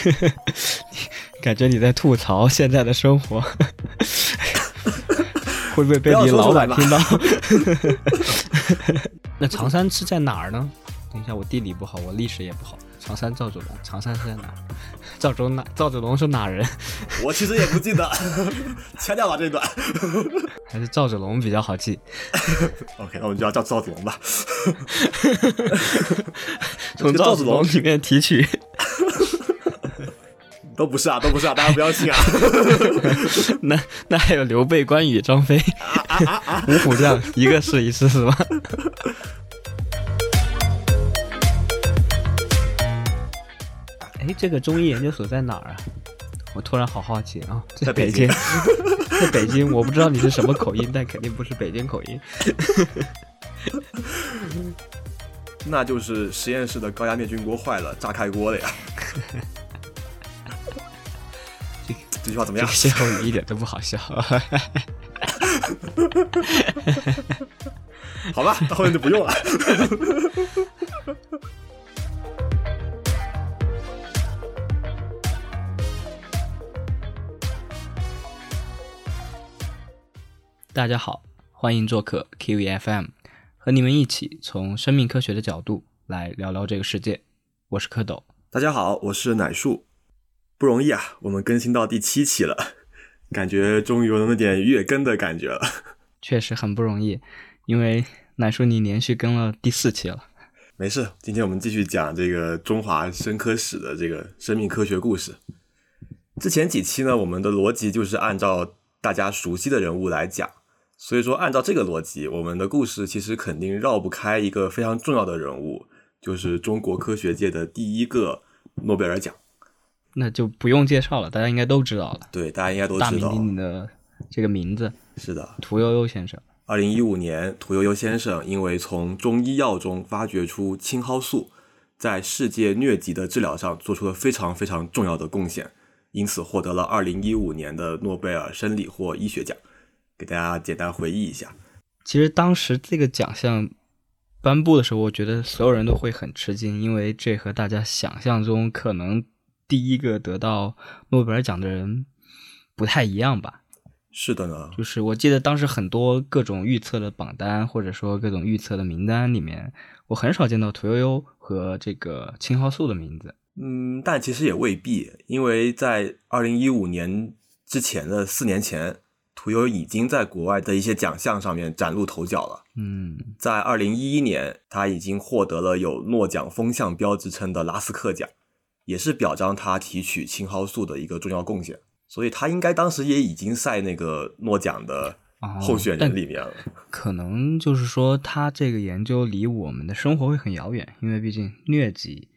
感觉你在吐槽现在的生活，会不会被你老板听到？那常山是在哪儿呢？等一下，我地理不好，我历史也不好。常山赵子龙，常山是在哪？赵州哪？赵子龙是哪人？我其实也不记得，掐掉吧这段。还是赵子龙比较好记。OK，那我们就要叫赵子龙吧。从赵子龙里面提取。都不是啊，都不是啊，大家不要信啊。那那还有刘备、关羽、张飞、五虎将，一个试一试是吧？哎，这个中医研究所在哪儿啊？我突然好好奇啊！在北京，在北京，我不知道你是什么口音，但肯定不是北京口音。那就是实验室的高压灭菌锅坏了，炸开锅了呀！这这句话怎么样？歇后语一点都不好笑。好吧，到后面就不用了。大家好，欢迎做客 Kiwi FM，和你们一起从生命科学的角度来聊聊这个世界。我是蝌蚪。大家好，我是奶树。不容易啊，我们更新到第七期了，感觉终于有那么点月更的感觉了。确实很不容易，因为奶叔你连续更了第四期了。没事，今天我们继续讲这个中华生科史的这个生命科学故事。之前几期呢，我们的逻辑就是按照大家熟悉的人物来讲。所以说，按照这个逻辑，我们的故事其实肯定绕不开一个非常重要的人物，就是中国科学界的第一个诺贝尔奖。那就不用介绍了，大家应该都知道了。对，大家应该都知道。大名鼎鼎的这个名字是的，屠呦呦先生。二零一五年，屠呦呦先生因为从中医药中发掘出青蒿素，在世界疟疾的治疗上做出了非常非常重要的贡献，因此获得了二零一五年的诺贝尔生理或医学奖。给大家简单回忆一下，其实当时这个奖项颁布的时候，我觉得所有人都会很吃惊，因为这和大家想象中可能第一个得到诺贝尔奖的人不太一样吧？是的呢，就是我记得当时很多各种预测的榜单，或者说各种预测的名单里面，我很少见到屠呦呦和这个青蒿素的名字。嗯，但其实也未必，因为在二零一五年之前的四年前。屠呦已经在国外的一些奖项上面崭露头角了。嗯，在二零一一年，他已经获得了有诺奖风向标之称的拉斯克奖，也是表彰他提取青蒿素的一个重要贡献。所以，他应该当时也已经在那个诺奖的候选人里面了。可能就是说，他这个研究离我们的生活会很遥远，因为毕竟疟疾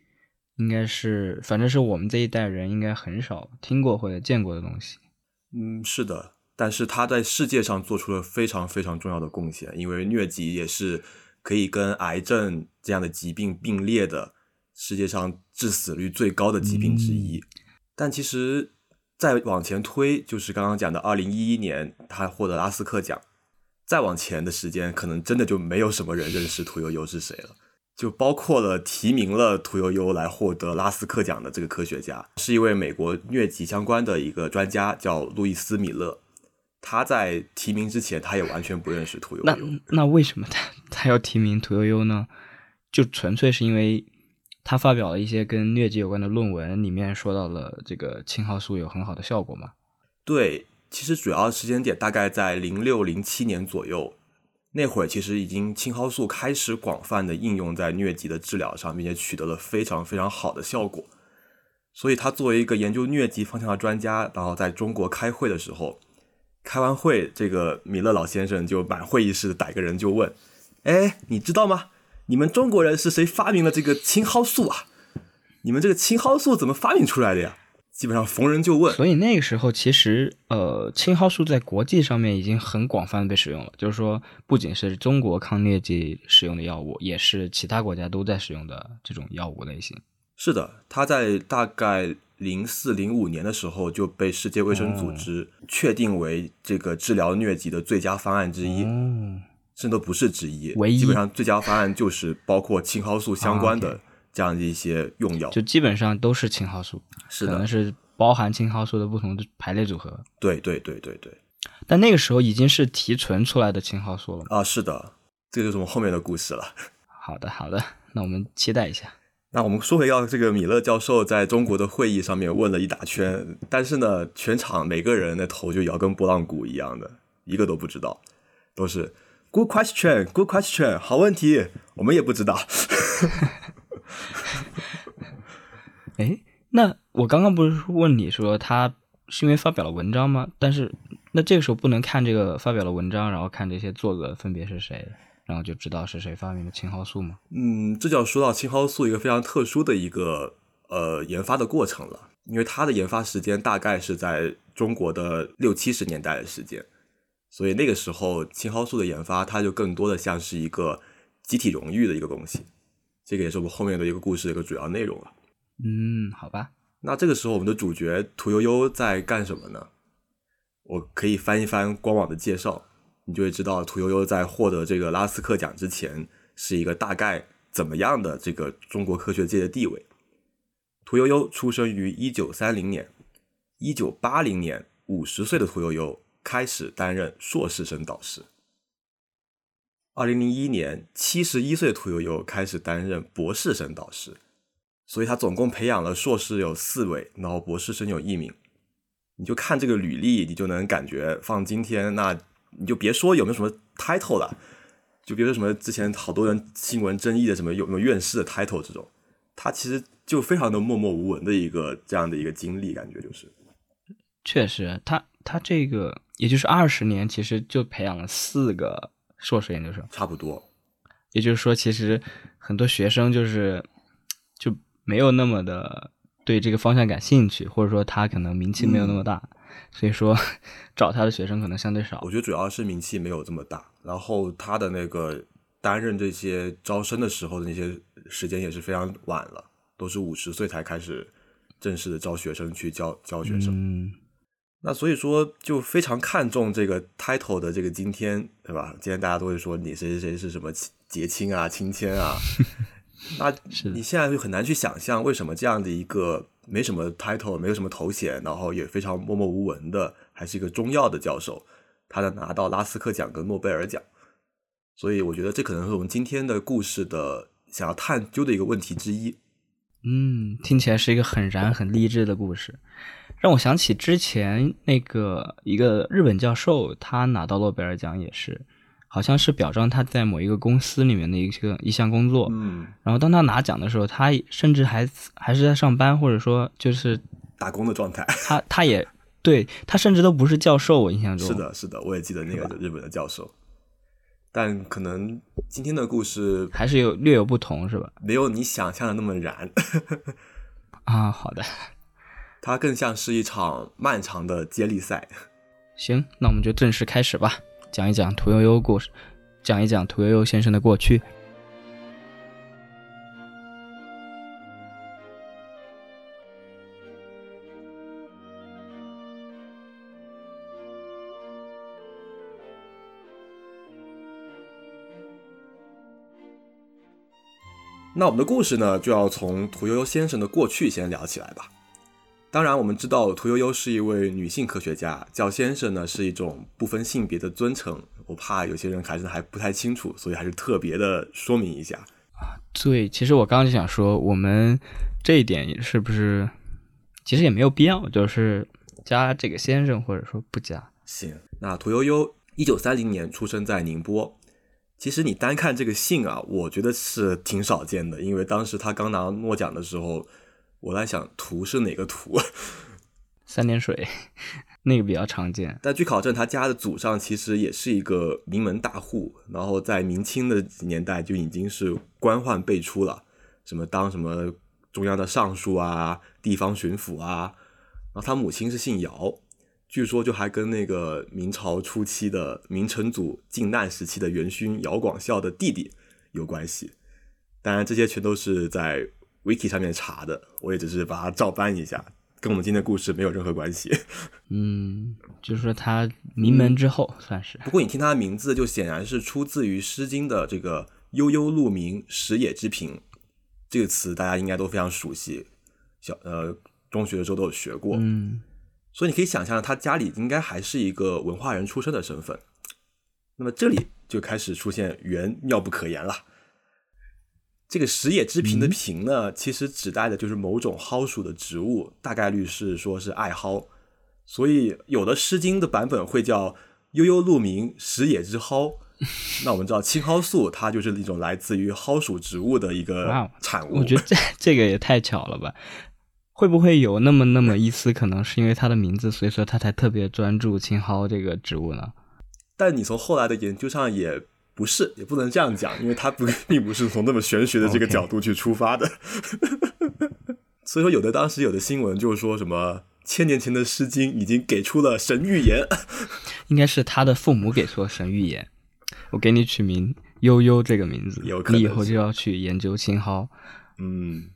应该是，反正是我们这一代人应该很少听过或者见过的东西。嗯，是的。但是他在世界上做出了非常非常重要的贡献，因为疟疾也是可以跟癌症这样的疾病并列的世界上致死率最高的疾病之一。但其实再往前推，就是刚刚讲的二零一一年他获得拉斯克奖，再往前的时间，可能真的就没有什么人认识屠呦呦是谁了。就包括了提名了屠呦呦来获得拉斯克奖的这个科学家，是一位美国疟疾相关的一个专家，叫路易斯米勒。他在提名之前，他也完全不认识屠呦呦。那那为什么他他要提名屠呦呦呢？就纯粹是因为他发表了一些跟疟疾有关的论文，里面说到了这个青蒿素有很好的效果吗？对，其实主要时间点大概在零六零七年左右，那会儿其实已经青蒿素开始广泛的应用在疟疾的治疗上，并且取得了非常非常好的效果。所以他作为一个研究疟疾方向的专家，然后在中国开会的时候。开完会，这个米勒老先生就满会议室的逮个人就问：“哎，你知道吗？你们中国人是谁发明了这个青蒿素啊？你们这个青蒿素怎么发明出来的呀？”基本上逢人就问。所以那个时候，其实呃，青蒿素在国际上面已经很广泛被使用了。就是说，不仅是中国抗疟疾使用的药物，也是其他国家都在使用的这种药物类型。是的，它在大概。零四零五年的时候就被世界卫生组织确定为这个治疗疟疾的最佳方案之一，甚至都不是之一。唯一，基本上最佳方案就是包括青蒿素相关的这样的一些用药，就基本上都是青蒿素，是的，可能是包含青蒿素的不同的排列组合。对对对对对，但那个时候已经是提纯出来的青蒿素了？啊，是的，这个就是我们后面的故事了。好的，好的，那我们期待一下。那我们说回到这个米勒教授在中国的会议上面问了一大圈，但是呢，全场每个人的头就摇跟拨浪鼓一样的，一个都不知道，都是 good question，good question，好问题，我们也不知道。哎，那我刚刚不是问你说他是因为发表了文章吗？但是那这个时候不能看这个发表了文章，然后看这些作者分别是谁，然后就知道是谁发明的青蒿素吗？嗯，这就要说到青蒿素一个非常特殊的一个呃研发的过程了，因为它的研发时间大概是在中国的六七十年代的时间，所以那个时候青蒿素的研发，它就更多的像是一个集体荣誉的一个东西。这个也是我们后面的一个故事的一个主要内容了。嗯，好吧。那这个时候，我们的主角屠呦呦在干什么呢？我可以翻一翻官网的介绍，你就会知道屠呦呦在获得这个拉斯克奖之前是一个大概怎么样的这个中国科学界的地位。屠呦呦出生于一九三零年，一九八零年，五十岁的屠呦呦开始担任硕士生导师。二零零一年，七十一岁屠呦呦开始担任博士生导师。所以他总共培养了硕士有四位，然后博士生有一名。你就看这个履历，你就能感觉放今天，那你就别说有没有什么 title 了，就别说什么之前好多人新闻争议的什么有没有院士的 title 这种，他其实就非常的默默无闻的一个这样的一个经历，感觉就是。确实，他他这个也就是二十年，其实就培养了四个硕士研究生，差不多。也就是说，其实很多学生就是就。没有那么的对这个方向感兴趣，或者说他可能名气没有那么大，所以说找他的学生可能相对少。我觉得主要是名气没有这么大，然后他的那个担任这些招生的时候的那些时间也是非常晚了，都是五十岁才开始正式的招学生去教教学生。嗯，那所以说就非常看重这个 title 的这个今天，对吧？今天大家都会说你谁谁谁是什么结亲啊、亲签啊。那你现在就很难去想象，为什么这样的一个没什么 title、没有什么头衔，然后也非常默默无闻的，还是一个中药的教授，他能拿到拉斯克奖跟诺贝尔奖？所以我觉得这可能是我们今天的故事的想要探究的一个问题之一。嗯，听起来是一个很燃、很励志的故事，让我想起之前那个一个日本教授，他拿到诺贝尔奖也是。好像是表彰他在某一个公司里面的一个一项工作，嗯，然后当他拿奖的时候，他甚至还还是在上班，或者说就是打工的状态。他他也对他甚至都不是教授，我印象中是的，是的，我也记得那个日本的教授。但可能今天的故事还是有略有不同，是吧？没有你想象的那么燃 啊。好的，它更像是一场漫长的接力赛。行，那我们就正式开始吧。讲一讲屠呦呦故事，讲一讲屠呦呦先生的过去。那我们的故事呢，就要从屠呦呦先生的过去先聊起来吧。当然，我们知道屠呦呦是一位女性科学家，叫先生呢是一种不分性别的尊称。我怕有些人还是还不太清楚，所以还是特别的说明一下啊。对，其实我刚刚就想说，我们这一点是不是其实也没有必要，就是加这个先生，或者说不加。行，那屠呦呦一九三零年出生在宁波。其实你单看这个姓啊，我觉得是挺少见的，因为当时她刚拿诺奖的时候。我在想，图是哪个图？三点水，那个比较常见。但据考证，他家的祖上其实也是一个名门大户，然后在明清的年代就已经是官宦辈出了，什么当什么中央的尚书啊、地方巡抚啊。然后他母亲是姓姚，据说就还跟那个明朝初期的明成祖靖难时期的元勋姚广孝的弟弟有关系。当然，这些全都是在。Wiki 上面查的，我也只是把它照搬一下，跟我们今天的故事没有任何关系。嗯，就是说他名门之后算是。不过你听他的名字，就显然是出自于《诗经》的这个“悠悠鹿鸣，食野之苹”这个词大家应该都非常熟悉，小呃中学的时候都有学过。嗯，所以你可以想象，他家里应该还是一个文化人出身的身份。那么这里就开始出现猿妙不可言了。这个食野之苹的苹呢，其实指代的就是某种蒿属的植物，大概率是说是艾蒿。所以有的《诗经》的版本会叫“悠悠鹿鸣，食野之蒿”。那我们知道青蒿素它就是一种来自于蒿属植物的一个产物。我觉得这 这个也太巧了吧？会不会有那么那么一丝可能是因为它的名字，所以说它才特别专注青蒿这个植物呢？但你从后来的研究上也不是，也不能这样讲，因为它不 并不是从那么玄学的这个角度去出发的。所以说，有的当时有的新闻就是说什么千年前的《诗经》已经给出了神预言，应该是他的父母给出了神预言。我给你取名悠悠这个名字，你以后就要去研究青蒿。嗯，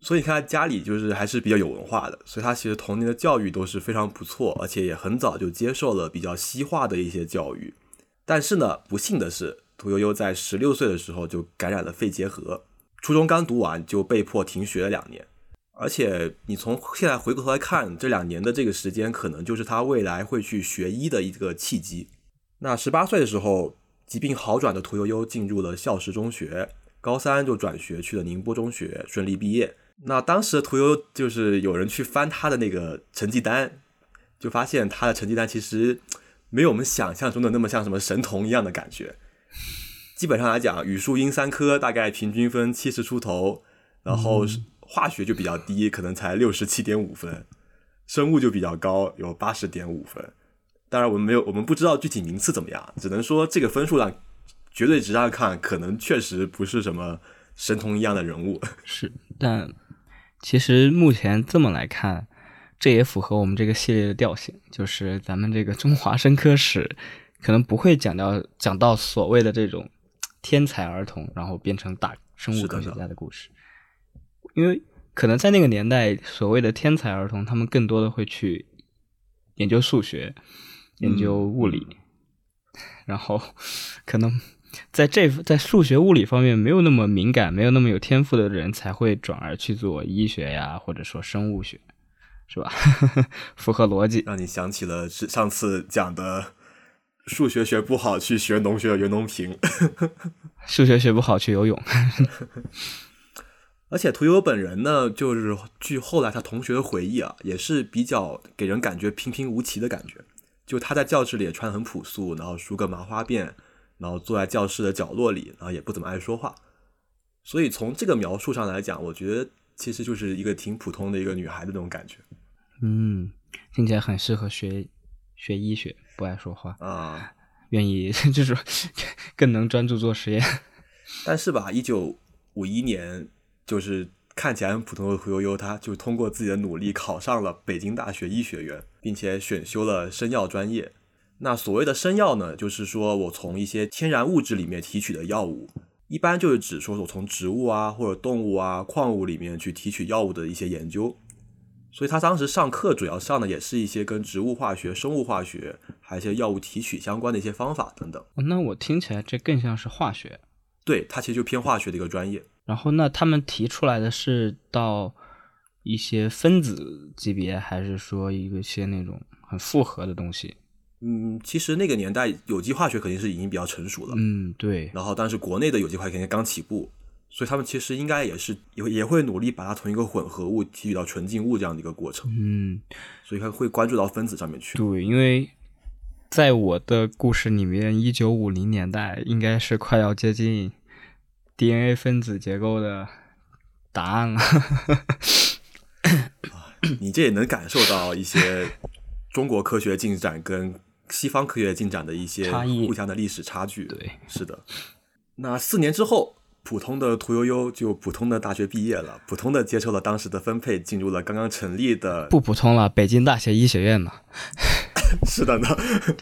所以他家里就是还是比较有文化的，所以他其实童年的教育都是非常不错，而且也很早就接受了比较西化的一些教育。但是呢，不幸的是，屠呦呦在十六岁的时候就感染了肺结核，初中刚读完就被迫停学了两年。而且你从现在回过头来看，这两年的这个时间，可能就是他未来会去学医的一个契机。那十八岁的时候，疾病好转的屠呦呦进入了孝实中学，高三就转学去了宁波中学，顺利毕业。那当时的屠呦呦就是有人去翻他的那个成绩单，就发现他的成绩单其实没有我们想象中的那么像什么神童一样的感觉。基本上来讲，语数英三科大概平均分七十出头，然后化学就比较低，可能才六十七点五分，生物就比较高，有八十点五分。当然，我们没有，我们不知道具体名次怎么样，只能说这个分数上，绝对值上看，可能确实不是什么神童一样的人物。是，但其实目前这么来看，这也符合我们这个系列的调性，就是咱们这个中华生科史可能不会讲到讲到所谓的这种天才儿童，然后变成大生物科学家的故事，因为可能在那个年代，所谓的天才儿童，他们更多的会去研究数学。研究物理，然后可能在这在数学、物理方面没有那么敏感、没有那么有天赋的人，才会转而去做医学呀，或者说生物学，是吧？符合逻辑。让你想起了是上次讲的数学学不好去学农学的袁隆平，数学学不好去游泳。而且屠呦呦本人呢，就是据后来他同学的回忆啊，也是比较给人感觉平平无奇的感觉。就他在教室里也穿很朴素，然后梳个麻花辫，然后坐在教室的角落里，然后也不怎么爱说话。所以从这个描述上来讲，我觉得其实就是一个挺普通的一个女孩的那种感觉。嗯，听起来很适合学学医学，不爱说话啊，愿意 就是更能专注做实验。但是吧，一九五一年就是。看起来很普通的屠呦呦，她就通过自己的努力考上了北京大学医学院，并且选修了生药专业。那所谓的生药呢，就是说我从一些天然物质里面提取的药物，一般就是指说我从植物啊或者动物啊矿物里面去提取药物的一些研究。所以他当时上课主要上的也是一些跟植物化学、生物化学，还有一些药物提取相关的一些方法等等。那我听起来这更像是化学。对，它其实就偏化学的一个专业。然后，那他们提出来的是到一些分子级别，还是说一个些那种很复合的东西？嗯，其实那个年代有机化学肯定是已经比较成熟了。嗯，对。然后，但是国内的有机化学肯定刚起步，所以他们其实应该也是也也会努力把它从一个混合物提取到纯净物这样的一个过程。嗯，所以他会关注到分子上面去。对，因为在我的故事里面，一九五零年代应该是快要接近。DNA 分子结构的答案了！你这也能感受到一些中国科学进展跟西方科学进展的一些互相的历史差距。对，是的。那四年之后，普通的屠呦呦就普通的大学毕业了，普通的接受了当时的分配，进入了刚刚成立的不普通了北京大学医学院嘛。是的呢，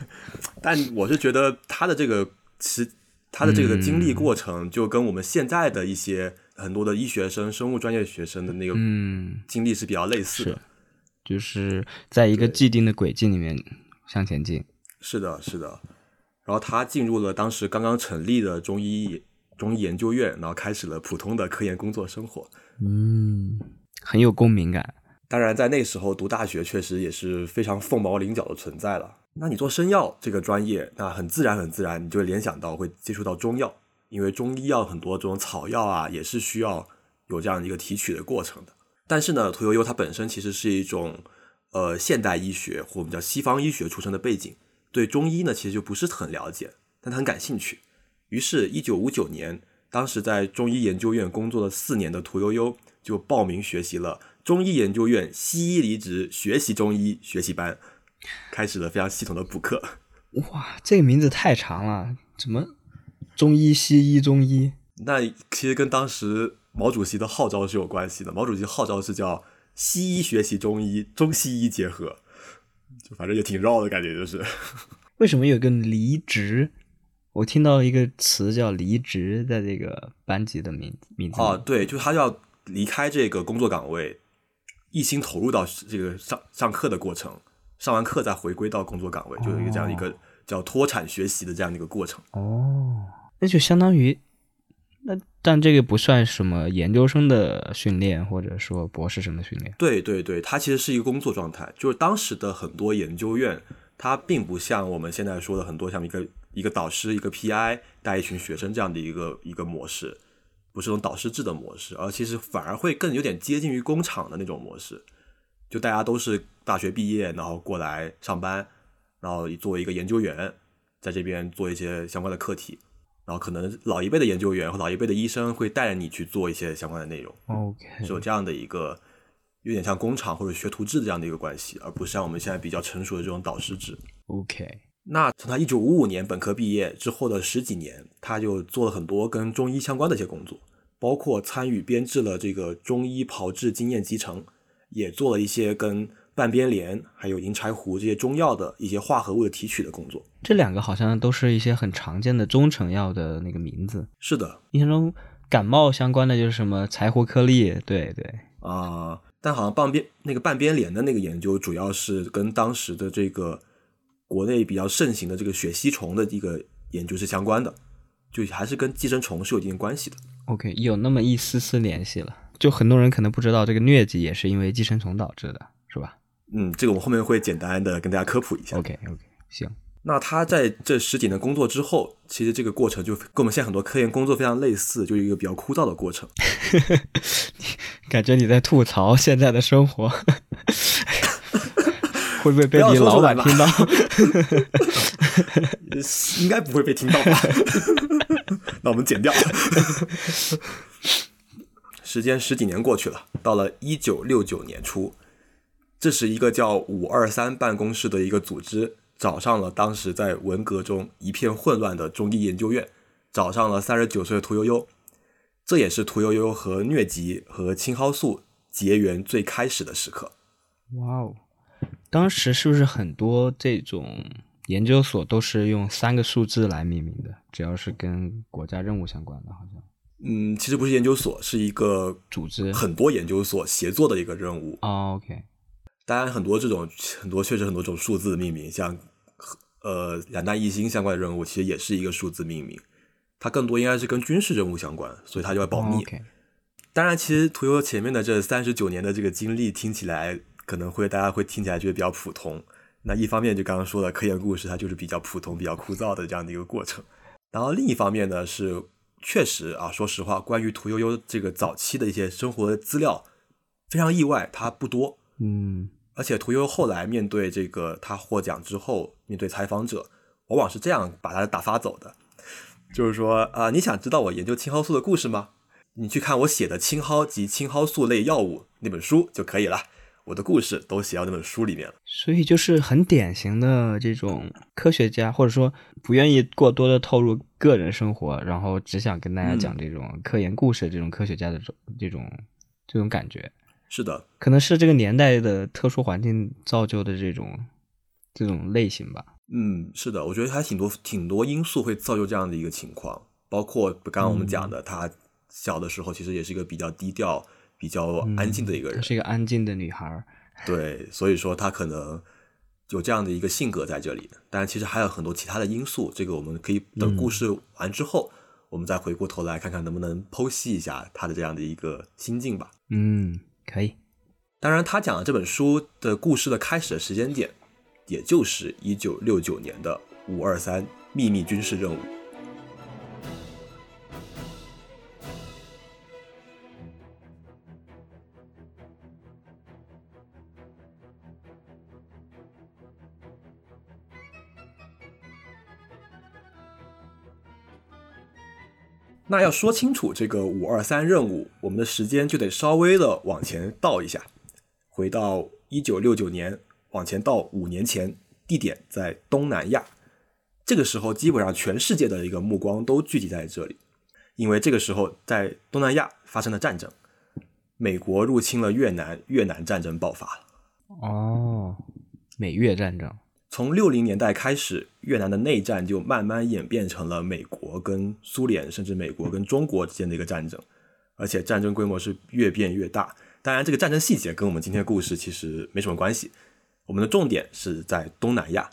但我是觉得他的这个其。他的这个经历过程就跟我们现在的一些很多的医学生、生物专业学生的那个经历是比较类似的，就是在一个既定的轨迹里面向前进。是的，是的。然后他进入了当时刚刚成立的中医中医研究院，然后开始了普通的科研工作生活。嗯，很有共鸣感。当然，在那时候读大学确实也是非常凤毛麟角的存在了。那你做生药这个专业，那很自然很自然，你就会联想到会接触到中药，因为中医药很多这种草药啊，也是需要有这样一个提取的过程的。但是呢，屠呦呦它本身其实是一种呃现代医学或我们叫西方医学出身的背景，对中医呢其实就不是很了解，但他很感兴趣。于是，一九五九年，当时在中医研究院工作了四年的屠呦呦就报名学习了中医研究院西医离职学习中医学习班。开始了非常系统的补课。哇，这个名字太长了，怎么中医、西医、中医？那其实跟当时毛主席的号召是有关系的。毛主席号召是叫西医学习中医，中西医结合，就反正也挺绕的感觉，就是。为什么有个离职？我听到一个词叫离职，在这个班级的名名字。哦，对，就是他要离开这个工作岗位，一心投入到这个上上课的过程。上完课再回归到工作岗位，就有一个这样一个叫脱产学习的这样的一个过程。哦，那就相当于，那但这个不算什么研究生的训练，或者说博士生的训练。对对对，它其实是一个工作状态。就是当时的很多研究院，它并不像我们现在说的很多像一个一个导师、一个 PI 带一群学生这样的一个一个模式，不是那种导师制的模式，而其实反而会更有点接近于工厂的那种模式。就大家都是大学毕业，然后过来上班，然后作为一个研究员，在这边做一些相关的课题，然后可能老一辈的研究员和老一辈的医生会带着你去做一些相关的内容。OK，是有这样的一个有点像工厂或者学徒制这样的一个关系，而不是像我们现在比较成熟的这种导师制。OK，那从他一九五五年本科毕业之后的十几年，他就做了很多跟中医相关的一些工作，包括参与编制了这个中医炮制经验集成。也做了一些跟半边莲还有银柴胡这些中药的一些化合物的提取的工作。这两个好像都是一些很常见的中成药的那个名字。是的，印象中感冒相关的就是什么柴胡颗粒，对对啊。但好像半边那个半边莲的那个研究，主要是跟当时的这个国内比较盛行的这个血吸虫的一个研究是相关的，就还是跟寄生虫是有一定关系的。OK，有那么一丝丝联系了。就很多人可能不知道，这个疟疾也是因为寄生虫导致的，是吧？嗯，这个我们后面会简单的跟大家科普一下。OK OK，行。那他在这十几年工作之后，其实这个过程就跟我们现在很多科研工作非常类似，就是一个比较枯燥的过程。感觉你在吐槽现在的生活，会不会被你老板听到？应该不会被听到吧？那我们剪掉。时间十几年过去了，到了一九六九年初，这是一个叫“五二三办公室”的一个组织，找上了当时在文革中一片混乱的中医研究院，找上了三十九岁的屠呦呦。这也是屠呦呦和疟疾和青蒿素结缘最开始的时刻。哇哦，当时是不是很多这种研究所都是用三个数字来命名的？只要是跟国家任务相关的，好像。嗯，其实不是研究所，是一个组织，很多研究所协作的一个任务。OK，当然很多这种很多确实很多种数字命名，像呃两弹一星相关的任务，其实也是一个数字命名。它更多应该是跟军事任务相关，所以它就要保密。OK 当然，其实屠呦呦前面的这三十九年的这个经历，听起来可能会大家会听起来觉得比较普通。那一方面就刚刚说的科研故事，它就是比较普通、比较枯燥的这样的一个过程。然后另一方面呢是。确实啊，说实话，关于屠呦呦这个早期的一些生活资料，非常意外，它不多。嗯，而且屠呦呦后来面对这个他获奖之后，面对采访者，往往是这样把他打发走的，就是说啊，你想知道我研究青蒿素的故事吗？你去看我写的《青蒿及青蒿素类药物》那本书就可以了。我的故事都写到那本书里面了，所以就是很典型的这种科学家，或者说不愿意过多的透露个人生活，然后只想跟大家讲这种科研故事，这种科学家的这种这种这种感觉。是的，可能是这个年代的特殊环境造就的这种这种类型吧。嗯，是的，我觉得还挺多挺多因素会造就这样的一个情况，包括刚刚我们讲的，他小的时候其实也是一个比较低调。比较安静的一个人，是一个安静的女孩。对，所以说她可能有这样的一个性格在这里。但是，其实还有很多其他的因素，这个我们可以等故事完之后，我们再回过头来看看能不能剖析一下她的这样的一个心境吧。嗯，可以。当然，他讲的这本书的故事的开始的时间点，也就是一九六九年的五二三秘密军事任务。那要说清楚这个五二三任务，我们的时间就得稍微的往前倒一下，回到一九六九年，往前倒五年前，地点在东南亚。这个时候，基本上全世界的一个目光都聚集在这里，因为这个时候在东南亚发生了战争，美国入侵了越南，越南战争爆发了。哦，美越战争。从六零年代开始，越南的内战就慢慢演变成了美国跟苏联，甚至美国跟中国之间的一个战争，而且战争规模是越变越大。当然，这个战争细节跟我们今天故事其实没什么关系。我们的重点是在东南亚。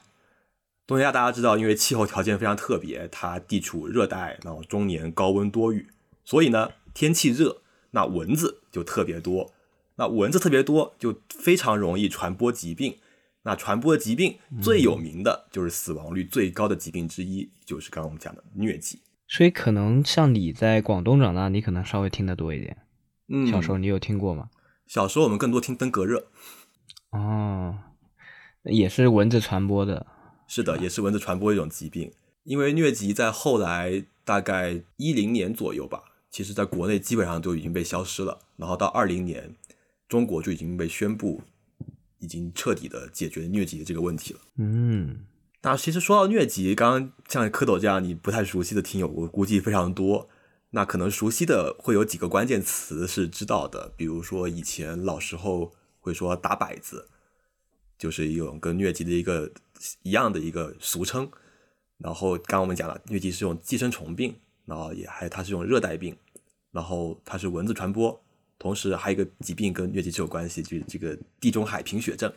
东南亚大家知道，因为气候条件非常特别，它地处热带，然后终年高温多雨，所以呢，天气热，那蚊子就特别多。那蚊子特别多，就非常容易传播疾病。那传播的疾病最有名的就是死亡率最高的疾病之一，就是刚刚我们讲的疟疾。所以可能像你在广东长大，你可能稍微听得多一点。嗯，小时候你有听过吗？小时候我们更多听登革热。哦，也是蚊子传播的。是的，也是蚊子传播一种疾病。因为疟疾在后来大概一零年左右吧，其实在国内基本上都已经被消失了。然后到二零年，中国就已经被宣布。已经彻底的解决疟疾的这个问题了。嗯，那其实说到疟疾，刚刚像蝌蚪这样你不太熟悉的听友，我估计非常多。那可能熟悉的会有几个关键词是知道的，比如说以前老时候会说打摆子，就是一种跟疟疾的一个一样的一个俗称。然后刚刚我们讲了，疟疾是种寄生虫病，然后也还它是种热带病，然后它是蚊子传播。同时还有一个疾病跟疟疾是有关系，就是这个地中海贫血症，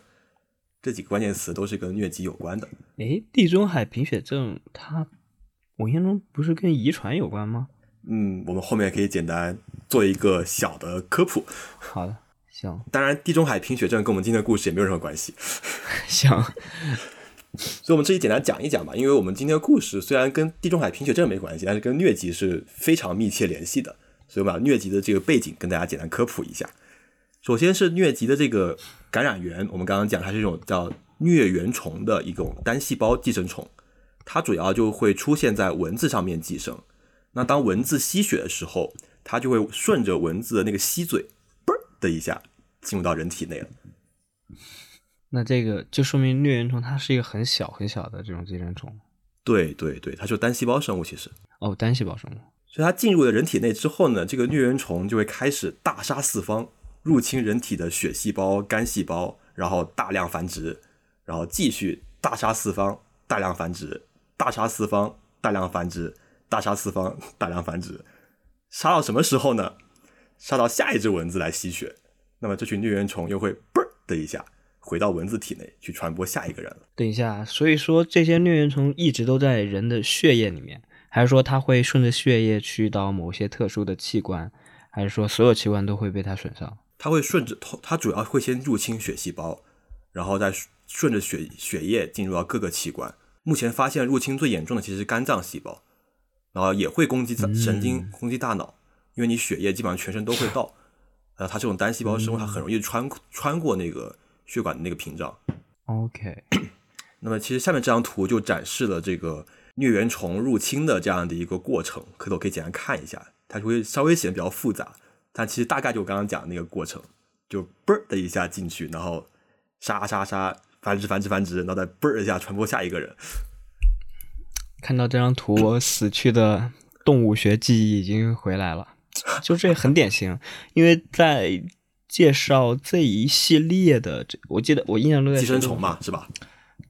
这几个关键词都是跟疟疾有关的。诶，地中海贫血症，它我印象中不是跟遗传有关吗？嗯，我们后面可以简单做一个小的科普。好的，行。当然，地中海贫血症跟我们今天的故事也没有任何关系。行。所以，我们这里简单讲一讲吧。因为我们今天的故事虽然跟地中海贫血症没关系，但是跟疟疾是非常密切联系的。所以，把疟疾的这个背景跟大家简单科普一下。首先是疟疾的这个感染源，我们刚刚讲它是一种叫疟原虫的一种单细胞寄生虫，它主要就会出现在蚊子上面寄生。那当蚊子吸血的时候，它就会顺着蚊子的那个吸嘴，嘣的一下进入到人体内了。那这个就说明疟原虫它是一个很小很小的这种寄生虫。对对对，它就单细胞生物，其实。哦，单细胞生物。所以它进入了人体内之后呢，这个疟原虫就会开始大杀四方，入侵人体的血细胞、肝细胞，然后大量繁殖，然后继续大杀四方、大量繁殖、大杀四方、大量繁殖、大杀四方、大量繁殖，杀到什么时候呢？杀到下一只蚊子来吸血，那么这群疟原虫又会嘣的一下回到蚊子体内去传播下一个人了。等一下，所以说这些疟原虫一直都在人的血液里面。还是说它会顺着血液去到某些特殊的器官，还是说所有器官都会被它损伤？它会顺着它主要会先入侵血细胞，然后再顺着血血液进入到各个器官。目前发现入侵最严重的其实是肝脏细胞，然后也会攻击神经、攻击大脑，因为你血液基本上全身都会到。呃，它这种单细胞生物，它很容易穿穿过那个血管的那个屏障。OK，那么其实下面这张图就展示了这个。疟原虫入侵的这样的一个过程，可我可以简单看一下，它会稍微显得比较复杂，但其实大概就我刚刚讲的那个过程，就嘣的一下进去，然后杀杀杀，繁殖繁殖繁殖，然后再嘣一下传播下一个人。看到这张图，我死去的动物学记忆已经回来了，就这很典型，因为在介绍这一系列的，这我记得我印象中在寄生虫嘛，是吧？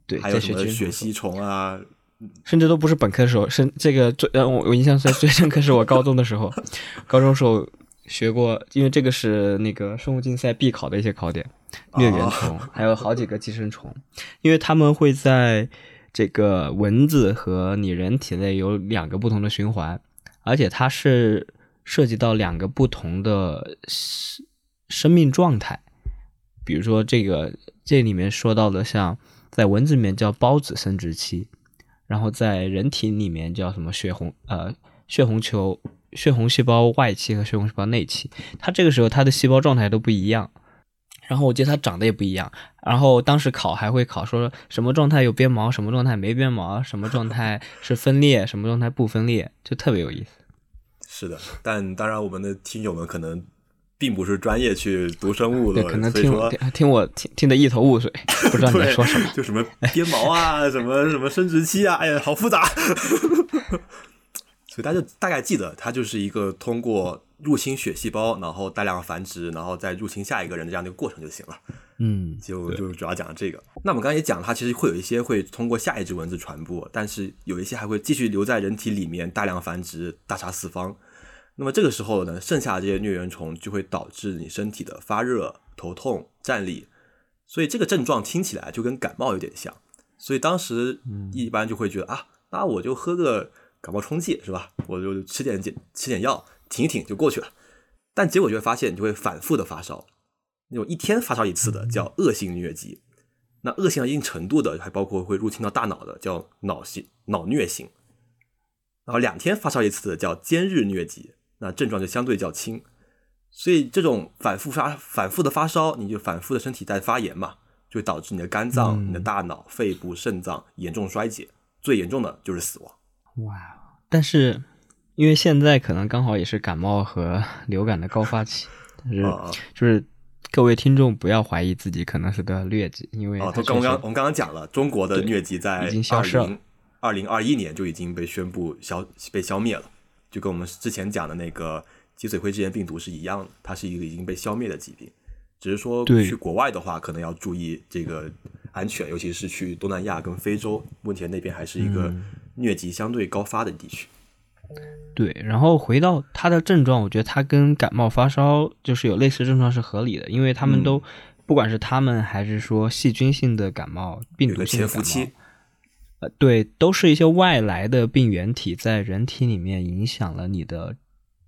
对，还有什么血吸虫啊？甚至都不是本科的时候，是这个最让我我印象最最深刻是我高中的时候，高中时候学过，因为这个是那个生物竞赛必考的一些考点，疟原虫还有好几个寄生虫，因为他们会在这个蚊子和你人体内有两个不同的循环而且它是涉及到两个不同的生生命状态。比如说这个这里面说到的，像在蚊子里面叫孢子生殖期，然后在人体里面叫什么血红呃血红球血红细胞外期和血红细胞内期，它这个时候它的细胞状态都不一样。然后我记得它长得也不一样，然后当时考还会考说什么状态有鞭毛，什么状态没鞭毛，什么状态是分裂，什么状态不分裂，就特别有意思。是的，但当然我们的听友们可能并不是专业去读生物的，可能听听我听听得一头雾水，不知道你在说什么，就什么鞭毛啊，什么什么生殖器啊，哎呀，好复杂。所以大家就大概记得，它就是一个通过。入侵血细胞，然后大量繁殖，然后再入侵下一个人的这样的一个过程就行了。嗯，就就主要讲这个。那我们刚才也讲，它其实会有一些会通过下一只蚊子传播，但是有一些还会继续留在人体里面大量繁殖，大杀四方。那么这个时候呢，剩下的这些疟原虫就会导致你身体的发热、头痛、站立。所以这个症状听起来就跟感冒有点像。所以当时一般就会觉得啊，那我就喝个感冒冲剂是吧？我就吃点点吃点药。挺一挺就过去了，但结果就会发现，你就会反复的发烧，那种一天发烧一次的叫恶性疟疾，那恶性到一定程度的，还包括会入侵到大脑的叫脑性脑疟型，然后两天发烧一次的叫间日疟疾，那症状就相对较轻，所以这种反复发反复的发烧，你就反复的身体在发炎嘛，就会导致你的肝脏、你的大脑、肺部、肾脏严重衰竭，最严重的就是死亡。哇，但是。因为现在可能刚好也是感冒和 流感的高发期，但是就是各位听众不要怀疑自己可能是得疟疾，因为哦，他刚刚我们刚刚讲了，中国的疟疾在已经消失了，二零二一年就已经被宣布消被消灭了，就跟我们之前讲的那个脊髓灰质炎病毒是一样的，它是一个已经被消灭的疾病，只是说去国外的话可能要注意这个安全，尤其是去东南亚跟非洲，目前那边还是一个疟疾相对高发的地区。对，然后回到它的症状，我觉得它跟感冒发烧就是有类似症状是合理的，因为他们都不管是他们还是说细菌性的感冒、病毒性的感冒，呃，对，都是一些外来的病原体在人体里面影响了你的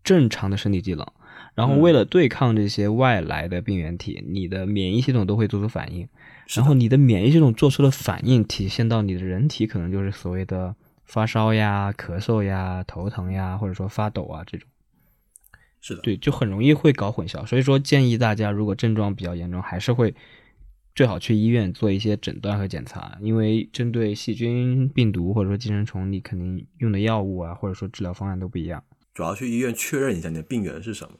正常的身体机能，然后为了对抗这些外来的病原体，你的免疫系统都会做出反应，然后你的免疫系统做出的反应体现到你的人体，可能就是所谓的。发烧呀、咳嗽呀、头疼呀，或者说发抖啊，这种是的，对，就很容易会搞混淆。所以说，建议大家如果症状比较严重，还是会最好去医院做一些诊断和检查，因为针对细菌、病毒或者说寄生虫，你肯定用的药物啊，或者说治疗方案都不一样。主要去医院确认一下你的病源是什么。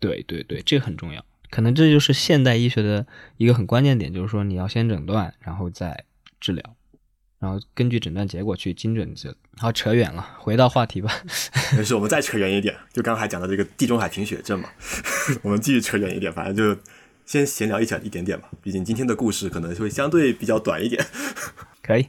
对对对，这个很重要。可能这就是现代医学的一个很关键点，就是说你要先诊断，然后再治疗。然后根据诊断结果去精准治。好，扯远了，回到话题吧。没事，我们再扯远一点。就刚才讲的这个地中海贫血症嘛，我们继续扯远一点，反正就先闲聊一下一点点吧。毕竟今天的故事可能会相对比较短一点。可以，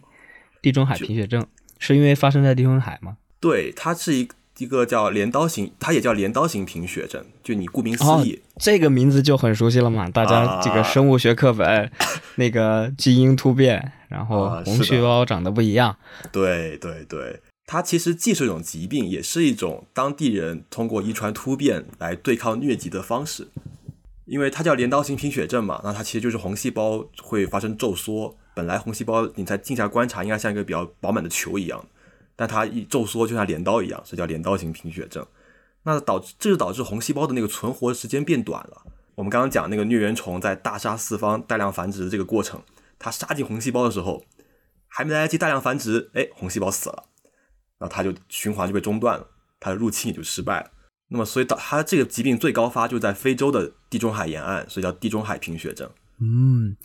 地中海贫血症是因为发生在地中海吗？对，它是一。一个叫镰刀型，它也叫镰刀型贫血症，就你顾名思义，这个名字就很熟悉了嘛。大家这个生物学课本，那个基因突变，然后红细胞长得不一样。对对对，它其实既是一种疾病，也是一种当地人通过遗传突变来对抗疟疾的方式。因为它叫镰刀型贫血症嘛，那它其实就是红细胞会发生皱缩。本来红细胞你在镜下观察，应该像一个比较饱满的球一样。但它一皱缩就像镰刀一样，所以叫镰刀型贫血症。那导致这就导致红细胞的那个存活时间变短了。我们刚刚讲那个疟原虫在大杀四方、大量繁殖的这个过程，它杀进红细胞的时候，还没来得及大量繁殖，哎，红细胞死了，那它就循环就被中断了，它的入侵也就失败了。那么，所以导它这个疾病最高发就在非洲的地中海沿岸，所以叫地中海贫血症。嗯，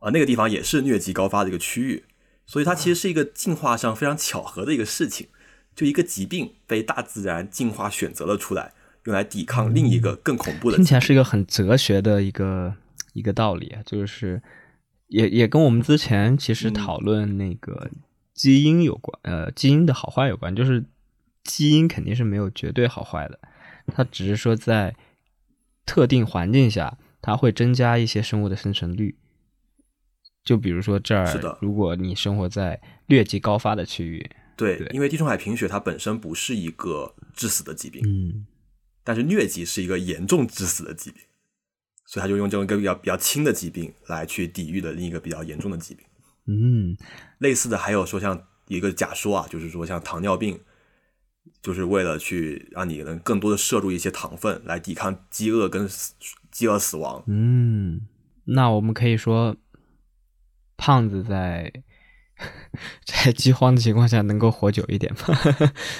啊，那个地方也是疟疾高发的一个区域。所以它其实是一个进化上非常巧合的一个事情，就一个疾病被大自然进化选择了出来，用来抵抗另一个更恐怖的。听起来是一个很哲学的一个一个道理啊，就是也也跟我们之前其实讨论那个基因有关，呃，基因的好坏有关，就是基因肯定是没有绝对好坏的，它只是说在特定环境下，它会增加一些生物的生存率。就比如说这儿，如果你生活在疟疾高发的区域，对，对因为地中海贫血它本身不是一个致死的疾病，嗯但是疟疾是一个严重致死的疾病，所以他就用这种一个比较比较轻的疾病来去抵御的另一个比较严重的疾病。嗯类似的还有说像一个假说啊，就是说像糖尿病，就是为了去让你能更多的摄入一些糖分来抵抗饥饿跟饥饿死亡。嗯，那我们可以说，胖子在 在饥荒的情况下能够活久一点吗？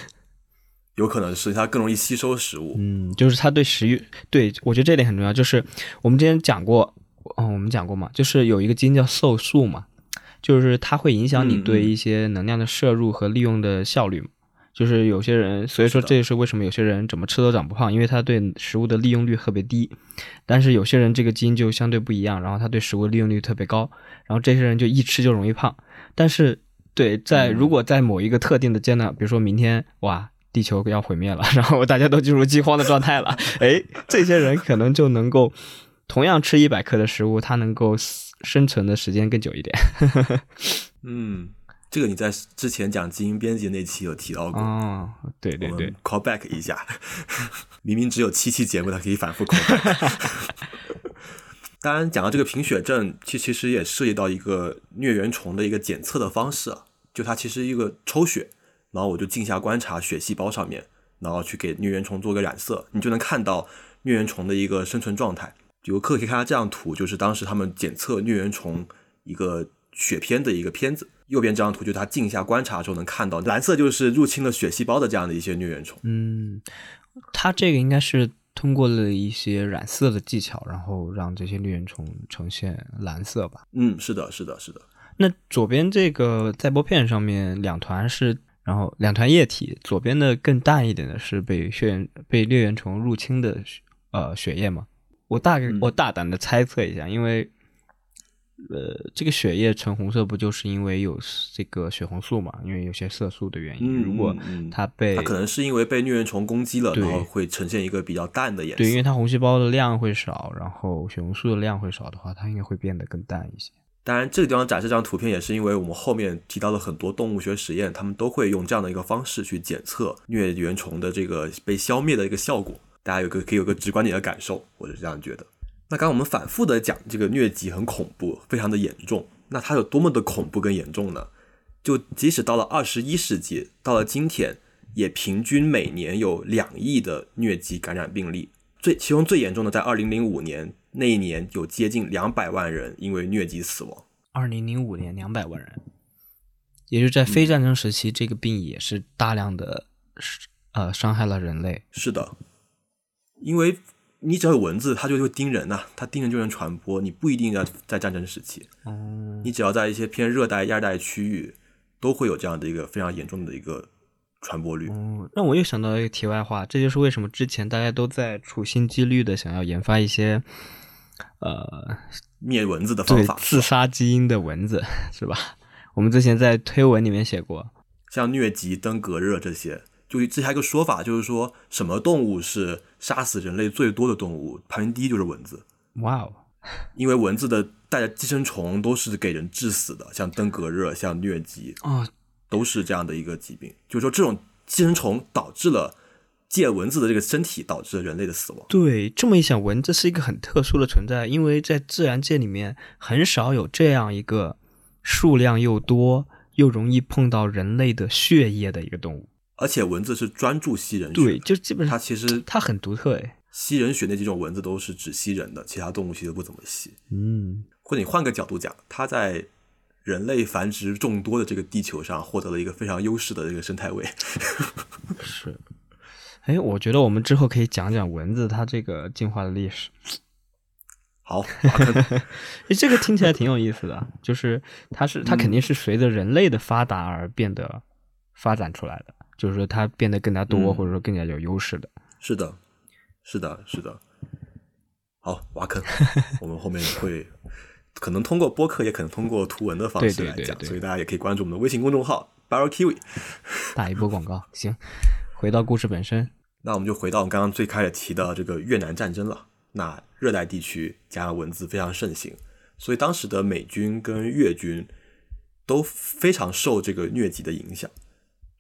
有可能是它更容易吸收食物。嗯，就是他对食欲，对我觉得这点很重要。就是我们之前讲过，嗯，我们讲过嘛，就是有一个基因叫瘦素嘛，就是它会影响你对一些能量的摄入和利用的效率嘛。就是有些人，所以说这也是为什么有些人怎么吃都长不胖，因为他对食物的利用率特别低。但是有些人这个基因就相对不一样，然后他对食物利用率特别高，然后这些人就一吃就容易胖。但是对，在嗯如果在某一个特定的阶段，比如说明天哇，地球要毁灭了，然后大家都进入饥荒的状态了，哎，这些人可能就能够同样吃一百克的食物，他能够生存的时间更久一点。嗯，这个你在之前讲基因编辑那期有提到过。哦，对对对，，call back 一下，明明只有七期节目，它可以反复 call back。当然，讲到这个贫血症，其其实也涉及到一个疟原虫的一个检测的方式啊，就它其实一个抽血，然后我就镜下观察血细胞上面，然后去给疟原虫做个染色，你就能看到疟原虫的一个生存状态。游客可以看到这张图，就是当时他们检测疟原虫一个血片的一个片子。右边这张图就是他镜下观察的时候能看到，蓝色就是入侵了血细胞的这样的一些疟原虫。嗯，他这个应该是通过了一些染色的技巧，然后让这些疟原虫呈现蓝色吧。嗯，是的，是的，是的。那左边这个载玻片上面两团是，然后两团液体，左边的更淡一点的是被血原被疟原虫入侵的血呃血液吗？我大概、嗯我大胆的猜测一下，因为呃这个血液呈红色不就是因为有这个血红素嘛？因为有些色素的原因，嗯，如果它被它可能是因为被疟原虫攻击了，然后会呈现一个比较淡的颜色。对，因为它红细胞的量会少，然后血红素的量会少的话，它应该会变得更淡一些。当然，这个地方展示这张图片也是因为我们后面提到了很多动物学实验，他们都会用这样的一个方式去检测疟原虫的这个被消灭的一个效果，大家有个可以有个直观点的感受，我是这样觉得。那刚刚我们反复的讲这个疟疾很恐怖，非常的严重，那它有多么的恐怖跟严重呢？就即使到了二十一世纪，到了今天，也平均每年有两亿的疟疾感染病例，最其中最严重的在二零零五年那一年有接近两百万人因为疟疾死亡。二零零五年两百万人，也就是在非战争时期，这个病也是大量的呃伤害了人类。是的，因为你只要有蚊子，它就会叮人呐、它叮人就能传播。你不一定要在战争时期，哦，你只要在一些偏热带、亚热带区域，都会有这样的一个非常严重的一个传播率。哦，让我又想到一个题外话，这就是为什么之前大家都在处心积虑的想要研发一些呃灭蚊子的方法，自杀基因的蚊子，是吧？我们之前在推文里面写过，像疟疾、登革热这些，就之前还有一个说法，就是说什么动物是杀死人类最多的动物，排名第一就是蚊子，哇哦，因为蚊子的带的寄生虫都是给人致死的，像登革热、像疟疾，啊，都是这样的一个疾病，就是说这种寄生虫导致了借蚊子的这个身体导致了人类的死亡。对，这么一想，蚊子是一个很特殊的存在，因为在自然界里面很少有这样一个数量又多又容易碰到人类的血液的一个动物。而且蚊子是专注吸人血，对，就基本上它其实它很独特诶。吸人血那几种蚊子都是只吸人的，其他动物其实不怎么吸。嗯，或者你换个角度讲，它在人类繁殖众多的这个地球上获得了一个非常优势的这个生态位。是。哎，我觉得我们之后可以讲讲蚊子它这个进化的历史。好，哎，这个听起来挺有意思的，就是它是它肯定是随着人类的发达而变得发展出来的，就是说它变得更加多，嗯或者说更加有优势的。是的，是的，是的。好，挖坑，我们后面会可能通过播客，也可能通过图文的方式来讲，对对对对所以大家也可以关注我们的微信公众号 Barrel Kiwi。打一波广告，行，回到故事本身。那我们就回到我们刚刚最开始提的这个越南战争了。那热带地区加上蚊子非常盛行，所以当时的美军跟越军都非常受这个疟疾的影响。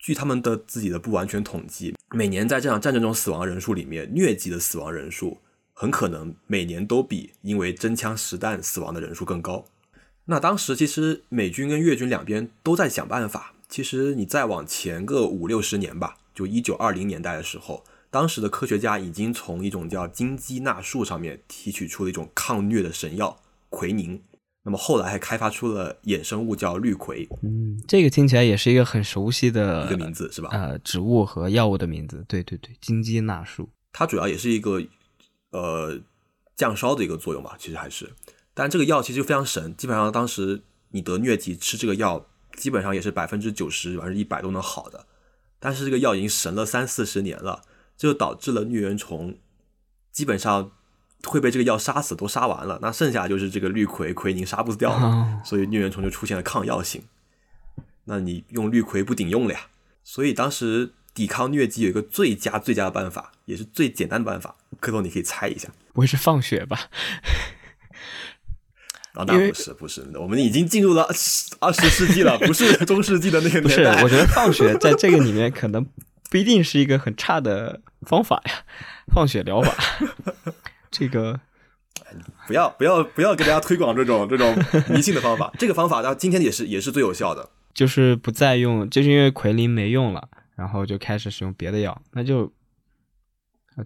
据他们的自己的不完全统计，每年在这场战争中死亡人数里面，疟疾的死亡人数很可能每年都比因为真枪实弹死亡的人数更高。那当时其实美军跟越军两边都在想办法。其实你再往前个五六十年吧，就一九二零年代的时候，当时的科学家已经从一种叫金鸡纳树上面提取出了一种抗疟的神药奎宁。那么后来还开发出了衍生物叫氯喹，嗯，这个听起来也是一个很熟悉的一个名字是吧？呃，植物和药物的名字，对对对，金鸡纳树，它主要也是一个呃降烧的一个作用吧，其实还是，但这个药其实非常神，基本上当时你得疟疾吃这个药，基本上也是百分之九十甚至一百都能好的，但是这个药已经神了三四十年了，这就导致了疟原虫基本上。会被这个药杀死，都杀完了，那剩下就是这个氯喹喹宁杀不掉了，所以疟原虫就出现了抗药性。那你用氯喹不顶用了呀？所以当时抵抗疟疾有一个最佳最佳的办法，也是最简单的办法。科总，你可以猜一下，不会是放血吧？啊，那不是不是，我们已经进入了二十世纪了，不是 中世纪的那个年代。我觉得放血在这个里面可能不一定是一个很差的方法呀，放血疗法。这个不要不要不要给大家推广这种这种迷信的方法。这个方法到今天也是也是最有效的，就是不再用，就是因为奎林没用了，然后就开始使用别的药。那就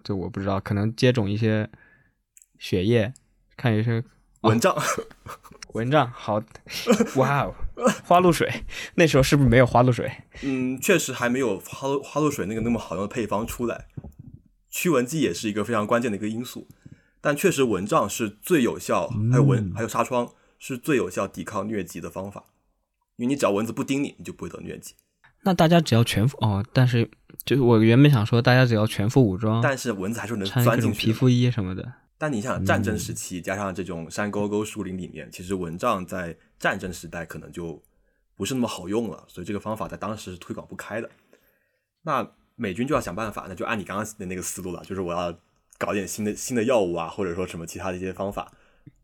这我不知道，可能接种一些血液，看一些蚊帐，蚊帐好，哇哦，花露水，那时候是不是没有花露水？嗯，确实还没有花花露水那个那么好用的配方出来。驱蚊剂也是一个非常关键的一个因素。但确实，蚊帐是最有效，还有蚊，还有纱窗是最有效抵抗疟疾的方法。因为你只要蚊子不叮你，你就不会得疟疾。那大家只要全副哦，但是就是我原本想说，大家只要全副武装，但是蚊子还是能钻进去。皮肤衣什么的。但你想，战争时期加上这种山沟沟、树林里面，其实蚊帐在战争时代可能就不是那么好用了，所以这个方法在当时是推广不开的。那美军就要想办法，那就按你刚刚的那个思路了，就是我要。搞点新的新的药物啊，或者说什么其他的一些方法，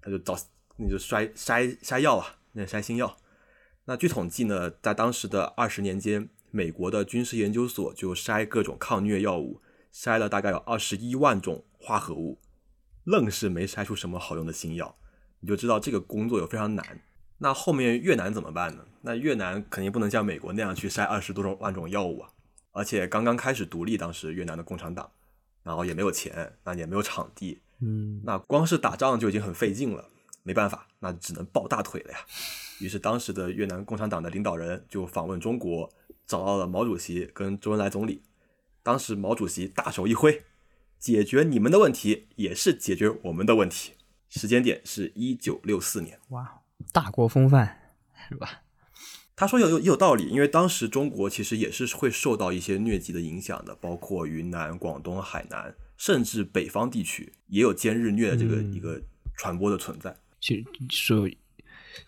他就找那就筛筛筛药啊，那筛新药。那据统计呢，在当时的二十年间，美国的军事研究所就筛各种抗疟药物，筛了大概有二十一万种化合物，愣是没筛出什么好用的新药。你就知道这个工作有非常难。那后面越南怎么办呢？那越南肯定不能像美国那样去筛二十多种万种药物啊，而且刚刚开始独立，当时越南的共产党。然后也没有钱，那也没有场地，嗯，那光是打仗就已经很费劲了，没办法，那只能抱大腿了呀。于是当时的越南共产党的领导人就访问中国，找到了毛主席跟周恩来总理。当时毛主席大手一挥，解决你们的问题也是解决我们的问题。时间点是一九六四年，哇，大国风范是吧？他说有有也有道理，因为当时中国其实也是会受到一些疟疾的影响的，包括云南、广东、海南，甚至北方地区也有兼日疟的这个一个传播的存在。其实，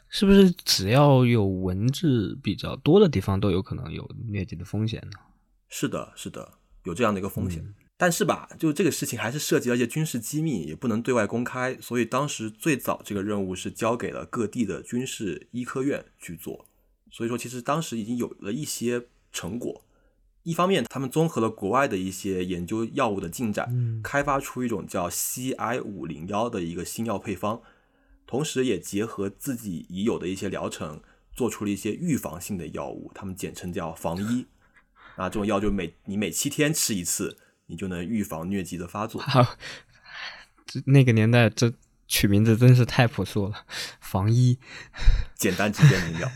是不是只要有蚊子比较多的地方，都有可能有疟疾的风险呢？是的，是的，有这样的一个风险。但是吧，就这个事情还是涉及到一些军事机密，也不能对外公开，所以当时最早这个任务是交给了各地的军事医科院去做。所以说，其实当时已经有了一些成果。一方面，他们综合了国外的一些研究药物的进展，开发出一种叫 CI 五零幺的一个新药配方，同时也结合自己已有的一些疗程，做出了一些预防性的药物，他们简称叫防医。啊这种药就每你每七天吃一次，你就能预防疟疾的发作。好，这那个年代这取名字真是太朴素了，防医，简单直接明了。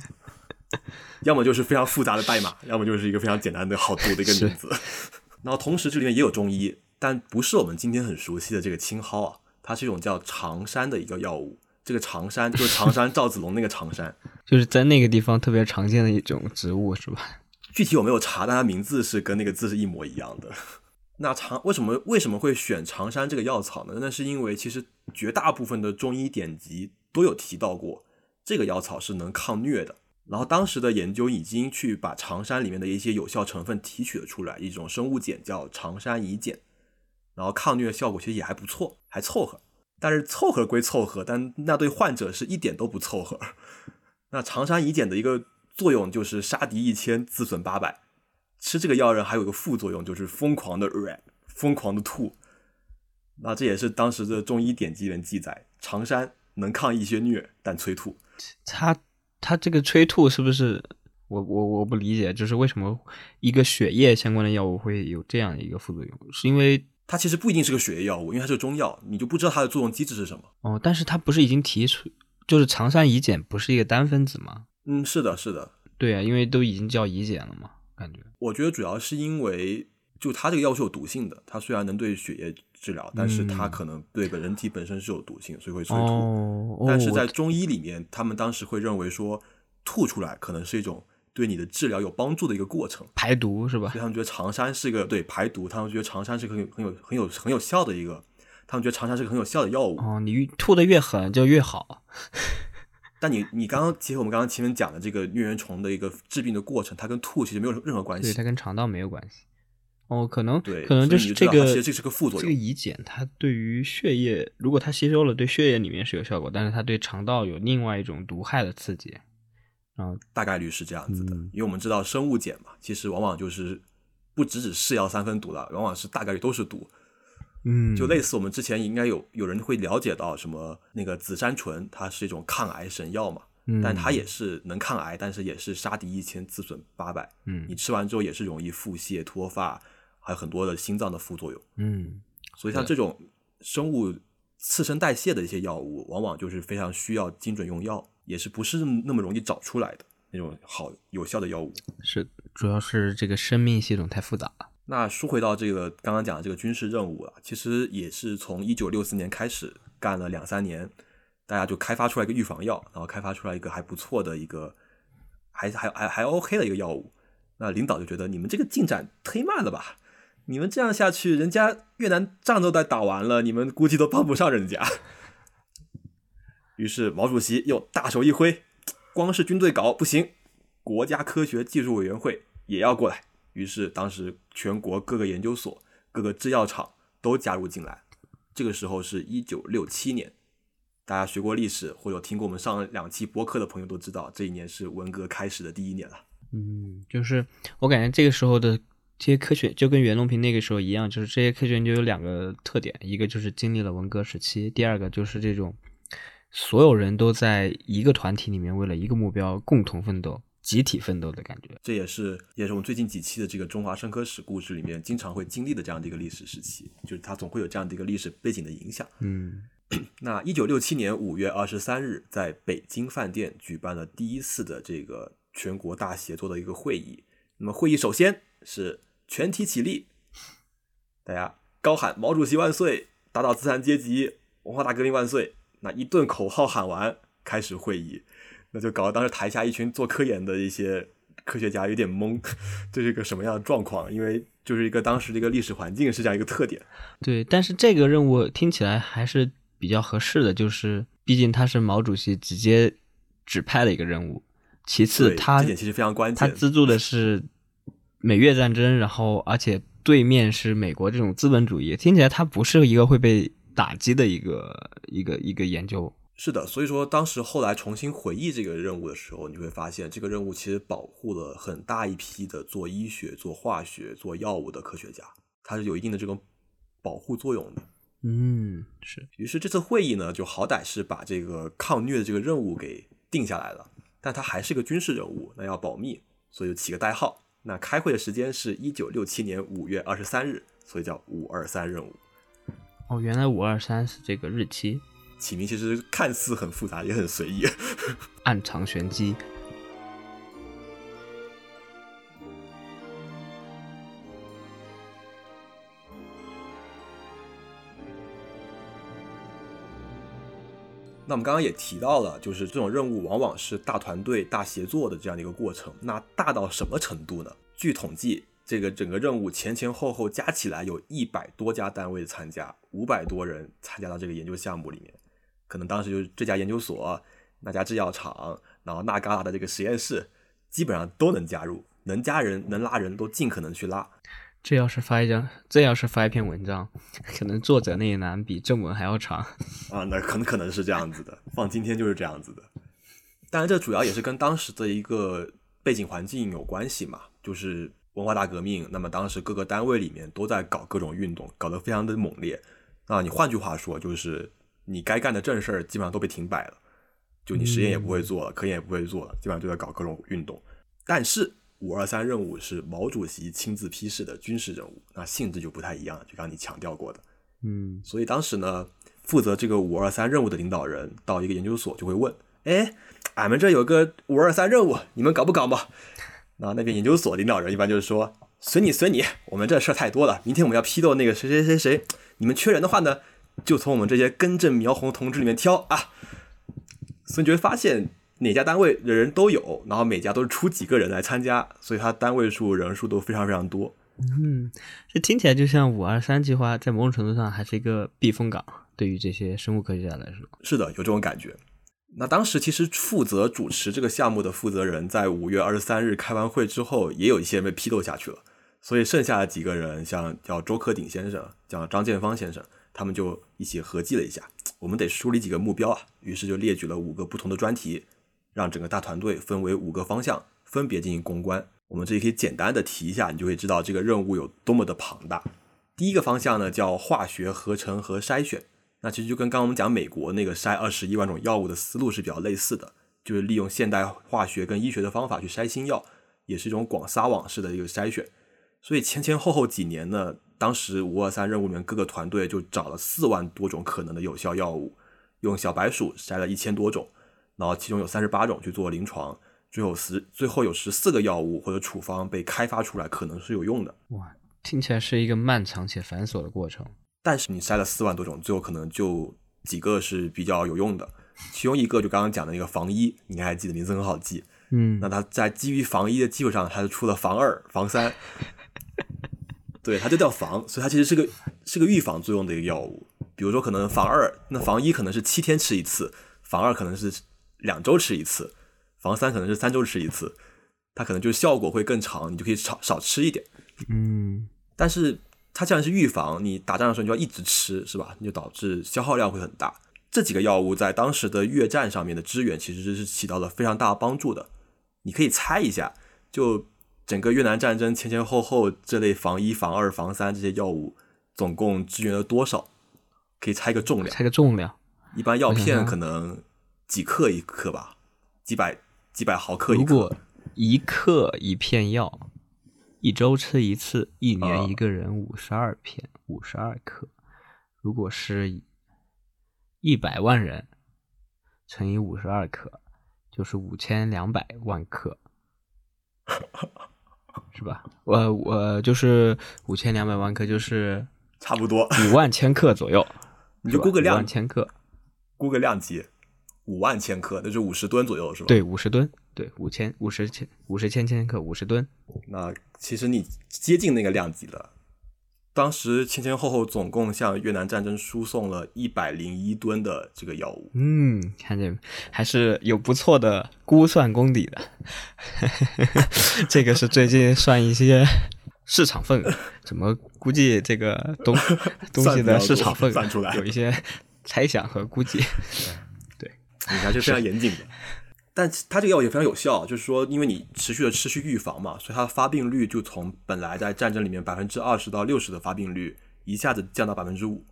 要么就是非常复杂的代码，要么就是一个非常简单的好读的一个名字。然后同时这里面也有中医，但不是我们今天很熟悉的这个青蒿啊，它是一种叫长山的一个药物。这个长山就是长山赵子龙那个长山，就是在那个地方特别常见的一种植物，是吧？具体我没有查，但它名字是跟那个字是一模一样的。那长为什么为什么会选长山这个药草呢？那是因为其实绝大部分的中医典籍都有提到过，这个药草是能抗疟的。然后当时的研究已经去把长山里面的一些有效成分提取了出来，一种生物碱叫长山乙碱，然后抗疟效果其实也还不错，还凑合。但是凑合归凑合，但那对患者是一点都不凑合。那长山乙碱的一个作用就是杀敌一千，自损八百，吃这个药人还有个副作用，就是疯狂的软，疯狂的吐。那这也是当时的中医典籍里面记载，常山能抗一些疟，但催吐。他他这个催吐是不是？我我我不理解，就是为什么一个血液相关的药物会有这样的一个副作用？是因为它其实不一定是个血液药物，因为它是中药，你就不知道它的作用机制是什么。哦，但是它不是已经提出，就是常山乙碱不是一个单分子吗？嗯，是的，是的，对啊，因为都已经叫乙碱了嘛，感觉。我觉得主要是因为，就它这个药是有毒性的，它虽然能对血液治疗，但是它可能对本人体本身是有毒性，所以会催吐。哦，但是在中医里面，他们当时会认为说，吐出来可能是一种。对你的治疗有帮助的一个过程，排毒是吧？所以他们觉得长山是一个对排毒，他们觉得长山是个很有很有很有很有效的一个，他们觉得长山是个很有效的药物。哦，你吐的越狠就越好。但你你刚刚结合我们刚刚前面讲的这个疟原虫的一个治病的过程，它跟吐其实没有任何关系，对，它跟肠道没有关系。哦，可能对，可能就是这个这是个副作用。这个乙碱它对于血液，如果它吸收了，对血液里面是有效果，但是它对肠道有另外一种毒害的刺激。啊，大概率是这样子的，因为我们知道生物碱嘛，其实往往就是不只只是药三分毒了，往往是大概率都是毒。嗯，就类似我们之前应该有有人会了解到什么那个紫杉醇，它是一种抗癌神药嘛，但它也是能抗癌，但是也是杀敌一千自损八百。嗯，你吃完之后也是容易腹泻、脱发，还有很多的心脏的副作用。嗯，所以像这种生物次生代谢的一些药物，往往就是非常需要精准用药。也是不是那么容易找出来的那种好有效的药物，是主要是这个生命系统太复杂了。那说回到这个刚刚讲的这个军事任务啊，其实也是从一九六四年开始干了两三年，大家就开发出来一个预防药，然后开发出来一个还不错的一个，还还还还 OK 的一个药物。那领导就觉得你们这个进展忒慢了吧？你们这样下去，人家越南仗都在打完了，你们估计都帮不上人家。于是毛主席又大手一挥，光是军队搞不行，国家科学技术委员会也要过来。于是当时全国各个研究所、各个制药厂都加入进来。这个时候是一九六七年，大家学过历史或者听过我们上两期播客的朋友都知道，这一年是文革开始的第一年了。嗯，就是我感觉这个时候的这些科学就跟袁隆平那个时候一样，就是这些科学研究有两个特点，一个就是经历了文革时期，第二个就是这种。所有人都在一个团体里面，为了一个目标共同奋斗、集体奋斗的感觉。这也是也是我们最近几期的这个中华生科史故事里面经常会经历的这样的一个历史时期，就是它总会有这样的一个历史背景的影响。嗯，那一九六七年五月二十三日，在北京饭店举办了第一次的这个全国大协作的一个会议。那么会议首先是全体起立，大家高喊“毛主席万岁”，打倒资产阶级，文化大革命万岁。那一顿口号喊完，开始会议，那就搞得当时台下一群做科研的一些科学家有点懵，这是一个什么样的状况？因为就是一个当时的一个历史环境是这样一个特点。对，但是这个任务听起来还是比较合适的，就是毕竟他是毛主席直接指派的一个任务。其次，他这点其实非常关键，他资助的是美越战争，然后而且对面是美国这种资本主义，听起来它不是一个会被。打击的一个一个一个研究是的，所以说当时后来重新回忆这个任务的时候，你会发现这个任务其实保护了很大一批的做医学、做化学、做药物的科学家，它是有一定的这种保护作用的。嗯，是。于是这次会议呢，就好歹是把这个抗疟的这个任务给定下来了，但它还是个军事任务，那要保密，所以就起个代号。那开会的时间是一九六七年五月二十三日，所以叫五二三任务。哦，原来五二三是这个日期，起名其实看似很复杂，也很随意，暗藏玄机。那我们刚刚也提到了，就是这种任务往往是大团队、大协作的这样的一个过程。那大到什么程度呢？据统计。这个整个任务前前后后加起来有一百多家单位参加，五百多人参加到这个研究项目里面。可能当时就是这家研究所、那家制药厂，然后那旮旯的这个实验室，基本上都能加入，能加人、能拉人都尽可能去拉。这要是发一张，这要是发一篇文章，可能作者那一栏比正文还要长啊！那可能可能是这样子的，放今天就是这样子的。当然，这主要也是跟当时的一个背景环境有关系嘛，就是。文化大革命，那么当时各个单位里面都在搞各种运动，搞得非常的猛烈。那你换句话说，就是你该干的正事儿基本上都被停摆了，就你实验也不会做了，科研也不会做了，基本上就在搞各种运动。但是五二三任务是毛主席亲自批示的军事任务，那性质就不太一样，就刚你强调过的。嗯，所以当时呢，负责这个五二三任务的领导人到一个研究所就会问：“哎，俺们这有个五二三任务，你们搞不搞嘛？”那那边研究所领导人一般就是说：“随你随你，我们这事儿太多了，明天我们要批斗那个谁谁谁谁，你们缺人的话呢，就从我们这些根正苗红同志里面挑啊。”所以你就会发现哪家单位的人都有，然后每家都是出几个人来参加，所以它单位数人数都非常非常多。嗯，这听起来就像五二三计划在某种程度上还是一个避风港，对于这些生物科学家来说。是的，有这种感觉。那当时其实负责主持这个项目的负责人，在五月二十三日开完会之后，也有一些人被批斗下去了。所以剩下的几个人，像叫周克鼎先生，叫张建芳先生，他们就一起合计了一下，我们得梳理几个目标啊。于是就列举了五个不同的专题，让整个大团队分为五个方向，分别进行攻关。我们这里可以简单的提一下，你就会知道这个任务有多么的庞大。第一个方向呢，叫化学合成和筛选。那其实就跟刚刚我们讲美国那个筛二十一万种药物的思路是比较类似的，就是利用现代化学跟医学的方法去筛新药，也是一种广撒网式的一个筛选。所以前前后后几年呢，当时五二三任务里面各个团队就找了四万多种可能的有效药物，用小白鼠筛了一千多种，然后其中有三十八种去做临床，最后十最后有十四个药物或者处方被开发出来，可能是有用的。哇，听起来是一个漫长且繁琐的过程。但是你筛了四万多种，最后可能就几个是比较有用的，其中一个就刚刚讲的那个防一，你还记得名字很好记，嗯，那它在基于防一的基础上，它就出了防二、防三，对，它就叫防，所以它其实是个是个预防作用的一个药物。比如说可能防二，那防一可能是七天吃一次，防二可能是两周吃一次，防三可能是三周吃一次，它可能就效果会更长，你就可以少少吃一点，嗯，但是。它既然是预防，你打仗的时候你就要一直吃，是吧？你就导致消耗量会很大。这几个药物在当时的越战上面的支援，其实是起到了非常大的帮助的。你可以猜一下，就整个越南战争前前后后，这类防一、防二、防三这些药物总共支援了多少？可以猜个重量。猜个重量。一般药片可能几克一克吧，几百几百毫克一克。如果一克一片药。一周吃一次，一年一个人五十二片，五十二克。如果是一百万人乘以五十二克，就是五千两百万克，是吧？我我就是五千两百万克，就是差不多 五万千克左右。你就估个量，千克，估个量级，五万千克，那就五十吨左右，是吧？对，五十吨。对，五千五十千五十千千克，五十吨。那其实你接近那个量级了。当时前前后后总共向越南战争输送了一百零一吨的这个药物。嗯，看见还是有不错的估算功底的。这个是最近算一些市场份额，怎么估计这个东 东西的市场份额，有一些猜想和估计。对，你还是非常严谨的。但它这个药也非常有效，就是说，因为你持续的持续预防嘛，所以它的发病率就从本来在战争里面百分之二十到六十的发病率，一下子降到百分之五，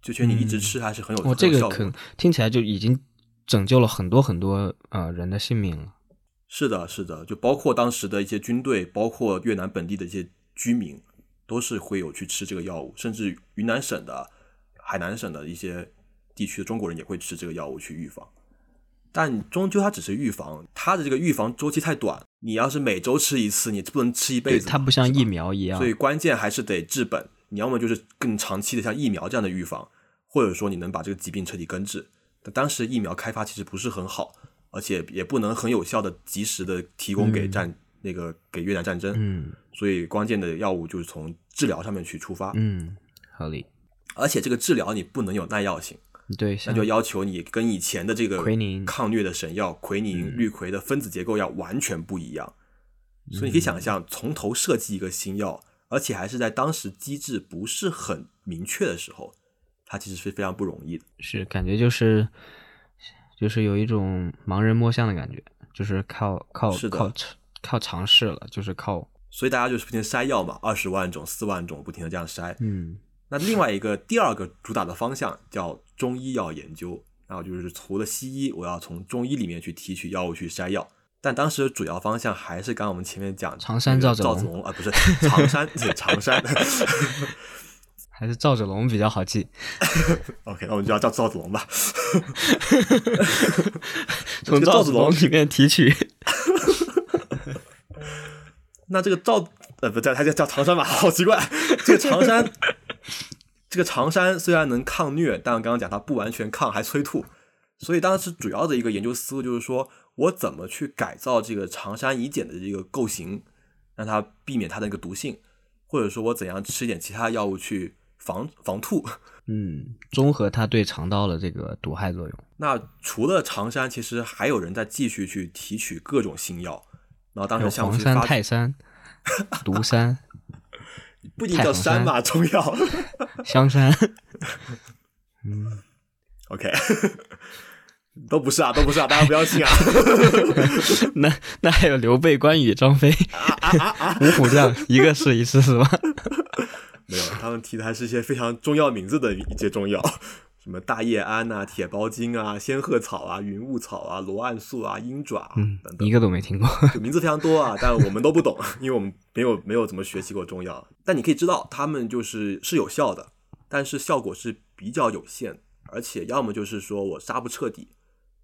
就觉得你一直吃还是很有哦，这个可听起来就已经拯救了很多很多呃人的性命了。是的，是的，就包括当时的一些军队，包括越南本地的一些居民，都是会有去吃这个药物，甚至云南省的、海南省的一些地区的中国人也会吃这个药物去预防。但终究它只是预防，它的这个预防周期太短。你要是每周吃一次，你不能吃一辈子。它不像疫苗一样，所以关键还是得治本。你要么就是更长期的，像疫苗这样的预防，或者说你能把这个疾病彻底根治。但当时疫苗开发其实不是很好，而且也不能很有效的、及时的提供给战那个给越南战争。嗯，所以关键的药物就是从治疗上面去出发。嗯，合理。而且这个治疗你不能有耐药性。对，那就要求你跟以前的这个奎宁抗疟的神药奎宁、氯喹的分子结构要完全不一样。所以你可以想象，从头设计一个新药，而且还是在当时机制不是很明确的时候，它其实是非常不容易的。是感觉就是就是有一种盲人摸象的感觉，就是靠靠靠靠尝试了，就是靠所以大家就是不停筛药嘛，二十万种、四万种，不停的这样筛。嗯那另外一个第二个主打的方向叫中医药研究，然后就是除了西医，我要从中医里面去提取药物去筛药。但当时的主要方向还是刚刚我们前面讲常山赵子龙赵子龙啊，不是常山，对常山。还是赵子龙比较好记。OK，那我们就要叫赵子龙吧。从赵子龙赵子龙里面提取。那这个赵呃不叫他叫叫常山吧，好奇怪。这个常山，这个长山虽然能抗疟，但我刚刚讲它不完全抗，还催吐。所以当时主要的一个研究思路就是说，我怎么去改造这个长山乙碱的这个构型，让它避免它的一个毒性，或者说我怎样吃一点其他药物去防防吐。嗯，综合它对肠道的这个毒害作用。那除了长山，其实还有人在继续去提取各种新药。然后当时项目黄山、泰山、毒山、不一定叫山吧，中药。香山。嗯 OK，都不是啊，都不是啊，大家不要信啊。那那还有刘备、关羽、张飞、五虎将，一个试一试是吧？没有，他们提的还是一些非常重要名字的一些中药，什么大叶桉啊、铁包金啊、仙鹤草啊、云雾草啊、罗汉素啊、鹰爪啊嗯等，等，一个都没听过。就名字非常多啊，但我们都不懂，因为我们没有没有怎么学习过中药。但你可以知道，他们就是是有效的，但是效果是比较有限，而且要么就是说我杀不彻底，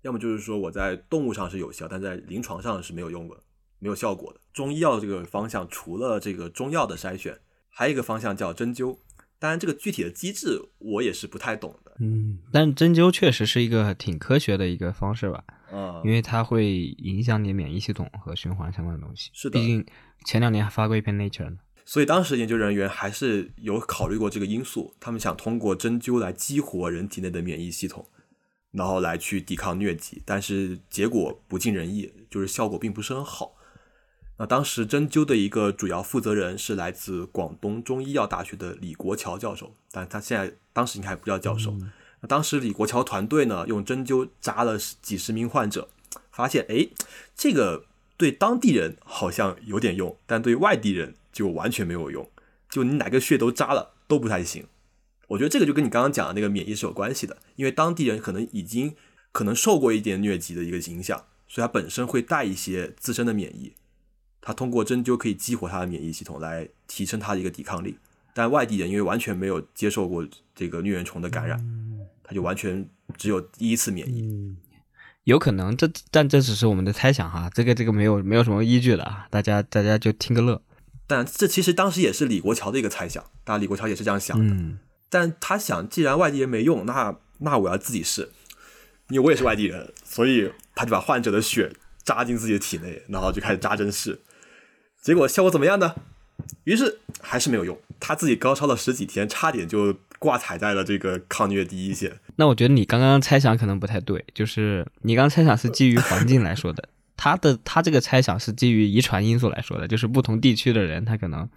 要么就是说我在动物上是有效，但在临床上是没有用的，没有效果的。中医药这个方向，除了这个中药的筛选，还有一个方向叫针灸。当然，这个具体的机制我也是不太懂的。嗯，但针灸确实是一个挺科学的一个方式吧，嗯、因为它会影响你免疫系统和循环相关的东西。是的毕竟前两年还发过一篇 Nature 呢。所以当时研究人员还是有考虑过这个因素，他们想通过针灸来激活人体内的免疫系统，然后来去抵抗疟疾，但是结果不尽人意，就是效果并不是很好。那当时针灸的一个主要负责人是来自广东中医药大学的李国桥教授，但他现在当时应该还不叫教授。那当时李国桥团队呢，用针灸扎了几十名患者，发现哎，这个对当地人好像有点用，但对外地人就完全没有用。就你哪个穴都扎了都不太行。我觉得这个就跟你刚刚讲的那个免疫是有关系的，因为当地人可能已经可能受过一点疟疾的一个影响，所以他本身会带一些自身的免疫，他通过针灸可以激活他的免疫系统来提升他的一个抵抗力。但外地人因为完全没有接受过这个疟原虫的感染，他就完全只有第一次免疫。嗯，有可能这但这只是我们的猜想哈，这个这个没有没有什么依据的啊，大家大家就听个乐。但这其实当时也是李国桥的一个猜想，当然李国桥也是这样想的。嗯，但他想，既然外地人没用，那那我要自己试，因为我也是外地人，所以他就把患者的血扎进自己的体内，然后就开始扎针试。结果效果怎么样呢？于是还是没有用，他自己高烧了十几天，差点就挂彩在了这个抗疟第一线。那我觉得你刚刚猜想可能不太对，就是你刚刚猜想是基于环境来说的，他的他这个猜想是基于遗传因素来说的，就是不同地区的人他可能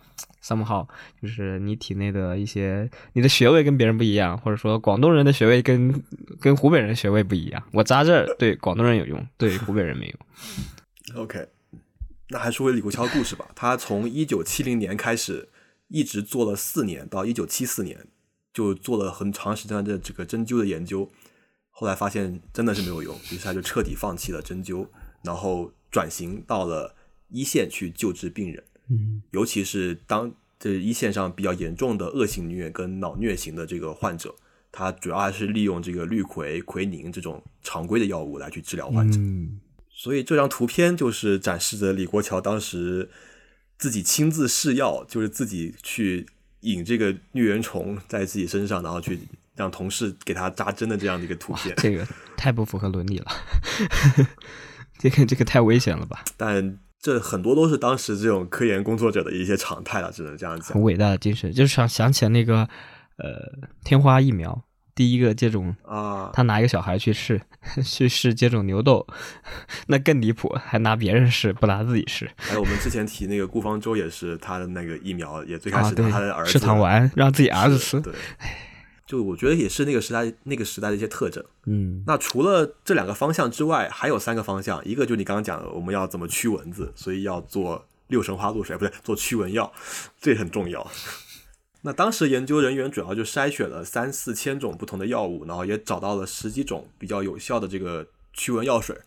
somehow 就是你体内的一些你的穴位跟别人不一样，或者说广东人的穴位跟跟湖北人的穴位不一样，我扎这儿对广东人有用，对湖北人没用。OK，那还说回李国桥的故事吧。他从一九七零年开始，一直做了四年，到一九七四年，就做了很长时间的这个针灸的研究。后来发现真的是没有用，于是他就彻底放弃了针灸，然后转型到了一线去救治病人。嗯尤其是当这一线上比较严重的恶性疟跟脑疟型的这个患者，他主要还是利用这个氯喹、喹宁这种常规的药物来去治疗患者。嗯所以这张图片就是展示着李国桥当时自己亲自试药，就是自己去引这个疟原虫在自己身上，然后去让同事给他扎针的这样的一个图片。这个太不符合伦理了，这个这个太危险了吧？但这很多都是当时这种科研工作者的一些常态了，只能这样讲很。伟大的精神，就是想想起来那个呃天花疫苗，第一个接种，啊，他拿一个小孩去试，去试接种牛痘，那更离谱，还拿别人试，不拿自己试还有我们之前提那个顾方舟也是，他的那个疫苗也最开啊！始拿他的儿，子试糖丸 让自己儿子吃，对，就我觉得也是那个时代那个时代的一些特征。嗯那除了这两个方向之外，还有三个方向，一个就是你刚刚讲的，我们要怎么驱蚊子，所以要做六神花露水，不对，做驱蚊药，这很重要。那当时研究人员主要就筛选了三四千种不同的药物，然后也找到了十几种比较有效的这个驱蚊药水。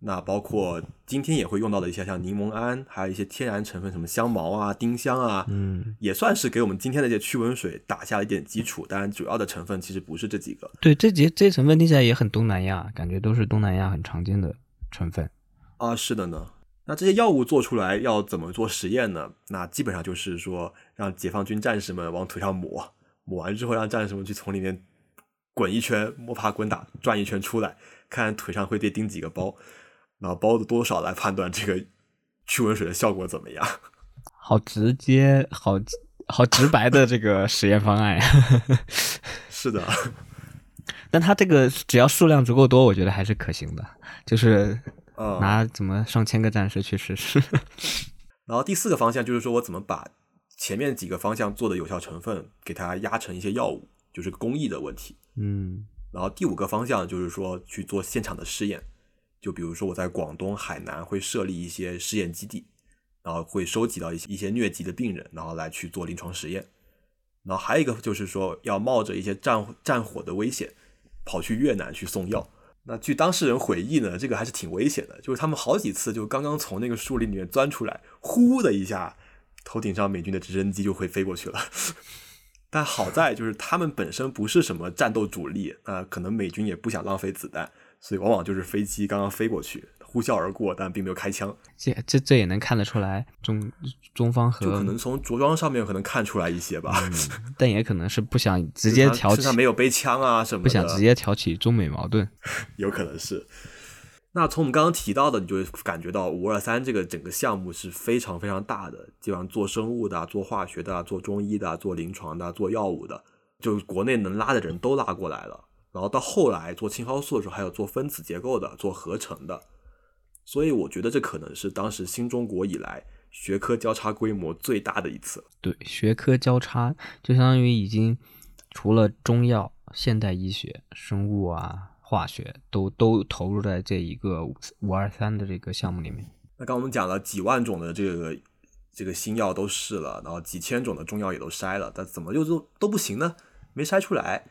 那包括今天也会用到的一些像柠檬胺，还有一些天然成分，什么香茅啊、丁香啊，嗯，也算是给我们今天的这些驱蚊水打下了一点基础。当然，主要的成分其实不是这几个。对，这几这些成分听起来也很东南亚，感觉都是东南亚很常见的成分。啊，是的呢。那这些药物做出来要怎么做实验呢？那基本上就是说，让解放军战士们往腿上抹，抹完之后让战士们去从里面滚一圈，摸爬滚打转一圈出来，看腿上会被钉几个包。然后包的多少来判断这个驱蚊水的效果怎么样？好直接，好好直白的这个实验方案。是的，但它这个只要数量足够多，我觉得还是可行的。就是拿怎么上千个战士去试试。然后第四个方向就是说我怎么把前面几个方向做的有效成分给它压成一些药物，就是工艺的问题。嗯。然后第五个方向就是说去做现场的试验。就比如说，我在广东、海南会设立一些试验基地，然后会收集到一些一些疟疾的病人，然后来去做临床实验。然后还有一个就是说，要冒着一些战战火的危险，跑去越南去送药。那据当事人回忆呢，这个还是挺危险的，就是他们好几次就刚刚从那个树林里面钻出来，呼的一下，头顶上美军的直升机就会飞过去了。但好在就是他们本身不是什么战斗主力，那可能美军也不想浪费子弹。所以往往就是飞机刚刚飞过去，呼啸而过，但并没有开枪。这这这也能看得出来，中中方和就可能从着装上面可能看出来一些吧，但也可能是不想直接挑起，身上没有背枪啊什么的，不想直接挑起中美矛盾，有可能是。那从我们刚刚提到的，你就会感觉到五二三这个整个项目是非常非常大的，基本上做生物的、做化学的、做中医的、做临床的、做药物的，就国内能拉的人都拉过来了。然后到后来做青蒿素的时候，还有做分子结构的、做合成的，所以我觉得这可能是当时新中国以来学科交叉规模最大的一次。对，学科交叉就相当于已经除了中药、现代医学、生物啊、化学都都投入在这一个五二三的这个项目里面。那刚我们讲了几万种的这个这个新药都试了，然后几千种的中药也都筛了，但怎么就都都不行呢？没筛出来。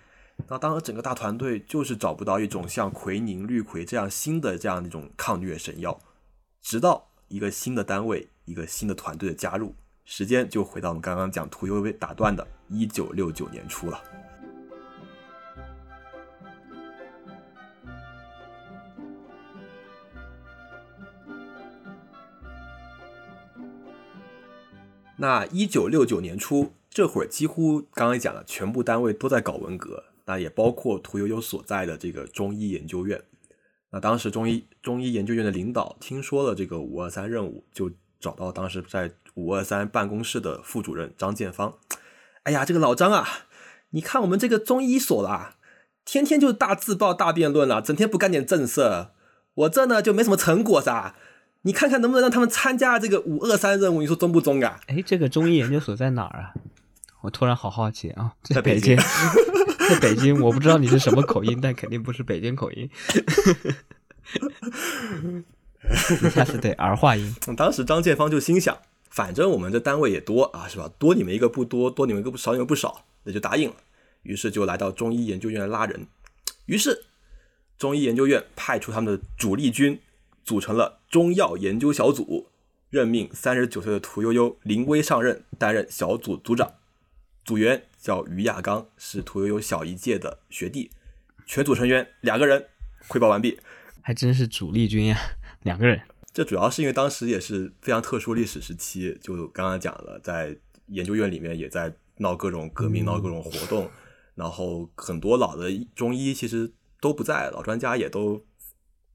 那当时整个大团队就是找不到一种像奎宁、氯喹这样新的这样一种抗疟神药，直到一个新的单位、一个新的团队的加入，时间就回到我们刚刚讲屠呦呦被打断的1969年初了。那1969年初这会儿，几乎刚刚讲了，全部单位都在搞文革。那也包括屠呦呦所在的这个中医研究院。那当时中医中医研究院的领导听说了这个五二三任务，就找到当时在五二三办公室的副主任张建芳。哎呀，这个老张啊，你看我们这个中医所啦，天天就大自报大辩论了，整天不干点正事。我这呢就没什么成果噻。你看看能不能让他们参加这个五二三任务？你说中不中啊？哎，这个中医研究所在哪儿啊？我突然好好奇啊，在北京。在北京，我不知道你是什么口音，但肯定不是北京口音。你下次得儿化音。当时张建芳就心想，反正我们这单位也多啊，是吧？多你们一个不多，多你们一个不少，你们不少，那就答应了。于是就来到中医研究院拉人。于是中医研究院派出他们的主力军，组成了中药研究小组，任命三十九岁的屠呦呦临危上任，担任小组组长。组员叫于亚刚，是屠呦呦小一届的学弟。全组成员两个人，汇报完毕。还真是主力军呀，两个人。这主要是因为当时也是非常特殊历史时期，就刚刚讲了，在研究院里面也在闹各种革命，闹各种活动，然后很多老的中医其实都不在，老专家也都。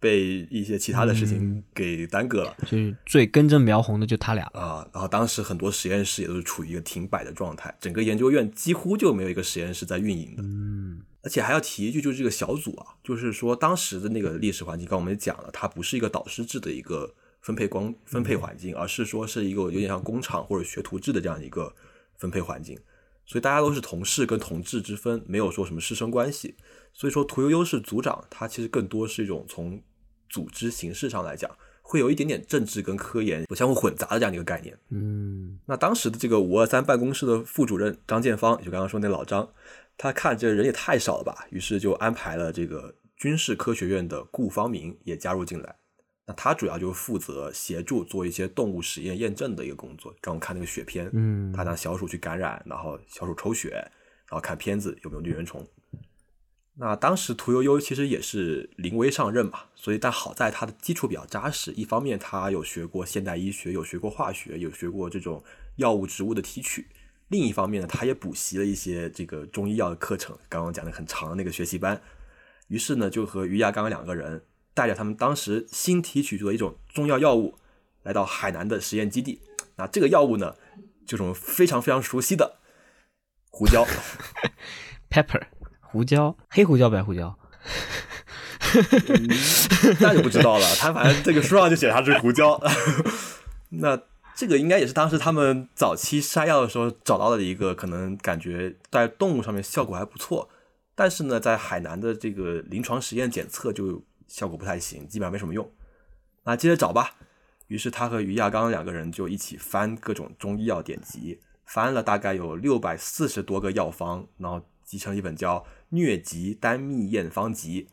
被一些其他的事情给耽搁了，就是最根正苗红的就他俩啊。然后当时很多实验室也都是处于一个停摆的状态，整个研究院几乎就没有一个实验室在运营的。嗯，而且还要提一句，就是这个小组啊，就是说当时的那个历史环境，刚我们讲了，它不是一个导师制的一个分配光分配环境，而是说是一个有点像工厂或者学徒制的这样一个分配环境，所以大家都是同事跟同志之分，没有说什么师生关系。所以说屠呦呦是组长，他其实更多是一种从组织形式上来讲，会有一点点政治跟科研相互混杂的这样的一个概念。嗯那当时的这个五二三办公室的副主任张建芳，就刚刚说那老张，他看这人也太少了吧，于是就安排了这个军事科学院的顾方明也加入进来。那他主要就负责协助做一些动物实验验证的一个工作。刚我们看那个血片，嗯他拿小鼠去感染，然后小鼠抽血，然后看片子有没有疟原虫。那当时屠呦呦其实也是临危上任嘛，所以但好在他的基础比较扎实。一方面他有学过现代医学，有学过化学，有学过这种药物植物的提取；另一方面呢，他也补习了一些这个中医药的课程，刚刚讲的很长的那个学习班。于是呢，就和于亚刚两个人带着他们当时新提取出的一种中药药物，来到海南的实验基地。那这个药物呢，就是我们非常非常熟悉的胡椒。pepper 胡椒，黑胡椒白胡椒，那就不知道了。他反正这个书上就写它是胡椒。那这个应该也是当时他们早期筛药的时候找到的一个可能感觉在动物上面效果还不错，但是呢，在海南的这个临床实验检测就效果不太行，基本上没什么用。那接着找吧。于是他和于亚刚两个人就一起翻各种中医药典籍，翻了大概有六百四十多个药方，然后集成一本叫《疟疾单秘验方集》。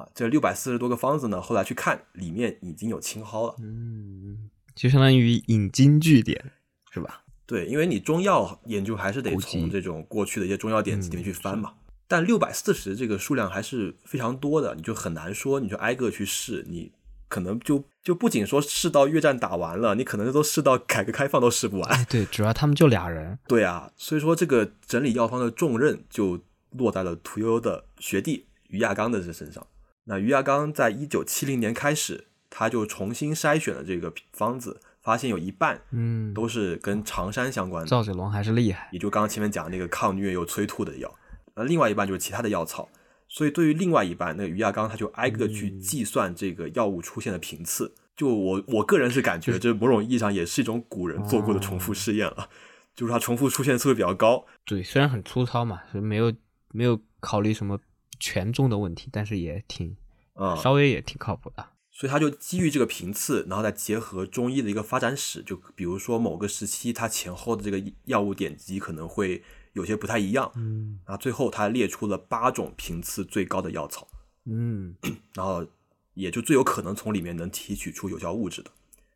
啊，这六百四十多个方子呢，后来去看，里面已经有青蒿了。嗯，就相当于引经据典，是吧？对，因为你中药研究还是得从这种过去的一些中药典籍里面去翻嘛。但六百四十这个数量还是非常多的，你就很难说，你就挨个去试，你可能就就不仅说试到越战打完了，你可能都试到改革开放都试不完。哎，对，主要他们就俩人，对啊，所以说这个整理药方的重任就落在了屠呦呦的学弟于亚刚的这身上。那于亚刚在一九七零年开始，他就重新筛选了这个方子，发现有一半嗯，都是跟常山相关的，赵子龙还是厉害，也就刚刚前面讲的那个抗疟又催吐的药。那另外一半就是其他的药草。所以对于另外一半，那个于亚刚他就挨个去计算这个药物出现的频次。就我我个人是感觉，这某种意义上也是一种古人做过的重复试验了，就是它重复出现次数比较高。对，虽然很粗糙嘛，是没有没有考虑什么权重的问题，但是也挺嗯、稍微也挺靠谱的。所以他就基于这个频次，然后再结合中医的一个发展史，就比如说某个时期它前后的这个药物典籍可能会有些不太一样，嗯然后最后他列出了八种频次最高的药草，嗯，然后也就最有可能从里面能提取出有效物质的。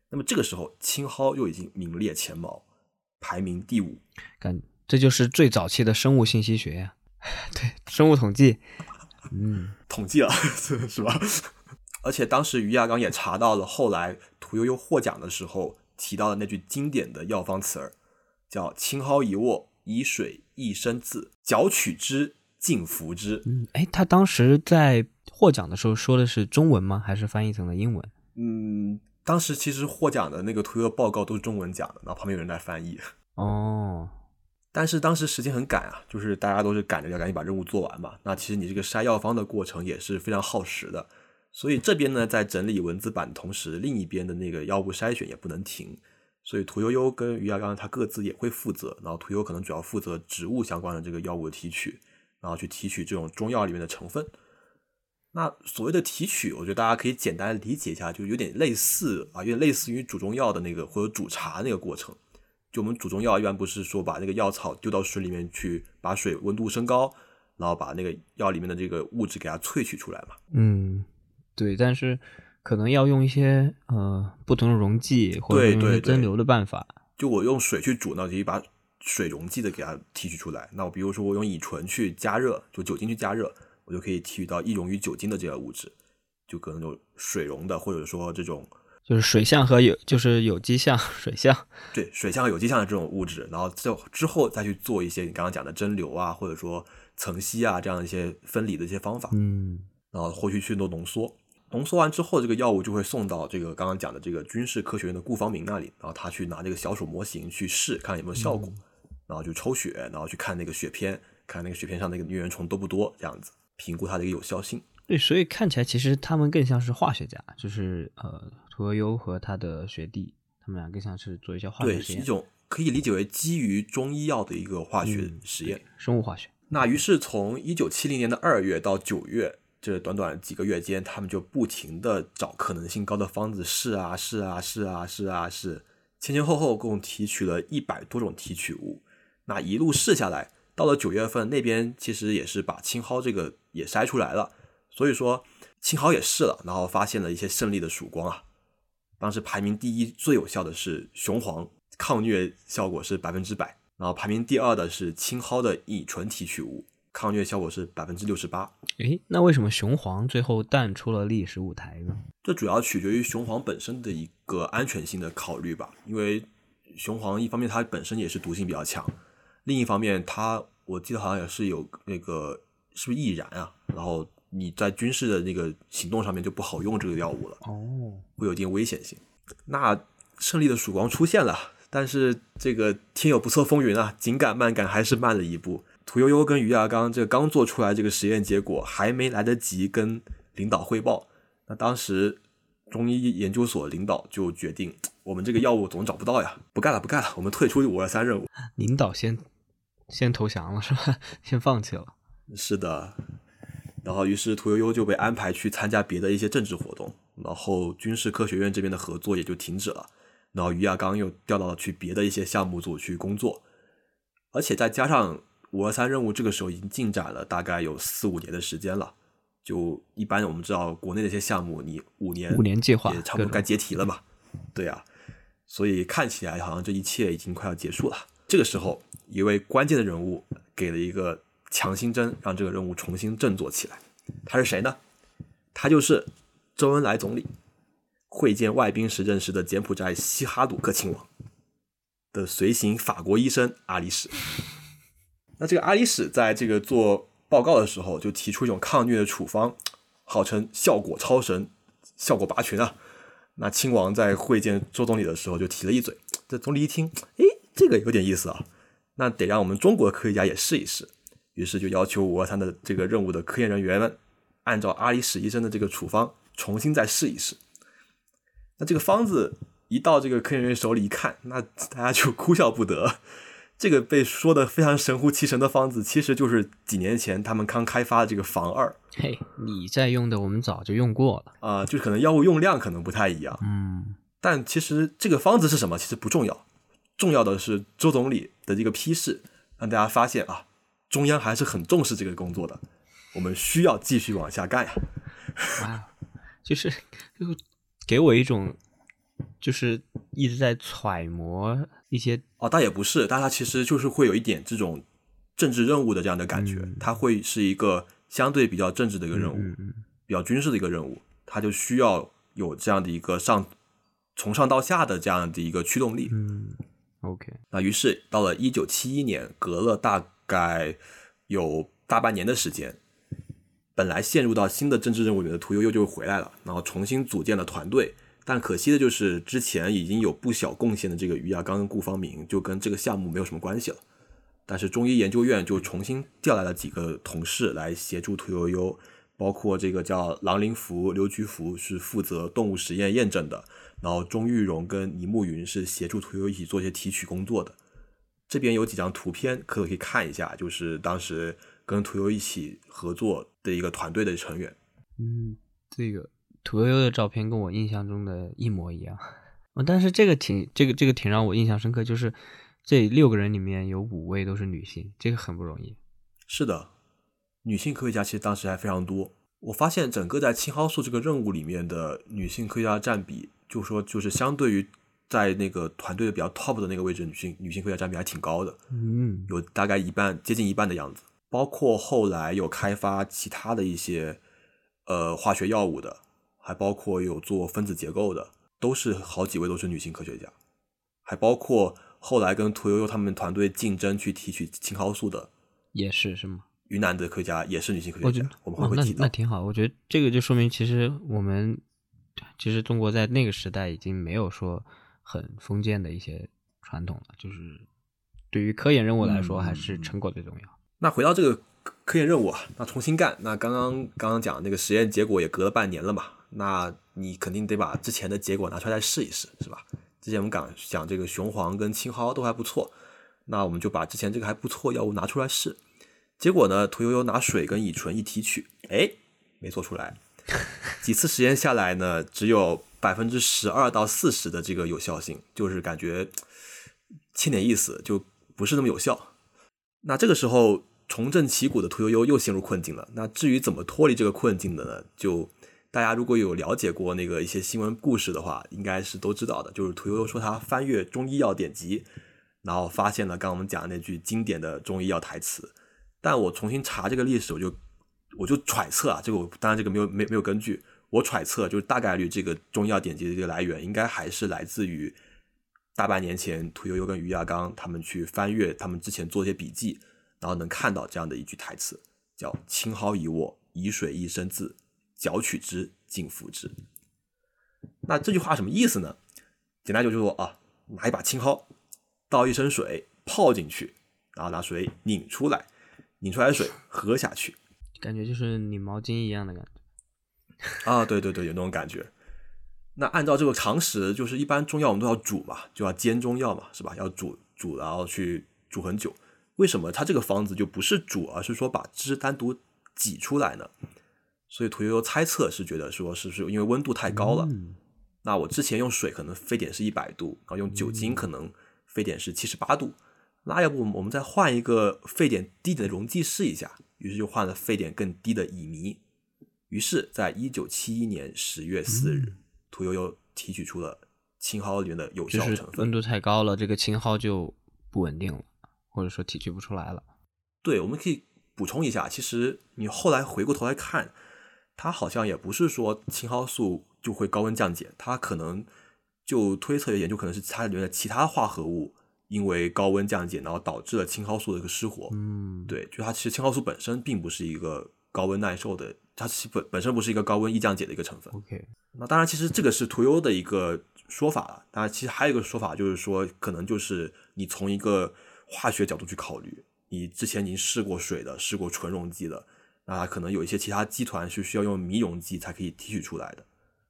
那么这个时候，青蒿又已经名列前茅，排名第五。感这就是最早期的生物信息学呀、对，生物统计。嗯，统计 了，是吧？而且当时于亚刚也查到了后来屠呦呦获奖的时候提到的那句经典的药方词儿，叫“青蒿一握，以水一生渍，绞取之，尽服之嗯，哎，他当时在获奖的时候说的是中文吗？还是翻译成了英文？”。嗯，当时其实获奖的那个屠呦呦报告都是中文讲的，然后旁边有人在翻译。哦，但是当时时间很赶啊，就是大家都是赶着要赶紧把任务做完嘛。那其实你这个筛药方的过程也是非常耗时的，所以这边呢在整理文字版的同时，另一边的那个药物筛选也不能停。所以屠呦呦跟于亚刚他各自也会负责，然后屠呦可能主要负责植物相关的这个药物的提取，然后去提取这种中药里面的成分。那所谓的提取，我觉得大家可以简单理解一下，就有点类似啊，有点类似于煮中药的那个或者煮茶那个过程。就我们煮中药一般不是说把那个药草丢到水里面去，把水温度升高，然后把那个药里面的这个物质给它萃取出来嘛。嗯，对，但是可能要用一些呃不同的溶剂或者用蒸馏的办法。就我用水去煮，那我就可以把水溶剂的给它提取出来。那我比如说我用乙醇去加热，就酒精去加热，我就可以提取到易溶于酒精的这个物质，就可能有水溶的，或者说这种就是水相和有就是有机相、水相。对水相和有机相的这种物质，然后就之后再去做一些你刚刚讲的蒸馏啊，或者说层析啊这样一些分离的一些方法。嗯然后后续去做浓缩。浓缩完之后，这个药物就会送到这个刚刚讲的这个军事科学院的顾方明那里，然后他去拿这个小鼠模型去试，看有没有效果，然后就抽血，然后去看那个血片，看那个血片上那个疟原虫多不多，这样子评估它的一个有效性。对，所以看起来其实他们更像是化学家，就是呃屠呦呦和他的学弟，他们两个像是做一些化，学实验，是一种可以理解为基于中医药的一个化学实验。生物化学。那于是从一九七零年的二月到九月，这短短几个月间，他们就不停的找可能性高的方子试啊试啊试啊试啊试，前前后后共提取了一百多种提取物。那一路试下来，到了九月份，那边其实也是把青蒿这个也筛出来了。所以说，青蒿也试了，然后发现了一些胜利的曙光啊。当时排名第一最有效的是雄黄，抗疟效果是百分之百。然后排名第二的是青蒿的乙醇提取物，抗疟效果是百分之六十八。诶，那为什么雄黄最后淡出了历史舞台呢？这主要取决于雄黄本身的一个安全性的考虑吧。因为雄黄一方面它本身也是毒性比较强，另一方面它我记得好像也是有那个是不是易燃啊？然后你在军事的那个行动上面就不好用这个药物了，哦，会有一定危险性。那胜利的曙光出现了。但是这个天有不测风云啊，紧赶慢赶还是慢了一步。屠呦呦跟于亚刚这个刚做出来这个实验结果，还没来得及跟领导汇报，那当时中医研究所领导就决定，我们这个药物总找不到呀，不干了不干了，我们退出五二三任务。领导先先投降了是吧？先放弃了。是的，然后于是屠呦呦就被安排去参加别的一些政治活动，然后军事科学院这边的合作也就停止了。然后于亚刚又调到了去别的一些项目组去工作，而且再加上五二三任务，这个时候已经进展了大概有四五年的时间了。就一般我们知道国内的一些项目，你五年五年计划也差不多该解体了嘛？对呀，所以看起来好像这一切已经快要结束了。这个时候，一位关键的人物给了一个强心针，让这个任务重新振作起来。他是谁呢？他就是周恩来总理。会见外宾时认识的柬埔寨西哈努克亲王的随行法国医生阿里史。那这个阿里史在这个做报告的时候，就提出一种抗疟的处方，号称效果超神，效果拔群啊。那亲王在会见周总理的时候就提了一嘴，这总理一听，哎，这个有点意思啊，那得让我们中国科学家也试一试。于是就要求五二三的这个任务的科研人员们，按照阿里史医生的这个处方，重新再试一试。那这个方子一到这个科研人员手里一看，那大家就哭笑不得。这个被说的非常神乎其神的方子，其实就是几年前他们刚开发的这个防二。嘿，你在用的，我们早就用过了啊，就可能药物用量可能不太一样。嗯，但其实这个方子是什么，其实不重要，重要的是周总理的这个批示，让大家发现啊，中央还是很重视这个工作的，我们需要继续往下干呀。哇，就是就。给我一种，就是一直在揣摩一些哦，倒也不是，但他其实就是会有一点这种政治任务的这样的感觉，它会是一个相对比较政治的一个任务，比较军事的一个任务，他就需要有这样的一个上从上到下的这样的一个驱动力。嗯，OK，那于是到了一九七一年，格勒大概有大半年的时间。本来陷入到新的政治任务里的屠呦呦就回来了，然后重新组建了团队。但可惜的就是之前已经有不小贡献的这个于亚刚跟顾方明就跟这个项目没有什么关系了。但是中医研究院就重新调来了几个同事来协助屠呦呦，包括这个叫郎林福、刘菊福是负责动物实验验证的，然后钟玉荣跟倪慕云是协助屠呦呦一起做一些提取工作的。这边有几张图片，可可以看一下，就是当时。跟屠呦一起合作的一个团队的成员，嗯，这个屠呦呦的照片跟我印象中的一模一样，但是这个挺这个这个挺让我印象深刻，就是这六个人里面有五位都是女性，这个很不容易。是的，女性科学家其实当时还非常多。我发现整个在青蒿素这个任务里面的女性科学家占比，就说就是相对于在那个团队的比较 top 的那个位置，女性女性科学家占比还挺高的，嗯，有大概一半，接近一半的样子。包括后来有开发其他的一些呃化学药物的，还包括有做分子结构的，都是好几位都是女性科学家，还包括后来跟屠呦呦他们团队竞争去提取青蒿素的，也是是吗？云南的科学家也是女性科学家，我们会会提到。那挺好，我觉得这个就说明其实我们其实中国在那个时代已经没有说很封建的一些传统了，就是对于科研任务来说，还是成果最重要。那回到这个科研任务啊，那重新干。那刚刚刚刚讲那个实验结果也隔了半年了嘛，那你肯定得把之前的结果拿出来再试一试，是吧？之前我们讲讲这个雄黄跟青蒿都还不错，那我们就把之前这个还不错药物拿出来试。结果呢，屠呦呦拿水跟乙醇一提取，哎，没做出来。几次实验下来呢，只有百分之十二到四十的这个有效性，就是感觉欠点意思，就不是那么有效。那这个时候重振旗鼓的屠呦呦又陷入困境了。那至于怎么脱离这个困境的呢？就大家如果有了解过那个一些新闻故事的话，应该是都知道的。就是屠呦呦说她翻阅中医药典籍，然后发现了刚刚我们讲的那句经典的中医药台词。但我重新查这个历史，我就我就揣测啊，这个我当然这个没有没没有根据，我揣测就是大概率这个中药典籍的这个来源，应该还是来自于。大半年前，屠呦呦跟于亚刚他们去翻阅他们之前做一些笔记，然后能看到这样的一句台词，叫“青蒿一握，以水一升字，搅取之，尽服之”。那这句话什么意思呢？简单就是说啊，拿一把青蒿，倒一升水泡进去，然后拿水拧出来，拧出来的水喝下去，感觉就是拧毛巾一样的感觉。啊，对对对，有那种感觉。那按照这个常识，就是一般中药我们都要煮嘛，就要煎中药嘛，是吧？要煮煮，然后去煮很久。为什么它这个方子就不是煮，而是说把汁单独挤出来呢？所以屠呦呦猜测是觉得说，是不是因为温度太高了？那我之前用水可能沸点是一百度，然后用酒精可能沸点是七十八度，那要不我们再换一个沸点低点的溶剂试一下？于是就换了沸点更低的乙醚。于是，在一九七一年十月四日。屠呦呦提取出了青蒿里面的有效成分，温度太高了，这个青蒿就不稳定了，或者说提取不出来了。对，我们可以补充一下，其实你后来回过头来看，它好像也不是说青蒿素就会高温降解，它可能就推测研究可能是它里面的其他化合物因为高温降解，然后导致了青蒿素的一个失活。嗯，对，就它其实青蒿素本身并不是一个高温耐受的。它其本本身不是一个高温易降解的一个成分。OK，那当然，其实这个是屠呦的一个说法了。当然，其实还有一个说法，就是说，可能就是你从一个化学角度去考虑，你之前已经试过水的，试过纯溶剂的，那可能有一些其他基团是需要用醚溶剂才可以提取出来的，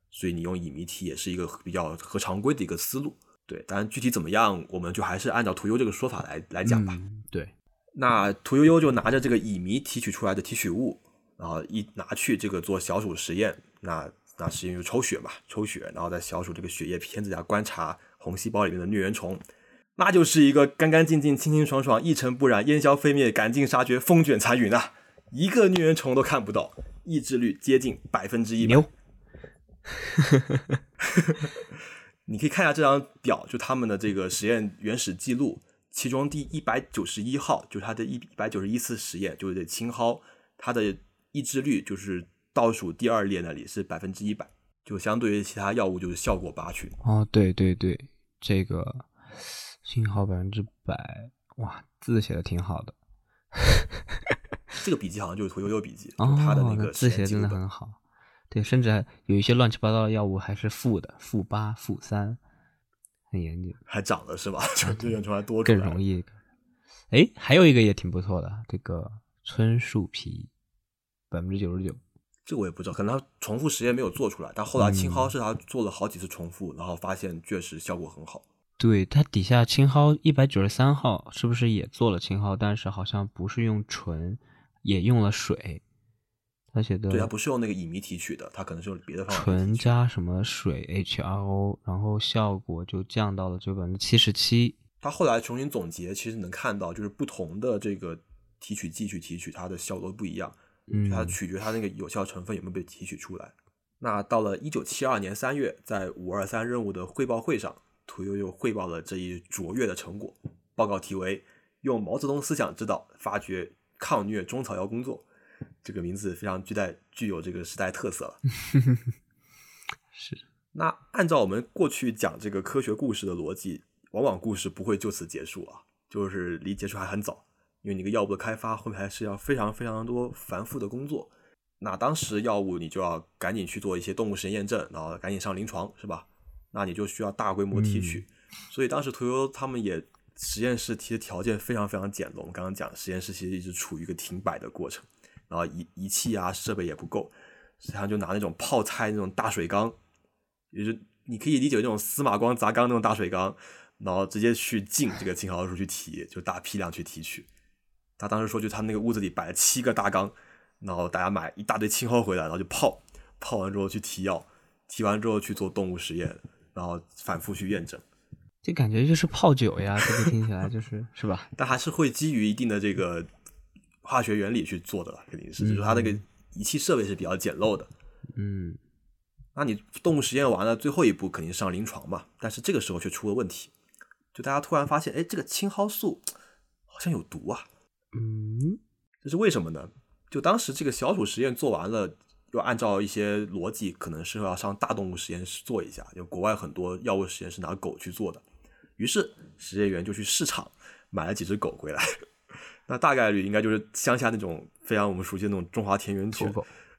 所以你用乙醚提也是一个比较合常规的一个思路。对，当然具体怎么样，我们就还是按照屠呦这个说法来来讲吧。对，那屠呦呦就拿着这个乙醚提取出来的提取物。然后一拿去这个做小鼠实验，那那实验就抽血嘛，抽血，然后在小鼠这个血液片子下观察红细胞里面的疟原虫，那就是一个干干净净、清清爽爽、一尘不染、烟消飞灭、赶尽杀绝、风卷残云啊，一个疟原虫都看不到，抑制率接近百分之一。牛，你可以看一下这张表，就他们的这个实验原始记录，其中第一百九十一号就是他的一百九十一次实验，就是青蒿，它的。抑制率就是倒数第二列那里是百分之一百，就相对于其他药物就是效果拔群。哦，对对对，这个信号百分之百，哇，字写的挺好的。这个笔记好像就是屠呦呦笔记，哦，他的那个字写的真的很好。对，甚至还有一些乱七八糟的药物还是负的，负八、负三，很严谨。还涨了是吧？这样出来多更容易。哎，还有一个也挺不错的，这个椿树皮。百分之九十九，这我也不知道，可能他重复实验没有做出来。但后来青蒿是他做了好几次重复，然后发现确实效果很好。对他底下青蒿一百九十三号是不是也做了青蒿？但是好像不是用纯，也用了水。他写的对，他不是用那个乙醚提取的，他可能是用别的方法。纯加什么水 HRO，然后效果就降到了这百分之七十七。他后来重新总结，其实能看到，就是不同的这个提取剂去提取，它的效果不一样。嗯，它取决它那个有效成分有没有被提取出来。那到了一九七二年三月，在五二三任务的汇报会上，屠呦呦汇报了这一卓越的成果。报告题为“用毛泽东思想指导发掘抗疟中草药工作”，这个名字非常具带具有这个时代特色了。是。那按照我们过去讲这个科学故事的逻辑，往往故事不会就此结束啊，就是离结束还很早。因为你个药物的开发后面还是要非常非常多繁复的工作，那当时药物你就要赶紧去做一些动物实验验证，然后赶紧上临床，是吧？那你就需要大规模提取，所以当时屠呦呦他们也实验室提的条件非常非常简陋。我们刚刚讲实验室其实一直处于一个停摆的过程，然后仪仪器啊设备也不够，实际上就拿那种泡菜那种大水缸，也就你可以理解那种司马光砸缸那种大水缸，然后直接去进这个青蒿素去提，就大批量去提取。他当时说，就他那个屋子里摆了七个大缸，然后大家买一大堆青蒿回来，然后就泡，泡完之后去提药，提完之后去做动物实验，然后反复去验证。这感觉就是泡酒呀，这个听起来就是是吧？但还是会基于一定的这个化学原理去做的了，肯定是，就是它那个仪器设备是比较简陋的。嗯，那你动物实验完了，最后一步肯定上临床嘛。但是这个时候却出了问题，就大家突然发现，哎，这个青蒿素好像有毒啊。嗯，这是为什么呢？就当时这个小鼠实验做完了，又按照一些逻辑，可能是要上大动物实验室做一下。就国外很多药物实验是拿狗去做的，于是实验员就去市场买了几只狗回来。那大概率应该就是乡下那种非常我们熟悉的那种中华田园犬。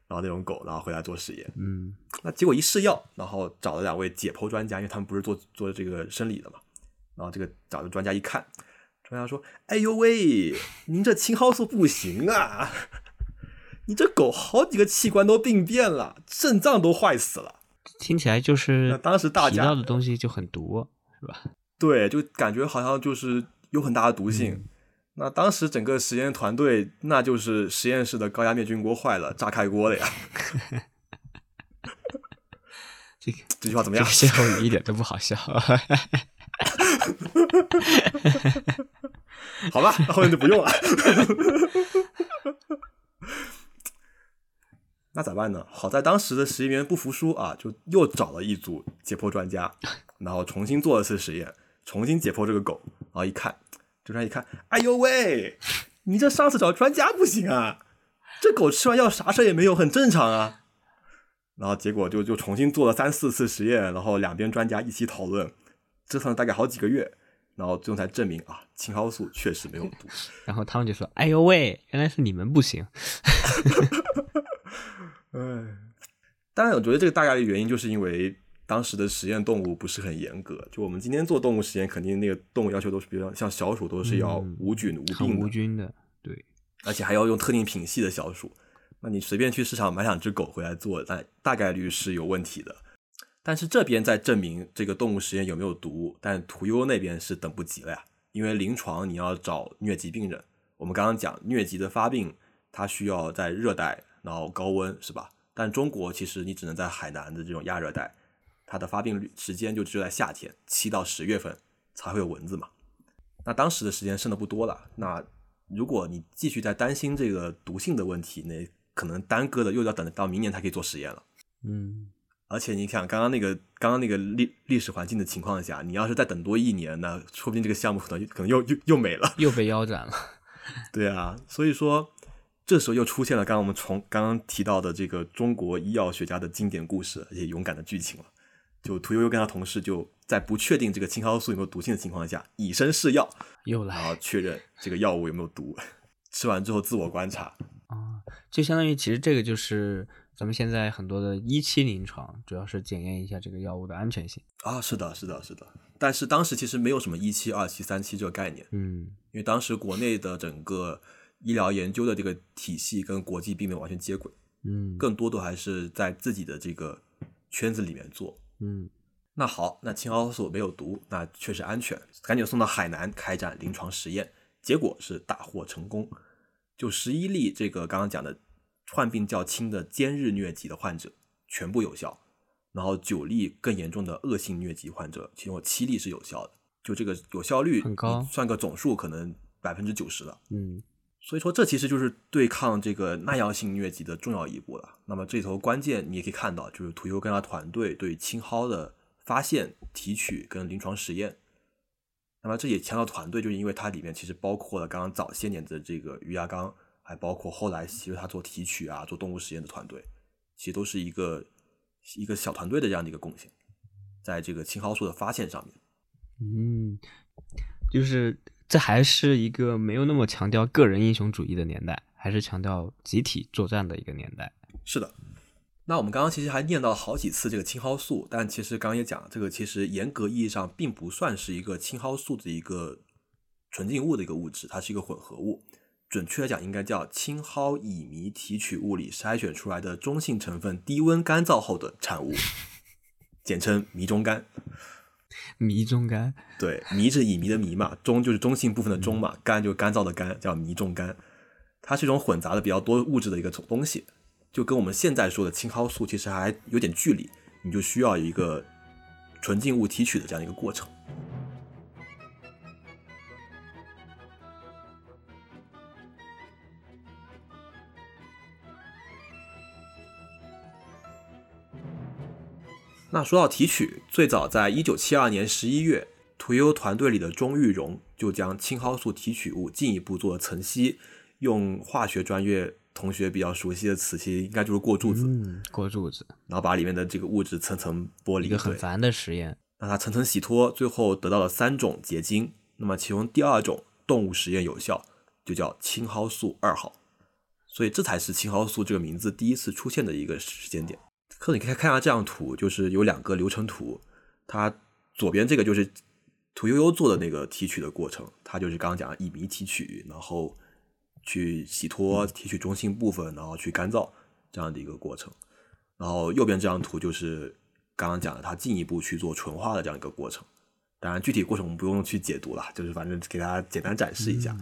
然后那种狗，然后回来做实验。嗯那结果一试药，然后找了两位解剖专家，因为他们不是做做这个生理的嘛。然后这个找的专家一看，专家说：“哎呦喂，您这青蒿素不行啊，你这狗好几个器官都病变了，肾脏都坏死了。听起来就是那当时大家提到的东西就很毒，是吧？”对，就感觉好像就是有很大的毒性。那当时整个实验团队，那就是实验室的高压灭菌锅坏了，炸开锅了呀。这个这句话怎么样这个？歇后语一点都不好笑。好吧，那后面就不用了。那咋办呢？好在当时的实验员不服输啊，就又找了一组解剖专家，然后重新做了次实验，重新解剖这个狗。然后一看，专家一看，哎呦喂，你这上次找专家不行啊，这狗吃完药啥事也没有，很正常啊。然后结果就就重新做了三四次实验，然后两边专家一起讨论，折腾了大概好几个月，然后最后才证明啊，青蒿素确实没有毒。然后他们就说：“哎呦喂，原来是你们不行。哎，当然，我觉得这个大概率原因就是因为当时的实验动物不是很严格。就我们今天做动物实验，肯定那个动物要求都是，比如像小鼠都是要嗯无菌无病的，无菌的，对，而且还要用特定品系的小鼠。那你随便去市场买两只狗回来做，那大概率是有问题的。但是这边在证明这个动物实验有没有毒，但屠优那边是等不及了呀，因为临床你要找疟疾病人。我们刚刚讲疟疾的发病，它需要在热带，然后高温，是吧？但中国其实你只能在海南的这种亚热带，它的发病率时间就只有在夏天七到十月份才会有蚊子嘛。那当时的时间剩的不多了，那如果你继续在担心这个毒性的问题，那可能耽搁的又要等到明年才可以做实验了。嗯，而且你想，刚刚那个刚刚那个历历史环境的情况下，你要是再等多一年，那说不定这个项目可能可能又又又没了。又被腰斩了。对啊，所以说这时候又出现了刚刚我们从刚刚提到的这个中国医药学家的经典故事，而且勇敢的剧情了。就屠呦呦跟他同事就在不确定这个青蒿素有没有毒性的情况下，以身试药，又然后来确认这个药物有没有毒。吃完之后自我观察，啊！就相当于其实这个就是咱们现在很多的一期临床，主要是检验一下这个药物的安全性。啊，是的，是的，是的。但是当时其实没有什么一期、二期、三期这个概念，嗯因为当时国内的整个医疗研究的这个体系跟国际并没有完全接轨，嗯，更多的还是在自己的这个圈子里面做。嗯那好，那青蒿素没有毒，那确实安全，赶紧送到海南开展临床实验，结果是大获成功，就十一例这个刚刚讲的患病较轻的坚日疟疾的患者全部有效，然后九例更严重的恶性疟疾患者，其中有七例是有效的，就这个有效率很高算个总数可能百分之九十了。嗯所以说，这其实就是对抗这个耐药性疟疾的重要一步了。那么这头关键你也可以看到，就是屠呦跟他团队对青蒿的发现、提取跟临床实验。那么这也强调团队，就是因为它里面其实包括了刚刚早些年的这个余亚刚，还包括后来其实他做提取啊、做动物实验的团队，其实都是一个一个小团队的这样的一个贡献，在这个青蒿素的发现上面。嗯，就是这还是一个没有那么强调个人英雄主义的年代，还是强调集体作战的一个年代。是的，那我们刚刚其实还念到了好几次这个青蒿素，但其实刚刚也讲了，这个其实严格意义上并不算是一个青蒿素的一个纯净物的一个物质，它是一个混合物。准确的讲，应该叫青蒿乙醚提取物里筛选出来的中性成分低温干燥后的产物，简称醚中干。迷中干，对，醚是乙醚的醚嘛，中就是中性部分的中嘛，干就是干燥的干，叫醚中干。它是一种混杂的比较多物质的一个东西，就跟我们现在说的青蒿素其实还有点距离，你就需要一个纯净物提取的这样一个过程。那说到提取，最早在一九七二年十一月，屠呦呦团队里的钟玉荣就将青蒿素提取物进一步做了层析，用化学专业同学比较熟悉的词，其实应该就是过柱子，嗯，过柱子，然后把里面的这个物质层层剥离，一个很烦的实验。那它层层洗脱，最后得到了三种结晶。那么其中第二种动物实验有效，就叫青蒿素二号，所以这才是青蒿素这个名字第一次出现的一个时间点。可你可以看下这张图，就是有两个流程图，它左边这个就是屠呦呦做的那个提取的过程，它就是刚刚讲的乙醚提取，然后去洗脱提取中心部分，然后去干燥这样的一个过程。然后右边这张图就是刚刚讲的，它进一步去做纯化的这样一个过程。当然，具体过程我们不用去解读了，就是反正给大家简单展示一下，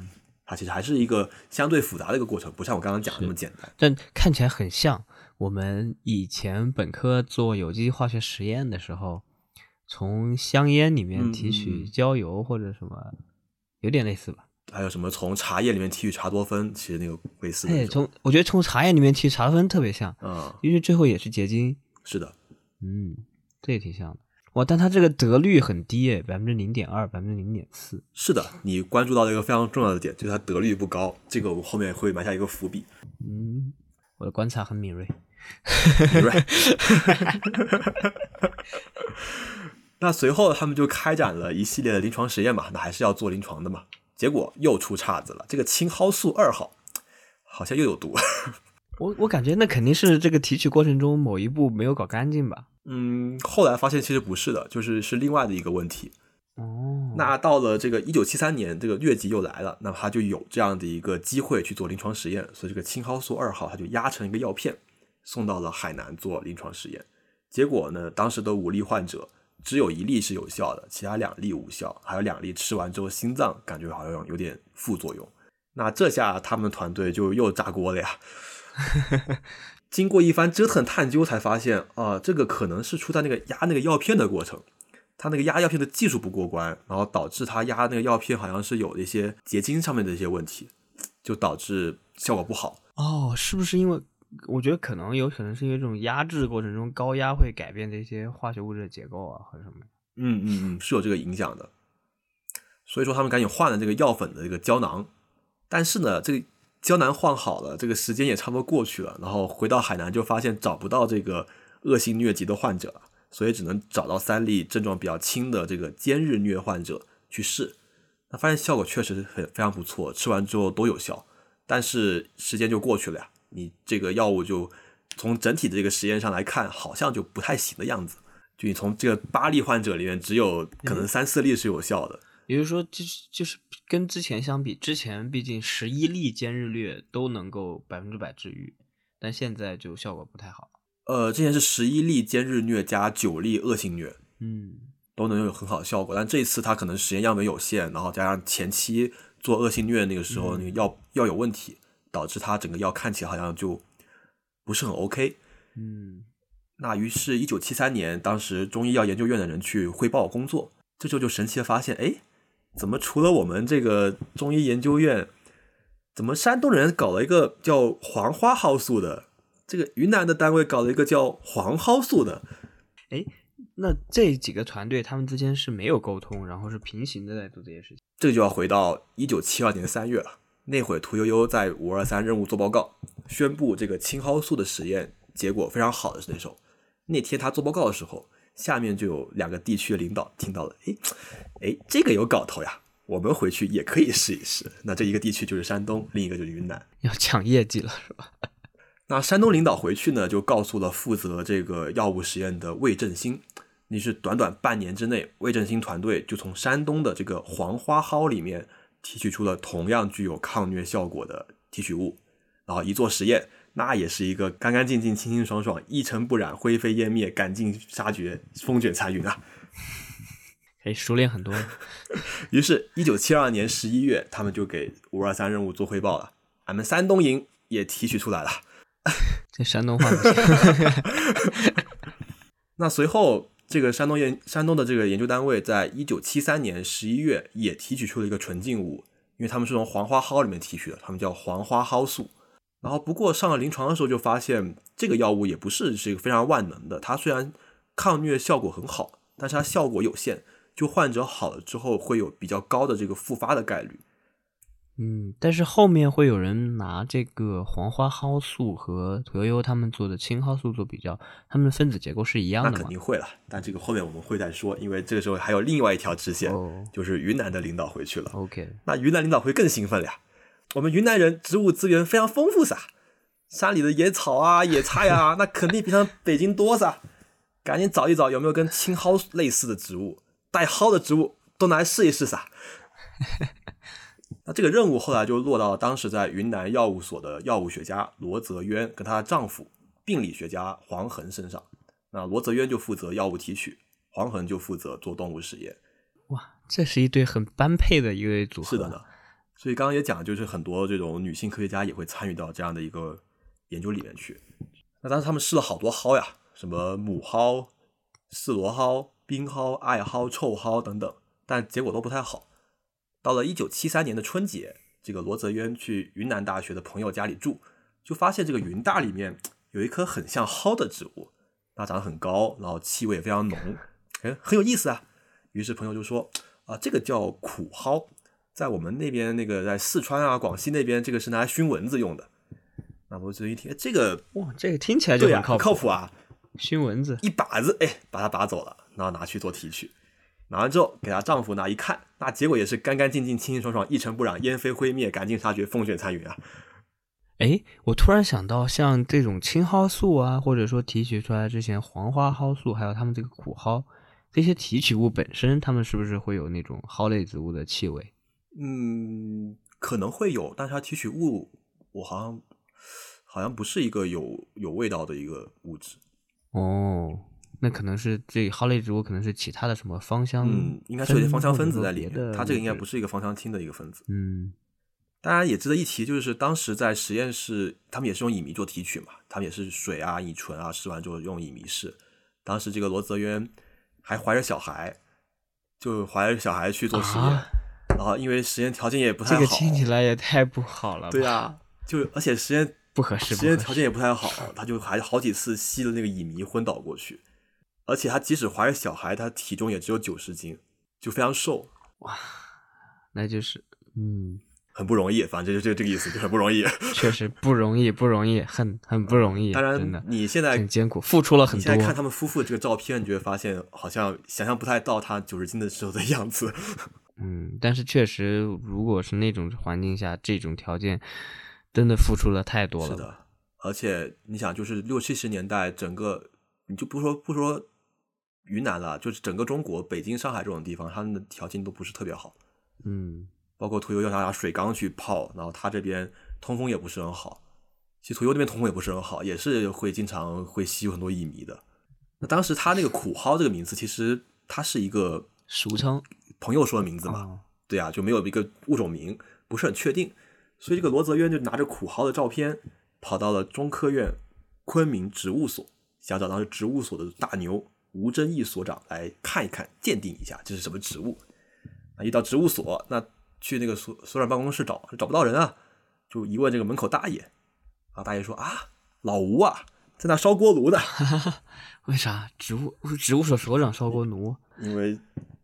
它其实还是一个相对复杂的一个过程，不像我刚刚讲的那么简单。但看起来很像我们以前本科做有机化学实验的时候，从香烟里面提嗯取焦油或者什么，有点类似吧？还有什么从茶叶里面提取茶多酚，其实那个类似的哎，从我觉得从茶叶里面提取茶酚特别像，嗯，因为最后也是结晶。是的，嗯，这也挺像的。哇，但它这个得率很低诶，百分之零点二，百分之零点四。是的，你关注到了一个非常重要的点，就是它得率不高，这个我后面会埋下一个伏笔。嗯，我的观察很敏锐。敏锐。那随后他们就开展了一系列的临床实验嘛，那还是要做临床的嘛。结果又出岔子了，这个青蒿素二号好像又有毒。我我感觉那肯定是这个提取过程中某一步没有搞干净吧？嗯，后来发现其实不是的，就是是另外的一个问题。哦，那到了这个一九七三年，这个疟疾又来了，那么他就有这样的一个机会去做临床实验，所以这个青蒿素二号它就压成一个药片，送到了海南做临床实验。结果呢，当时的五例患者只有一例是有效的，其他两例无效，还有两例吃完之后心脏感觉好像有点副作用。那这下他们团队就又炸锅了呀！经过一番折腾探究，才发现啊、这个可能是出在那个压那个药片的过程。他那个压药片的技术不过关，然后导致他压那个药片好像是有一些结晶上面的一些问题，就导致效果不好。哦，是不是因为？我觉得可能有可能是因为这种压制过程中高压会改变这些化学物质的结构啊，或者什么。嗯嗯嗯，是有这个影响的。所以说他们赶紧换了这个药粉的这个胶囊，但是呢，这个胶囊换好了，这个时间也差不多过去了，然后回到海南就发现找不到这个恶性疟疾的患者了，所以只能找到三例症状比较轻的这个坚日疟患者去试。那发现效果确实很非常不错，吃完之后都有效，但是时间就过去了呀，你这个药物就从整体的这个实验上来看，好像就不太行的样子。就你从这个八例患者里面，只有可能三四例是有效的。也就是说，就是就是跟之前相比，之前毕竟十一例坚日疟都能够百分之百治愈，但现在就效果不太好。呃，之前是十一例坚日疟加九例恶性疟，嗯，都能有很好的效果。但这一次它可能实验样本有限，然后加上前期做恶性疟那个时候，那个药药有问题，导致它整个药看起来好像就不是很 OK。嗯，那于是，一九七三年，当时中医药研究院的人去汇报工作，这时候就神奇的发现，哎，怎么除了我们这个中医研究院，怎么山东人搞了一个叫黄花蒿素的，这个云南的单位搞了一个叫黄蒿素的？哎，那这几个团队他们之间是没有沟通，然后是平行的在做这些事情。这个就要回到一九七二年三月了。那会屠呦呦在五二三任务做报告，宣布这个青蒿素的实验结果非常好的那时候。那天他做报告的时候，下面就有两个地区的领导听到了，哎，哎，这个有搞头呀，我们回去也可以试一试。那这一个地区就是山东，另一个就是云南。要抢业绩了是吧？那山东领导回去呢，就告诉了负责这个药物实验的魏振兴，你是短短半年之内，魏振兴团队就从山东的这个黄花蒿里面提取出了同样具有抗疟效果的提取物，然后一做实验，那也是一个干干净净、清清爽爽、一尘不染、灰飞烟灭、赶尽杀绝、风卷残云啊！可以熟练很多。于是，一九七二年十一月，他们就给五二三任务做汇报了。俺们山东营也提取出来了。这山东话不行。那随后，这个山东研山东的这个研究单位在一九七三年十一月也提取出了一个纯净物，因为他们是从黄花蒿里面提取的，他们叫黄花蒿素。然后不过上了临床的时候就发现，这个药物也不是是一个非常万能的，它虽然抗疟效果很好，但是它效果有限，就患者好了之后会有比较高的这个复发的概率。嗯，但是后面会有人拿这个黄花蒿素和屠呦呦他们做的青蒿素做比较，它们的分子结构是一样的那？肯定会了，但这个后面我们会再说，因为这个时候还有另外一条支线，哦就是云南的领导回去了。，OK，那云南领导会更兴奋了呀！我们云南人植物资源非常丰富噻，山里的野草啊、野菜啊，那肯定比上北京多噻。赶紧找一找有没有跟青蒿类似的植物，带蒿的植物都拿来试一试噻。那这个任务后来就落到当时在云南药物所的药物学家罗泽渊跟她的丈夫病理学家黄恒身上。那罗泽渊就负责药物提取，黄恒就负责做动物实验。哇，这是一对很般配的一对组合。是的呢，所以刚刚也讲，就是很多这种女性科学家也会参与到这样的一个研究里面去。那当时他们试了好多蒿呀，什么母蒿、四罗蒿、冰蒿、艾蒿、臭蒿等等，但结果都不太好。到了一九七三年的春节，这个罗泽渊去云南大学的朋友家里住，就发现这个云大里面有一棵很像蒿的植物，它长得很高，然后气味也非常浓，哎，很有意思啊。于是朋友就说啊，这个叫苦蒿，在我们那边那个在四川啊、广西那边，这个是拿来熏蚊子用的。那罗泽渊一听，哎，这个哇，这个听起来就很靠谱啊，熏蚊子，一把子哎把它拔走了，然后拿去做提取。拿完之后给她丈夫拿一看，那结果也是干干净净、清清爽爽、一尘不染、烟飞灰灭、赶尽杀绝、风卷残云啊。哎，我突然想到，像这种青蒿素啊，或者说提取出来之前黄花蒿素，还有他们这个苦蒿，这些提取物本身，它们是不是会有那种蒿类植物的气味？嗯，可能会有，但是它提取物我好像好像不是一个有有味道的一个物质。哦，那可能是这蒿类植物，可能是其他的什么芳香，嗯，应该是有些芳香分子在里面，它这个应该不是一个芳香烃的一个分子。嗯当然也值得一提，就是当时在实验室，他们也是用乙醚做提取嘛，他们也是水啊、乙醇啊，试完之后用乙醚试。当时这个罗泽渊还怀着小孩，就怀着小孩去做实验，啊然后因为实验条件也不太好，这个听起来也太不好了？对啊，就而且实验不合适，实验条件也不太好，他就还好几次吸了那个乙醚昏倒过去，而且她即使怀着小孩，她体重也只有九十斤，就非常瘦，哇那就是嗯，很不容易。反正就就这个意思，就很不容易。确实不容易，不容易，很很不容易，当然，你现在很艰苦，付出了很多你现在。看他们夫妇的这个照片，你就会发现好像想象不太到他九十斤的时候的样子。嗯，但是确实，如果是那种环境下，这种条件，真的付出了太多了。是，的，而且你想，就是六七十年代，整个你就不说不说云南了，就是整个中国，北京、上海这种地方，他们的条件都不是特别好。嗯，包括屠呦呦要拿水缸去泡，然后他这边通风也不是很好。其实屠呦那边通风也不是很好，也是会经常会吸很多乙醚的。那当时他那个苦蒿这个名字，其实它是一个俗称朋友说的名字嘛，哦对啊，就没有一个物种名，不是很确定。所以这个罗泽渊就拿着苦蒿的照片，跑到了中科院昆明植物所，想找当时植物所的大牛吴真义所长来看一看，鉴定一下这是什么植物。啊，一到植物所，那去那个所所长办公室找，找不到人啊，就一问这个门口大爷，啊，大爷说啊，老吴啊，在那烧锅炉呢，为啥植物植物所所长烧锅炉？因为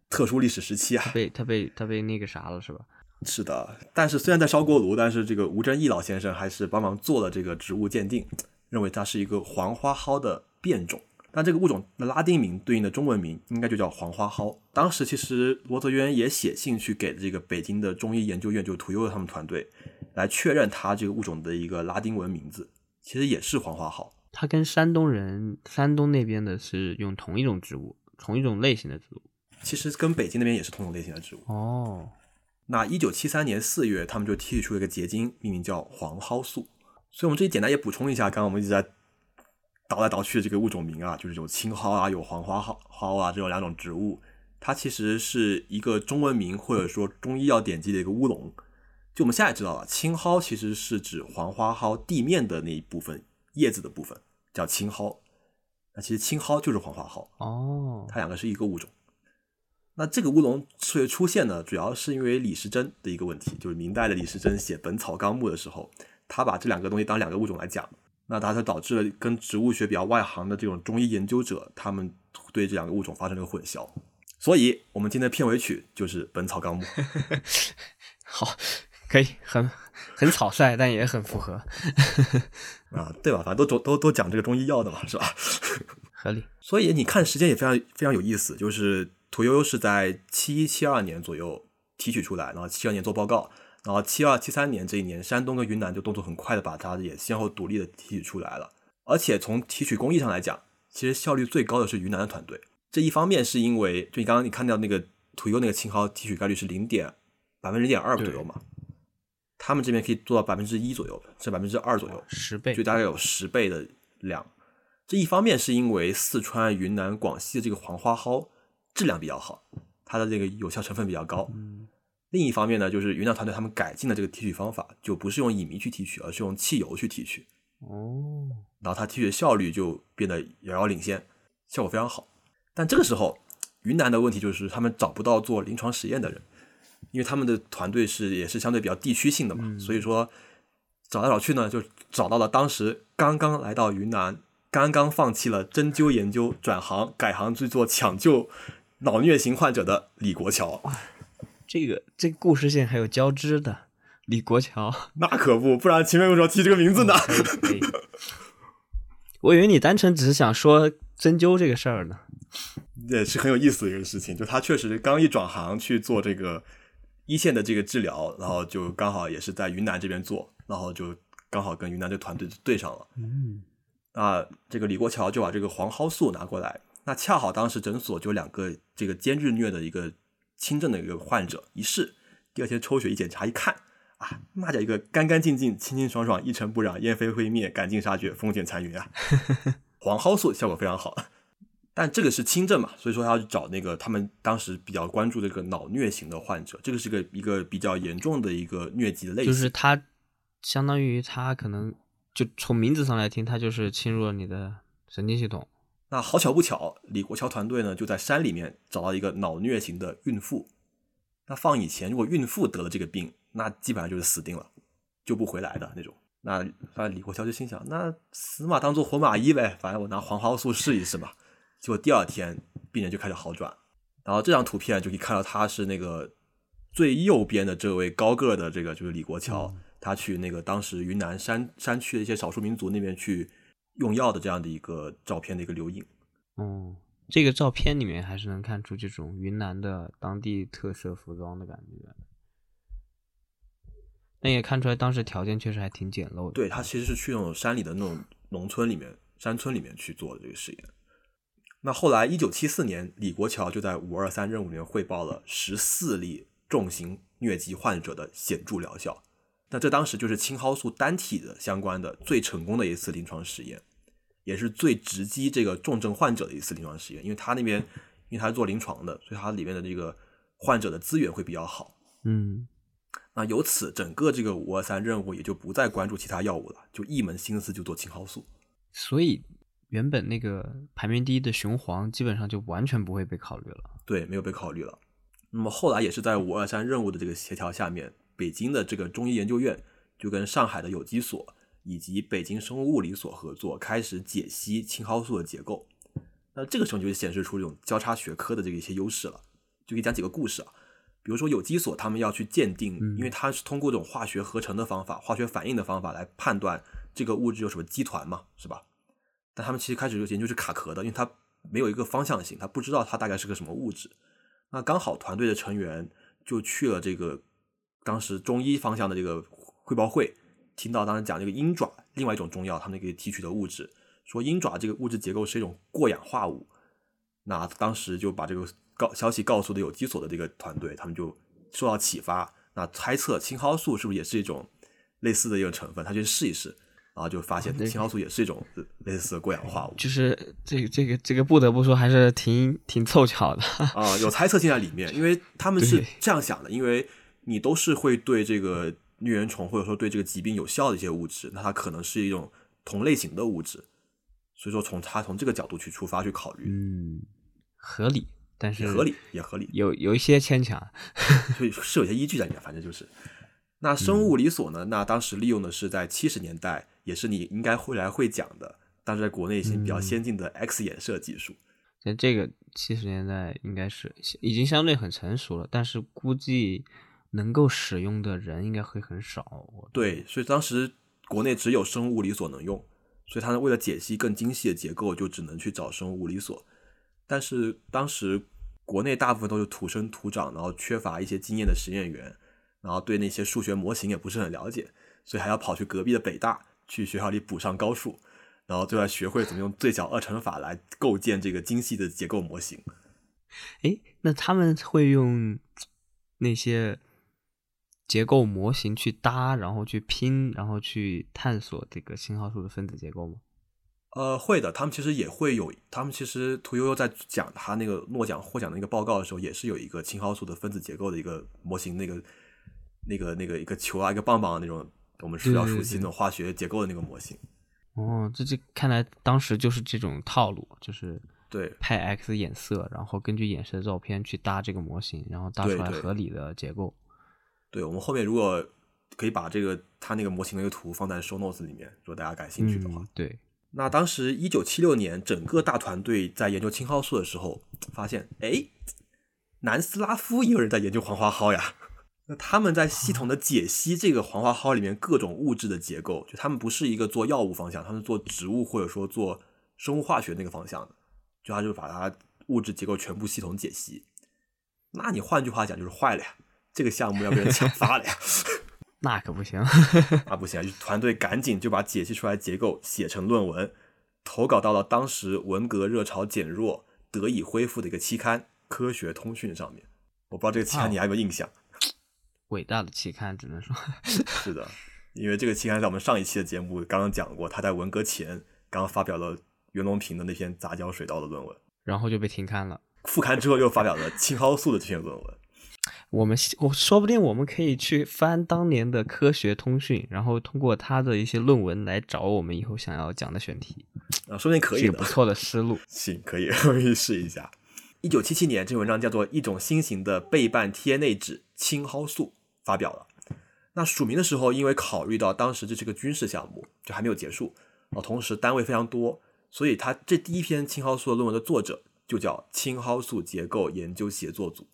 特殊历史时期啊，被他被他被那个啥了是吧？是的，但是虽然在烧锅炉，但是这个吴真义老先生还是帮忙做了这个植物鉴定，认为它是一个黄花蒿的变种。但这个物种的拉丁名对应的中文名应该就叫黄花蒿。当时其实罗泽渊也写信去给这个北京的中医研究院，就屠呦呦他们团队，来确认它这个物种的一个拉丁文名字，其实也是黄花蒿。它跟山东人，山东那边的是用同一种植物，同一种类型的植物。其实跟北京那边也是同种类型的植物。哦，那一九七三年四月，他们就提取出了一个结晶，命名叫黄蒿素。所以我们这里简单也补充一下，刚刚我们一直在倒来倒去的这个物种名啊，就是有青蒿啊，有黄花蒿蒿啊，这种两种植物，它其实是一个中文名或者说中医药典籍的一个乌龙。就我们现在知道了，青蒿其实是指黄花蒿地面的那一部分叶子的部分叫青蒿。那其实青蒿就是黄花蒿哦，它两个是一个物种。那这个乌龙之所以出现呢，主要是因为李时珍的一个问题，就是明代的李时珍写《本草纲目》的时候，他把这两个东西当两个物种来讲，那它就导致了跟植物学比较外行的这种中医研究者，他们对这两个物种发生了混淆。所以，我们今天的片尾曲就是《本草纲目》。好，可以，很很草率，但也很符合啊，对吧？反正都都都讲这个中医药的嘛，是吧？合理。所以你看时间也非常非常有意思，就是屠呦呦是在七一七二年左右提取出来，然后七二年做报告，然后七二七三年这一年，山东跟云南就动作很快的把它也先后独立的提取出来了。而且从提取工艺上来讲，其实效率最高的是云南的团队。这一方面是因为，就你刚刚你看到那个屠呦那个青蒿提取概率是零点百分之零点二左右嘛，他们这边可以做到百分之一左右，是百分之二左右，十倍，就大概有十倍的量。这一方面是因为四川、云南、广西的这个黄花蒿质量比较好，它的这个有效成分比较高。另一方面呢，就是云南团队他们改进了这个提取方法，就不是用乙醚去提取，而是用汽油去提取。哦，然后它提取效率就变得遥遥领先，效果非常好。但这个时候，云南的问题就是他们找不到做临床实验的人，因为他们的团队是也是相对比较地区性的嘛，所以说找来找去呢，就找到了当时刚刚来到云南，刚刚放弃了针灸研究，转行改行去做抢救脑疟型患者的李国桥。这个这个故事线还有交织的，李国桥，那可不，不然前面为什么提这个名字呢？我以为你单纯只是想说针灸这个事儿呢。也是很有意思的一个事情，就他确实刚一转行去做这个一线的这个治疗，然后就刚好也是在云南这边做，然后就刚好跟云南这团队对上了。嗯，那这个李国桥就把这个黄蒿素拿过来，那恰好当时诊所就两个这个兼日虐的一个轻症的一个患者，一试，第二天抽血一检查一看，啊，那叫一个干干净净、清清爽爽、一尘不染、烟飞灰灭、赶尽杀绝、风卷残云啊！黄蒿素效果非常好。但这个是轻症嘛，所以说他要去找那个他们当时比较关注这个脑疟型的患者，这个是个一个比较严重的一个疟疾的类型。就是他相当于他可能就从名字上来听，他就是侵入了你的神经系统。那好巧不巧，李国桥团队呢就在山里面找到一个脑疟型的孕妇。那放以前，如果孕妇得了这个病，那基本上就是死定了，救不回来的那种。那反正李国桥就心想，那死马当做活马医呗，反正我拿黄蒿素试一试嘛。结果第二天病人就开始好转，然后这张图片就可以看到他是那个最右边的这位高个的这个就是李国桥，他去那个当时云南山山区的一些少数民族那边去用药的这样的一个照片的一个留影。哦，这个照片里面还是能看出这种云南的当地特色服装的感觉，那也看出来当时条件确实还挺简陋的。对他其实是去那种山里的那种农村里面、山村里面去做的这个实验。那后来，一九七四年，李国桥就在五二三任务里面汇报了十四例重型疟疾患者的显著疗效。那这当时就是青蒿素单体的相关的最成功的一次临床实验，也是最直击这个重症患者的一次临床实验。因为他那边，因为他是做临床的，所以他里面的这个患者的资源会比较好。嗯，那由此，整个这个五二三任务也就不再关注其他药物了，就一门心思就做青蒿素。所以。原本那个排名第一的雄黄基本上就完全不会被考虑了，对，没有被考虑了。那么后来也是在五二三任务的这个协调下面，北京的这个中医研究院就跟上海的有机所以及北京生物物理所合作，开始解析青蒿素的结构。那这个时候就显示出这种交叉学科的这个一些优势了。就可以讲几个故事啊，比如说有机所他们要去鉴定，因为它是通过这种化学合成的方法、化学反应的方法来判断这个物质有什么基团嘛，是吧？但他们其实开始就研究是卡壳的，因为它没有一个方向性，他不知道它大概是个什么物质。那刚好团队的成员就去了这个当时中医方向的这个汇报会，听到当时讲这个鹰爪，另外一种中药，他们可以提取的物质，说鹰爪这个物质结构是一种过氧化物。那当时就把这个告消息告诉的有机所的这个团队，他们就受到启发，那猜测青蒿素是不是也是一种类似的一个成分，他去试一试。然后就发现青蒿素也是一种类似的过氧化物，就是这个这个这个不得不说还是挺挺凑巧的啊，有猜测性在里面，因为他们是这样想的，因为你都是会对这个疟原虫或者说对这个疾病有效的一些物质，那它可能是一种同类型的物质。所以说，从它从这个角度去出发去考虑，嗯，合理，但是合理，也合理，有有一些牵强。所以是有些依据在里面。反正就是，那生物物理所呢，那当时利用的是在七十年代，也是你应该会来会讲的，当时在国内一些比较先进的 X 衍射技术。像这个七十年代应该是已经相对很成熟了，但是估计能够使用的人应该会很少。对，所以当时国内只有生物物理所能用。所以，他为了解析更精细的结构，就只能去找生物物理所。但是当时国内大部分都是土生土长，然后缺乏一些经验的实验员，然后对那些数学模型也不是很了解，所以还要跑去隔壁的北大去学校里补上高数，然后最后学会怎么用最小二乘法来构建这个精细的结构模型。哎，那他们会用那些？结构模型去搭，然后去拼，然后去探索这个青蒿素的分子结构吗？呃，会的。他们其实也会有，他们其实屠呦呦在讲他那个诺奖获奖的那个报告的时候，也是有一个青蒿素的分子结构的一个模型，那个那个那个一个球啊，一个棒棒的那种，我们是比较熟悉那种化学结构的那个模型。哦，这这看来当时就是这种套路，就是对派 X 衍射，然后根据衍射照片去搭这个模型，然后搭出来合理的结构。对我们后面如果可以把这个他那个模型的一个图放在 show notes 里面，如果大家感兴趣的话，对。那当时一九七六年，整个大团队在研究青蒿素的时候，发现，哎，南斯拉夫也有人在研究黄花蒿呀。那他们在系统的解析这个黄花蒿里面各种物质的结构，就他们不是一个做药物方向，他们做植物或者说做生物化学那个方向的，就他就把它物质结构全部系统解析。那你换句话讲就是坏了呀。这个项目要被人抢发了呀！那可不行，那 不行，团队赶紧就把解析出来结构写成论文，投稿到了当时文革热潮减弱、得以恢复的一个期刊《科学通讯》上面。我不知道这个期刊你还有没有印象？伟大的期刊，只能说是的，因为这个期刊在我们上一期的节目刚刚讲过，他在文革前刚刚发表了袁隆平的那篇杂交水稻的论文，然后就被停刊了。复刊之后又发表了青蒿素的这篇论文。我们我说不定我们可以去翻当年的科学通讯，然后通过他的一些论文来找我们以后想要讲的选题啊，说不定可以，是不错的思路。行，可以，我们试一下。一九七七年，这篇文章叫做《一种新型的倍半萜内酯青蒿素》发表了。那署名的时候，因为考虑到当时这是个军事项目，就还没有结束啊，同时单位非常多，所以他这第一篇青蒿素的论文的作者就叫青蒿素结构研究协作组。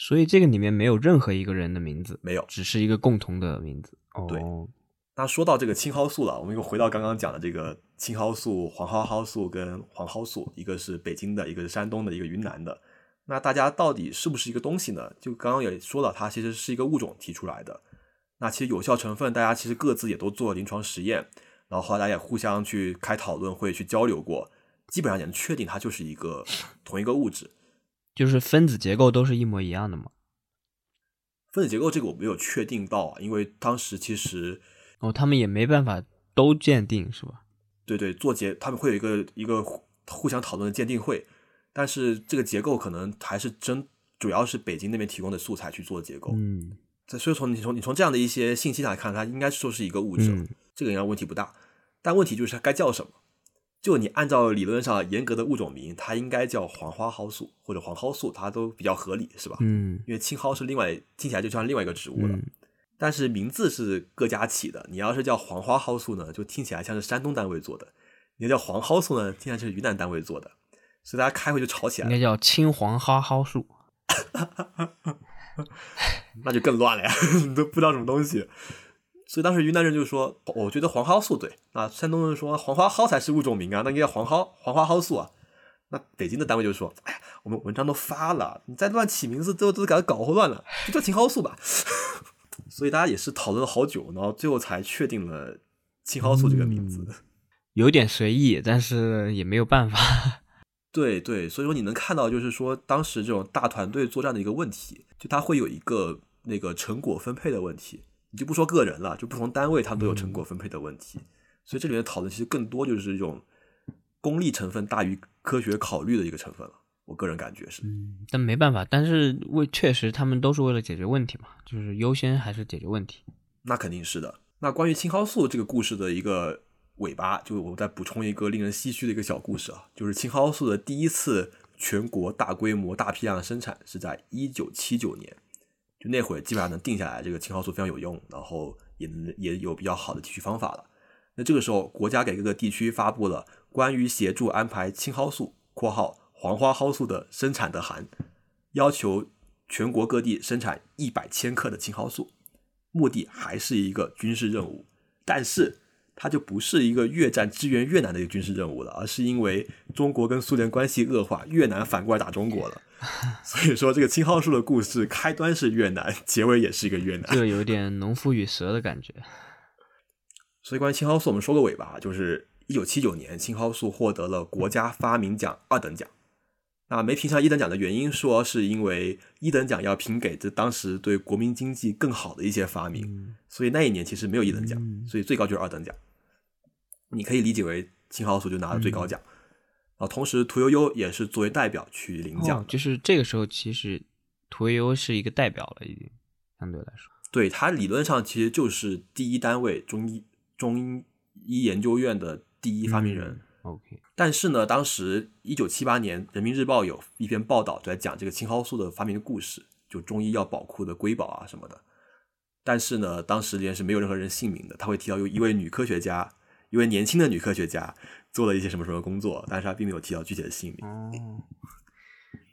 所以这个里面没有任何一个人的名字，没有，只是一个共同的名字。对，那说到这个青蒿素了，我们又回到刚刚讲的这个青蒿素、黄蒿蒿素跟黄蒿素，一个是北京的，一个是山东的，一个云南的。那大家到底是不是一个东西呢？就刚刚也说了，它其实是一个物种提出来的。那其实有效成分，大家其实各自也都做了临床实验，然后后来大家也互相去开讨论会，去交流过，基本上也能确定它就是一个同一个物质。就是分子结构都是一模一样的吗？分子结构这个我没有确定到啊，因为当时其实哦，他们也没办法都鉴定，是吧？对对，做结他们会有一个一个互相讨论的鉴定会，但是这个结构可能还是真主要是北京那边提供的素材去做结构。嗯，所以从你从你从这样的一些信息来看，它应该说是一个物质，这个应该问题不大。但问题就是它该叫什么？就你按照理论上严格的物种名，它应该叫黄花蒿素或者黄蒿素，它都比较合理，是吧？嗯，因为青蒿是另外听起来就像另外一个植物了，但是名字是各家起的。你要是叫黄花蒿素呢，就听起来像是山东单位做的；你要叫黄蒿素呢，听起来是云南单位做的。所以大家开会就吵起来。应该叫青黄花蒿素，那就更乱了呀，你 都不知道什么东西。所以当时云南人就说：“我觉得黄蒿素对。”啊，山东人说：“黄花蒿才是物种名啊，那应该叫黄蒿黄花蒿素啊。”那北京的单位就说：“哎呀，我们文章都发了，你再乱起名字，都都给它搞混乱了，就叫青蒿素吧。”所以大家也是讨论了好久，然后最后才确定了青蒿素这个名字。有点随意，但是也没有办法。对对，所以说你能看到，就是说当时这种大团队作战的一个问题，就它会有一个那个成果分配的问题。你就不说个人了，就不同单位它都有成果分配的问题，所以这里面讨论其实更多就是一种功利成分大于科学考虑的一个成分了。我个人感觉是。嗯，但没办法，但是为确实他们都是为了解决问题嘛，就是优先还是解决问题。那肯定是的。那关于青蒿素这个故事的一个尾巴，就我再补充一个令人唏嘘的一个小故事啊，就是青蒿素的第一次全国大规模、大批量的生产是在一九七九年，就那会儿基本上能定下来这个青蒿素非常有用，然后也能也有比较好的提取方法了。那这个时候，国家给各个地区发布了关于协助安排青蒿素（括号黄花蒿素）的生产的函，要求全国各地生产一百千克的青蒿素。目的还是一个军事任务，但是它就不是一个越战支援越南的一个军事任务了，而是因为中国跟苏联关系恶化，越南反过来打中国了。所以说，这个青蒿素的故事开端是越南，结尾也是一个越南，就有点农夫与蛇的感觉。所以关于青蒿素，我们说个尾巴，就是一九七九年，青蒿素获得了国家发明奖二等奖。那没评上一等奖的原因，说是因为一等奖要评给这当时对国民经济更好的一些发明，所以那一年其实没有一等奖，所以最高就是二等奖。你可以理解为青蒿素就拿了最高奖，然后同时屠呦呦也是作为代表去领奖，就是这个时候其实屠呦呦是一个代表了，已经相对来说，对他理论上其实就是第一单位中医中医研究院的第一发明人。OK，但是呢，当时一九七八年，《人民日报》有一篇报道在讲这个青蒿素的发明的故事，就中医药宝库的瑰宝啊什么的。但是呢，当时里面是没有任何人姓名的。他会提到有一位女科学家，一位年轻的女科学家做了一些什么什么工作，但是她并没有提到具体的姓名。哦，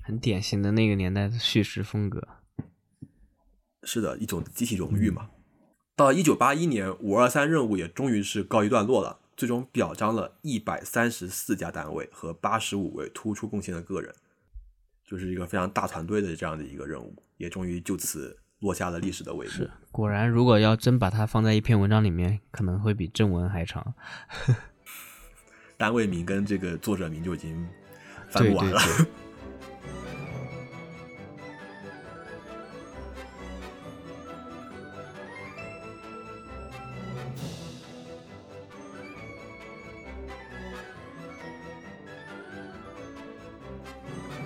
很典型的那个年代的叙事风格。是的，一种集体荣誉嘛。到一九八一年，五二三任务也终于是告一段落了。最终表彰了一百三十四家单位和八十五位突出贡献的个人，就是一个非常大团队的这样的一个任务，也终于就此落下了历史的帷幕。是，果然，如果要真把它放在一篇文章里面，可能会比正文还长。单位名跟这个作者名就已经翻不完了。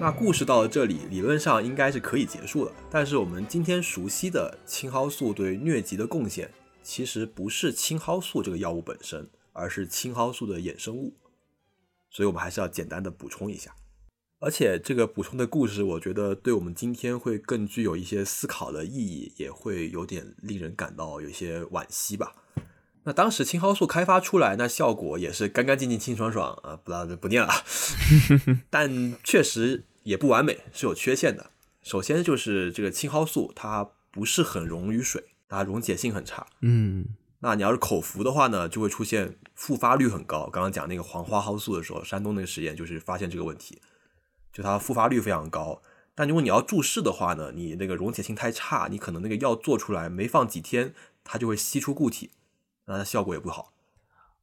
那故事到了这里，理论上应该是可以结束了。但是我们今天熟悉的青蒿素对疟疾的贡献，其实不是青蒿素这个药物本身，而是青蒿素的衍生物。所以我们还是要简单的补充一下。而且这个补充的故事，我觉得对我们今天会更具有一些思考的意义，也会有点令人感到有些惋惜吧。那当时青蒿素开发出来，那效果也是干干净净、清爽爽啊，不不念了。但确实。也不完美，是有缺陷的。首先就是这个青蒿素，它不是很溶于水，它溶解性很差。嗯，那你要是口服的话呢，就会出现复发率很高。刚刚讲那个黄花蒿素的时候，山东那个实验就是发现这个问题，就它复发率非常高。但如果你要注射的话呢，你那个溶解性太差，你可能那个药做出来没放几天，它就会析出固体，那它效果也不好。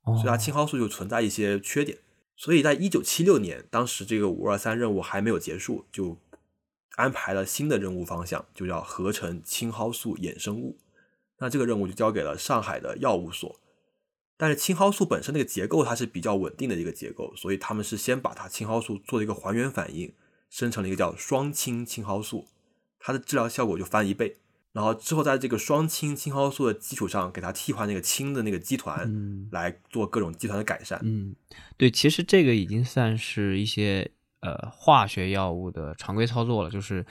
所以它青蒿素就存在一些缺点。所以在一九七六年，当时这个五二三任务还没有结束，就安排了新的任务方向，就叫合成青蒿素衍生物。那这个任务就交给了上海的药物所。但是青蒿素本身那个结构它是比较稳定的一个结构，所以他们是先把它青蒿素做了一个还原反应，生成了一个叫双氢青蒿素，它的治疗效果就翻一倍。然后之后，在这个双氢青蒿素的基础上，给它替换那个氢的那个基团，来做各种基团的改善。嗯，对，其实这个已经算是一些呃化学药物的常规操作了，就是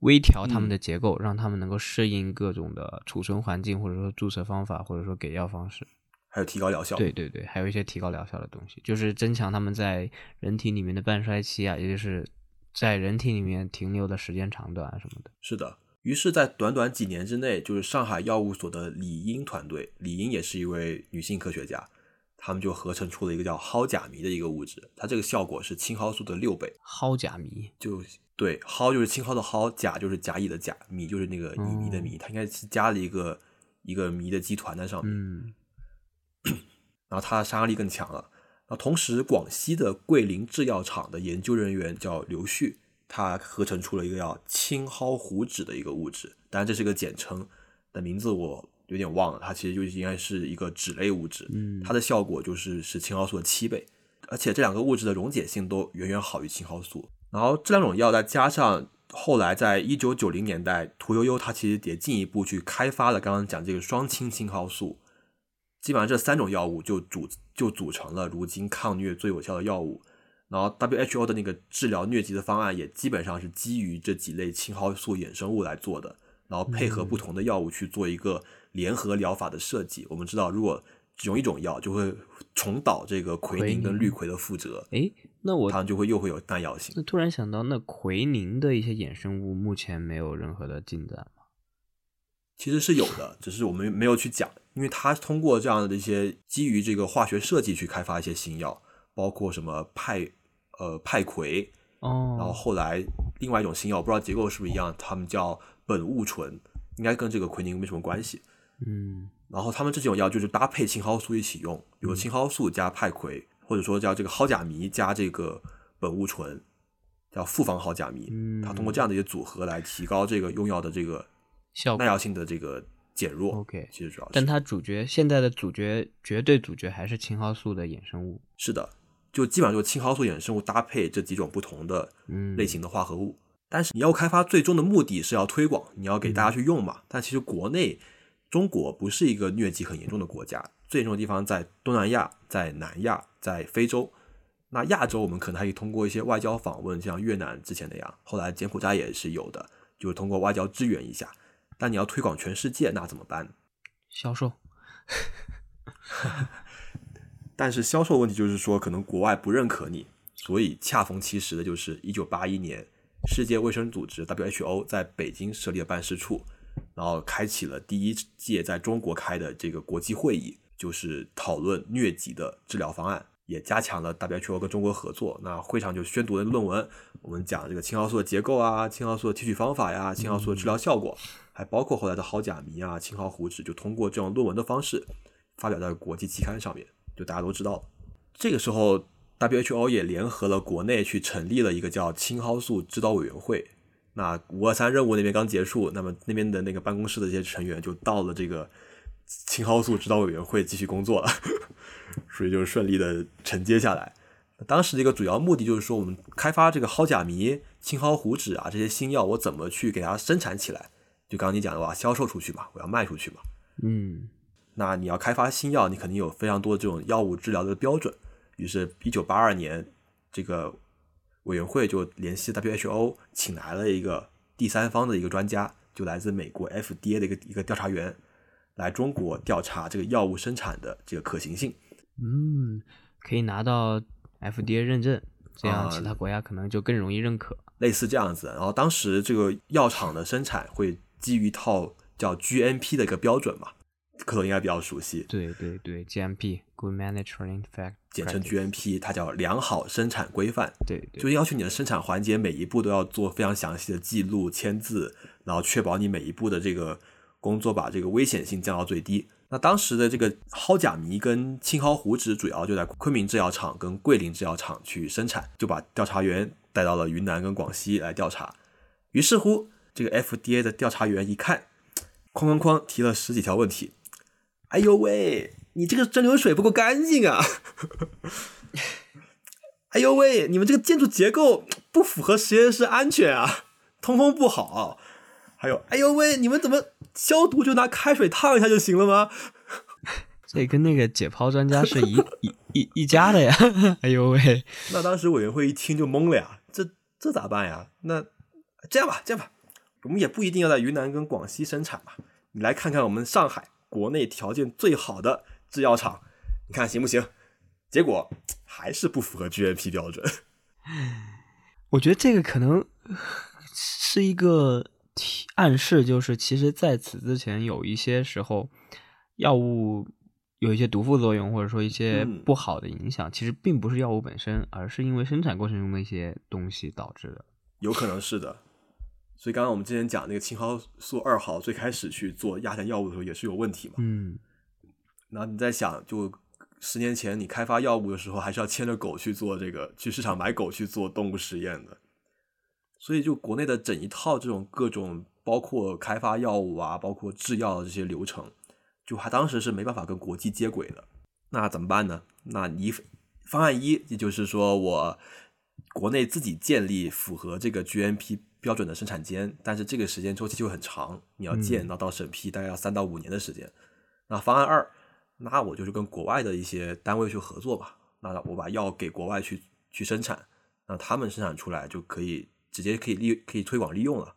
微调它们的结构，让它们能够适应各种的储存环境，或者说注射方法，或者说给药方式，还有提高疗效。对对对，还有一些提高疗效的东西，就是增强它们在人体里面的半衰期啊，也就是在人体里面停留的时间长短啊什么的。是的。于是，在短短几年之内，就是上海药物所的李英团队，李英也是一位女性科学家，他们就合成出了一个叫蒿甲醚的一个物质，它这个效果是青蒿素的六倍。蒿甲醚就对，蒿就是青蒿的蒿，甲就是甲乙的甲，醚就是那个乙醚的醚，它应该是加了一个一个醚的基团在上面。嗯，然后它的杀伤力更强了。那同时，广西的桂林制药厂的研究人员叫刘旭。它合成出了一个叫青蒿糊酯的一个物质，当然这是个简称，的名字我有点忘了。它其实就应该是一个酯类物质，嗯，它的效果就是是青蒿素的七倍，而且这两个物质的溶解性都远远好于青蒿素。然后这两种药再加上后来在一九九零年代，屠呦呦她其实也进一步去开发了刚刚讲这个双氢青蒿素，基本上这三种药物就组就组成了如今抗疟最有效的药物。然后 WHO 的那个治疗疟疾的方案也基本上是基于这几类青蒿素衍生物来做的，然后配合不同的药物去做一个联合疗法的设计。我们知道，如果只用一种药，就会重蹈这个奎宁跟氯喹的覆辙。诶，那我它就会又会有耐药性。那突然想到，那奎宁的一些衍生物目前没有任何的进展吗？其实是有的，只是我们没有去讲，因为它通过这样的一些基于这个化学设计去开发一些新药，包括什么派呃派葵，哦，然后后来另外一种新药，我不知道结构是不是一样，他们叫苯戊醇，应该跟这个奎宁没什么关系。嗯然后他们这几种药就是搭配青蒿素一起用，比如青蒿素加派葵，或者说叫这个蒿甲醚加这个苯戊醇，叫复方蒿甲醚。嗯，它通过这样的一些组合来提高这个用药的这个效耐药性的这个减弱。OK 其实主要是，但它主角现在的主角绝对主角还是青蒿素的衍生物。是的，就基本上就是青蒿素衍生物搭配这几种不同的嗯，类型的化合物。但是你要开发最终的目的是要推广，你要给大家去用嘛。但其实国内中国不是一个疟疾很严重的国家，最严重的地方在东南亚、在南亚、在非洲。那亚洲我们可能还可以通过一些外交访问，像越南之前那样，后来柬埔寨也是有的，就是通过外交支援一下。但你要推广全世界，那怎么办？销售。但是销售问题就是说，可能国外不认可你，所以恰逢其时的就是一九八一年，世界卫生组织 WHO 在北京设立了办事处，然后开启了第一届在中国开的这个国际会议，就是讨论疟疾的治疗方案，也加强了 WHO 跟中国合作。那会上就宣读了论文，我们讲这个青蒿素的结构啊，青蒿素的提取方法呀，青蒿素的治疗效果，还包括后来的蒿甲醚啊、青蒿糊脂，就通过这种论文的方式发表在国际期刊上面。就大家都知道。这个时候，WHO 也联合了国内去成立了一个叫青蒿素指导委员会。那五二三任务那边刚结束，那么那边的那个办公室的一些成员就到了这个青蒿素指导委员会继续工作了，所以就顺利的承接下来。当时的一个主要目的就是说，我们开发这个蒿甲醚、青蒿糊脂啊这些新药，我怎么去给它生产起来？就刚刚你讲的，我要销售出去嘛，我要卖出去嘛。嗯那你要开发新药，你肯定有非常多的这种药物治疗的标准。于是，一九八二年，这个委员会就联系 WHO，请来了一个第三方的一个专家，就来自美国 FDA 的一个一个调查员，来中国调查这个药物生产的这个可行性。嗯，可以拿到 FDA 认证，这样啊其他国家可能就更容易认可。类似这样子。然后当时这个药厂的生产会基于一套叫 GMP 的一个标准嘛，科头应该比较熟悉，对对对，GMP Good Manufacturing Fact，简称 GMP，它叫良好生产规范。对对，就要求你的生产环节每一步都要做非常详细的记录、签字，然后确保你每一步的这个工作把这个危险性降到最低。那当时的这个蒿甲醚跟青蒿糊脂主要就在昆明制药厂跟桂林制药厂去生产，就把调查员带到了云南跟广西来调查。于是乎，这个 FDA 的调查员一看，哐哐哐提了十几条问题。哎呦喂，你这个蒸馏水不够干净啊！哎呦喂，你们这个建筑结构不符合实验室安全啊，通风不好。还有，哎呦喂，你们怎么消毒就拿开水烫一下就行了吗？这跟那个解剖专家是一一一一家的呀！哎呦喂，那当时委员会一听就懵了呀，这这咋办呀？那这样吧，这样吧，我们也不一定要在云南跟广西生产嘛，你来看看我们上海国内条件最好的制药厂，你看行不行？结果还是不符合 GMP 标准。我觉得这个可能是一个提暗示，就是其实在此之前有一些时候，药物有一些毒副作用，或者说一些嗯不好的影响，其实并不是药物本身，而是因为生产过程中的一些东西导致的。有可能是的。所以刚刚我们之前讲那个青蒿素二号最开始去做亚碘药物的时候也是有问题嘛。嗯，然后你在想，就十年前你开发药物的时候，还是要牵着狗去做这个，去市场买狗去做动物实验的。所以就国内的整一套这种各种包括开发药物啊，包括制药的这些流程，就还当时是没办法跟国际接轨的。那怎么办呢？那你方案一，也就是说我国内自己建立符合这个 GMP 标准的生产间，但是这个时间周期就很长，你要建，嗯到到审批大概要三到五年的时间。那方案二，那我就是跟国外的一些单位去合作吧，那我把药给国外去去生产，那他们生产出来就可以直接可以利可以推广利用了。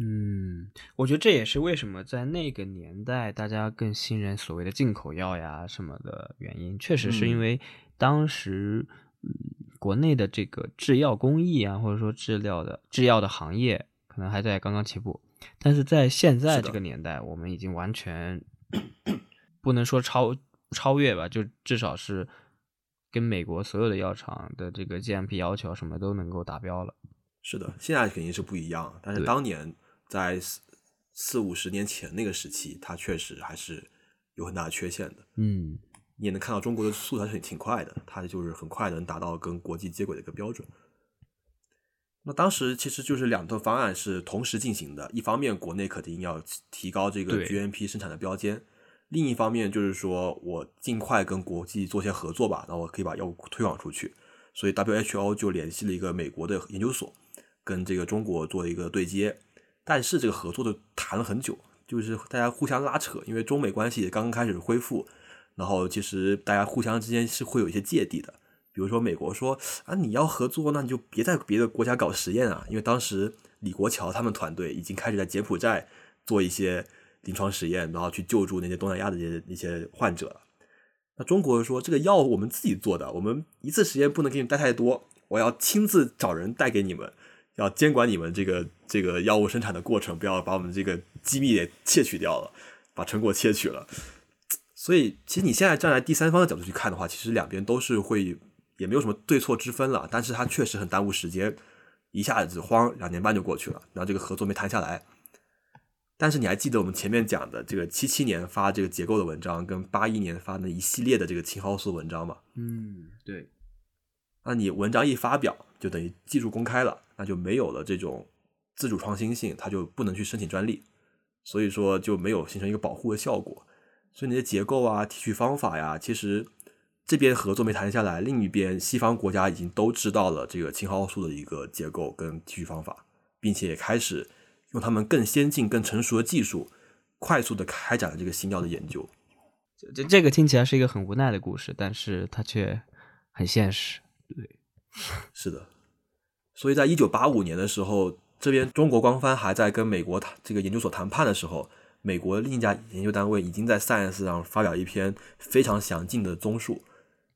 嗯，我觉得这也是为什么在那个年代大家更信任所谓的进口药呀什么的原因，确实是因嗯为当时嗯国内的这个制药工艺啊，或者说制药的制药的行业可能还在刚刚起步，但是在现在这个年代，我们已经完全不能说超超越吧，就至少是跟美国所有的药厂的这个 GMP 要求什么都能够达标了。是的，现在肯定是不一样，但是当年在四四五十年前那个时期，它确实还是有很大的缺陷的。嗯你也能看到中国的速度还是挺快的，它就是很快能达到跟国际接轨的一个标准。那当时其实就是两套方案是同时进行的，一方面国内肯定要提高这个 GMP 生产的标间，另一方面就是说我尽快跟国际做些合作吧，那我可以把药物推广出去。所以 WHO 就联系了一个美国的研究所，跟这个中国做一个对接。但是这个合作就谈了很久，就是大家互相拉扯，因为中美关系也刚刚开始恢复，然后其实大家互相之间是会有一些芥蒂的。比如说美国说啊，你要合作，那你就别在别的国家搞实验啊，因为当时李国桥他们团队已经开始在柬埔寨做一些临床实验，然后去救助那些东南亚的一些那些患者。那中国说这个药我们自己做的，我们一次实验不能给你带太多，我要亲自找人带给你们，要监管你们这个这个药物生产的过程，不要把我们这个机密给窃取掉了，把成果窃取了。所以，其实你现在站在第三方的角度去看的话，其实两边都是会也没有什么对错之分了，但是它确实很耽误时间，一下子慌两年半就过去了，然后这个合作没谈下来。但是你还记得我们前面讲的这个七七年发这个结构的文章，跟八一年发那一系列的这个青蒿素文章吗？嗯，对，那你文章一发表，就等于技术公开了，那就没有了这种自主创新性，它就不能去申请专利，所以说就没有形成一个保护的效果。所以你的结构啊、提取方法呀，其实这边合作没谈下来，另一边西方国家已经都知道了这个青蒿素的一个结构跟提取方法，并且也开始用他们更先进、更成熟的技术，快速的开展了这个新药的研究。这这这个听起来是一个很无奈的故事，但是它却很现实。对 是的，所以在一九八五年的时候，这边中国官方还在跟美国谈这个研究所谈判的时候，美国另一家研究单位已经在 Science 上发表一篇非常详尽的综述，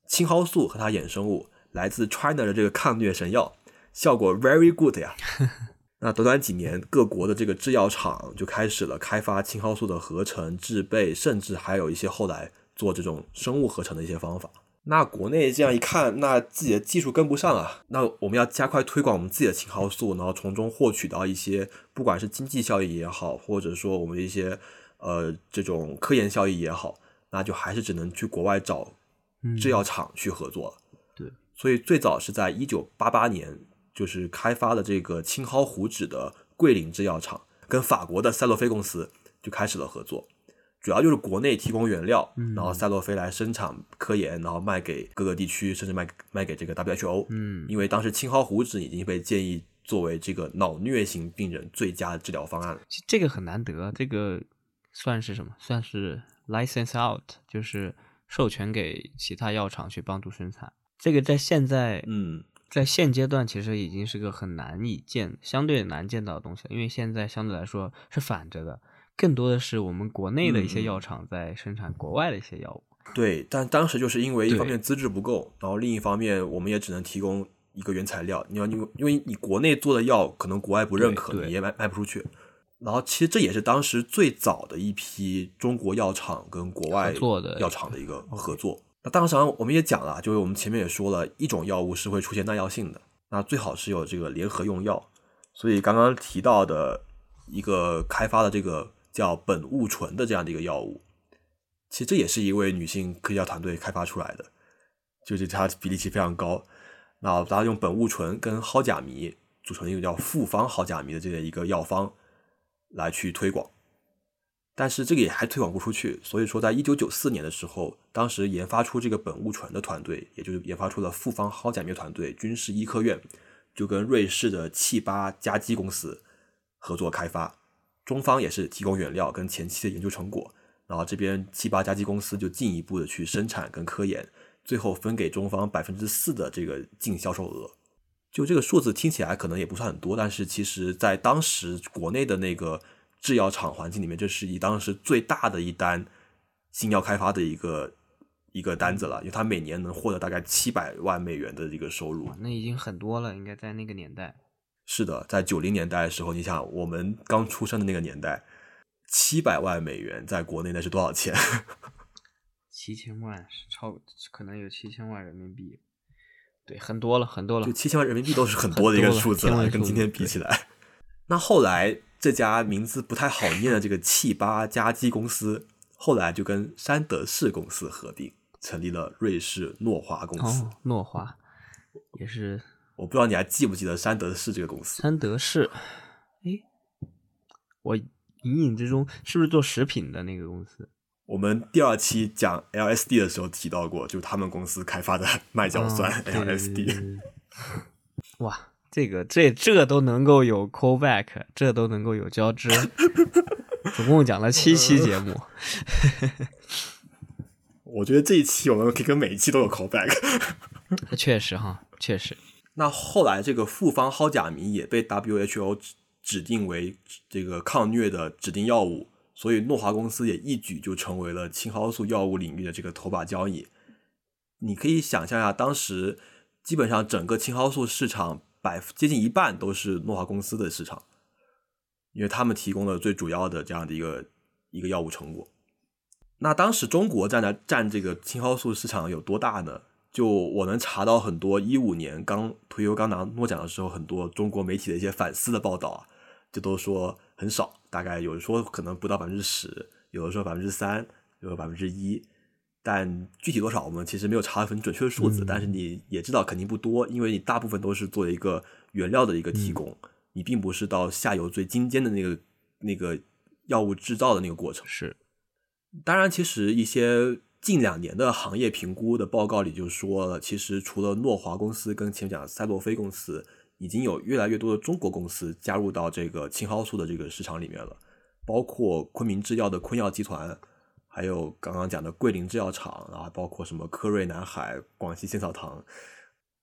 青蒿素和它衍生物来自 China 的这个抗疟神药，效果 very good 呀。那短短几年，各国的这个制药厂就开始了开发青蒿素的合成、制备，甚至还有一些后来做这种生物合成的一些方法。那国内这样一看，那自己的技术跟不上啊，那我们要加快推广我们自己的青蒿素，然后从中获取到一些不管是经济效益也好，或者说我们的一些呃这种科研效益也好，那就还是只能去国外找制药厂去合作了。对，所以最早是在一九八八年，就是开发了这个青蒿糊脂的桂林制药厂，跟法国的赛洛菲公司就开始了合作。主要就是国内提供原料，然后赛洛菲来生产科研，然后卖给各个地区，甚至卖卖给这个 WHO。嗯因为当时青蒿糊酯已经被建议作为这个脑疟型病人最佳治疗方案了。这个很难得，这个算是什么？算是 license out，就是授权给其他药厂去帮助生产。这个在现在，嗯，在现阶段其实已经是个很难以见、相对难见到的东西了，因为现在相对来说是反着的，更多的是我们国内的一些药厂在生产国外的一些药物。对，但当时就是因为一方面资质不够，然后另一方面我们也只能提供一个原材料。你要因为因为你国内做的药可能国外不认可，你也卖卖不出去。然后其实这也是当时最早的一批中国药厂跟国外做的药厂的一个合作。那当时我们也讲了，就是我们前面也说了，一种药物是会出现耐药性的，那最好是有这个联合用药。所以刚刚提到的一个开发的这个叫苯戊醇的这样的一个药物，其实这也是一位女性科学家团队开发出来的，就是它比例其实非常高。那大家用苯戊醇跟蒿甲醚组成一个叫复方蒿甲醚的这样一个药方来去推广。但是这个也还推广不出去。所以说，在一九九四年的时候，当时研发出这个苯戊醇的团队，也就是研发出了复方蒿甲醚团队，军事医科院就跟瑞士的气八加基公司合作开发，中方也是提供原料跟前期的研究成果，然后这边七八家基公司就进一步的去生产跟科研，最后分给中方百分之四的这个净销售额。就这个数字听起来可能也不算很多，但是其实在当时国内的那个制药厂环境里面，这是以当时最大的一单新药开发的一个一个单子了，因为它每年能获得大概七百万美元的一个收入。那已经很多了，应该在那个年代。是的，在九零年代的时候，你想我们刚出生的那个年代，七百万美元在国内那是多少钱？七千万是超，可能有七千万人民币。对，很多了，很多了，就七千万人民币都是 很多的一个数字了，跟今天比起来。那后来这家名字不太好念的这个气八加基公司，后来就跟山德士公司合并，成立了瑞士诺华公司。哦，诺华也是，我不知道你还记不记得山德士这个公司？山德士，哎，我隐隐之中是不是做食品的那个公司？我们第二期讲 LSD 的时候提到过，就是他们公司开发的 麦角酸 LSD。哇，这个这这都能够有 callback，这都能够有交织，总共讲了七期节目。我觉得这一期我们可以跟每一期都有 callback。确实哈，确实。那后来这个复方蒿甲醚也被 WHO 指定为这个抗疟的指定药物。所以诺华公司也一举就成为了青蒿素药物领域的这个头把交椅。你可以想象一下，当时基本上整个青蒿素市场百接近一半都是诺华公司的市场，因为他们提供了最主要的这样的一个一个药物成果。那当时中国占的占这个青蒿素市场有多大呢？就我能查到很多一五年刚屠呦刚拿诺奖的时候，很多中国媒体的一些反思的报道啊，就都说。很少，大概有的说可能不到百分之十，有的说百分之三，有的百分之一，但具体多少我们其实没有查很准确的数字。但是你也知道肯定不多，因为你大部分都是做一个原料的一个提供，你并不是到下游最精尖的那个那个药物制造的那个过程。是，当然，其实一些近两年的行业评估的报告里就说，其实除了诺华公司跟前面讲的赛洛菲公司。已经有越来越多的中国公司加入到这个青蒿素的这个市场里面了，包括昆明制药的昆药集团，还有刚刚讲的桂林制药厂，然后包括什么科瑞南海、广西仙草堂，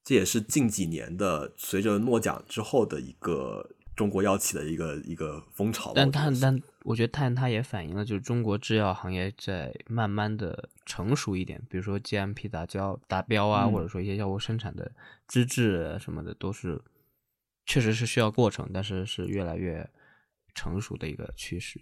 这也是近几年的随着诺奖之后的一个中国药企的一个一个风潮。但但但，我觉得但它也反映了就是中国制药行业在慢慢的成熟一点，比如说 GMP 达标达标啊，或者说一些药物生产的资质什么的都是。确实是需要过程，但是是越来越成熟的一个趋势。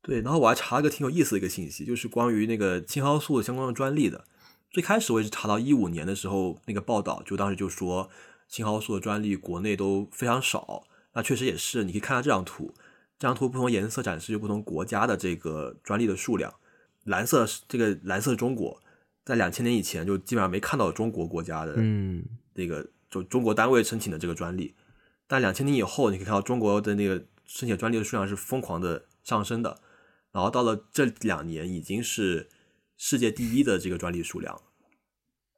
对，然后我还查了个挺有意思的一个信息，就是关于那个青蒿素相关的专利的。最开始我也是查到一五年的时候那个报道，就当时就说青蒿素的专利国内都非常少。那确实也是，你可以看到这张图，这张图不同颜色展示就不同国家的这个专利的数量。蓝色这个蓝色中国，在两千年以前就基本上没看到中国国家的嗯那个。就中国单位申请的这个专利，但两千年以后，你可以看到中国的那个申请专利的数量是疯狂的上升的，然后到了这两年已经是世界第一的这个专利数量，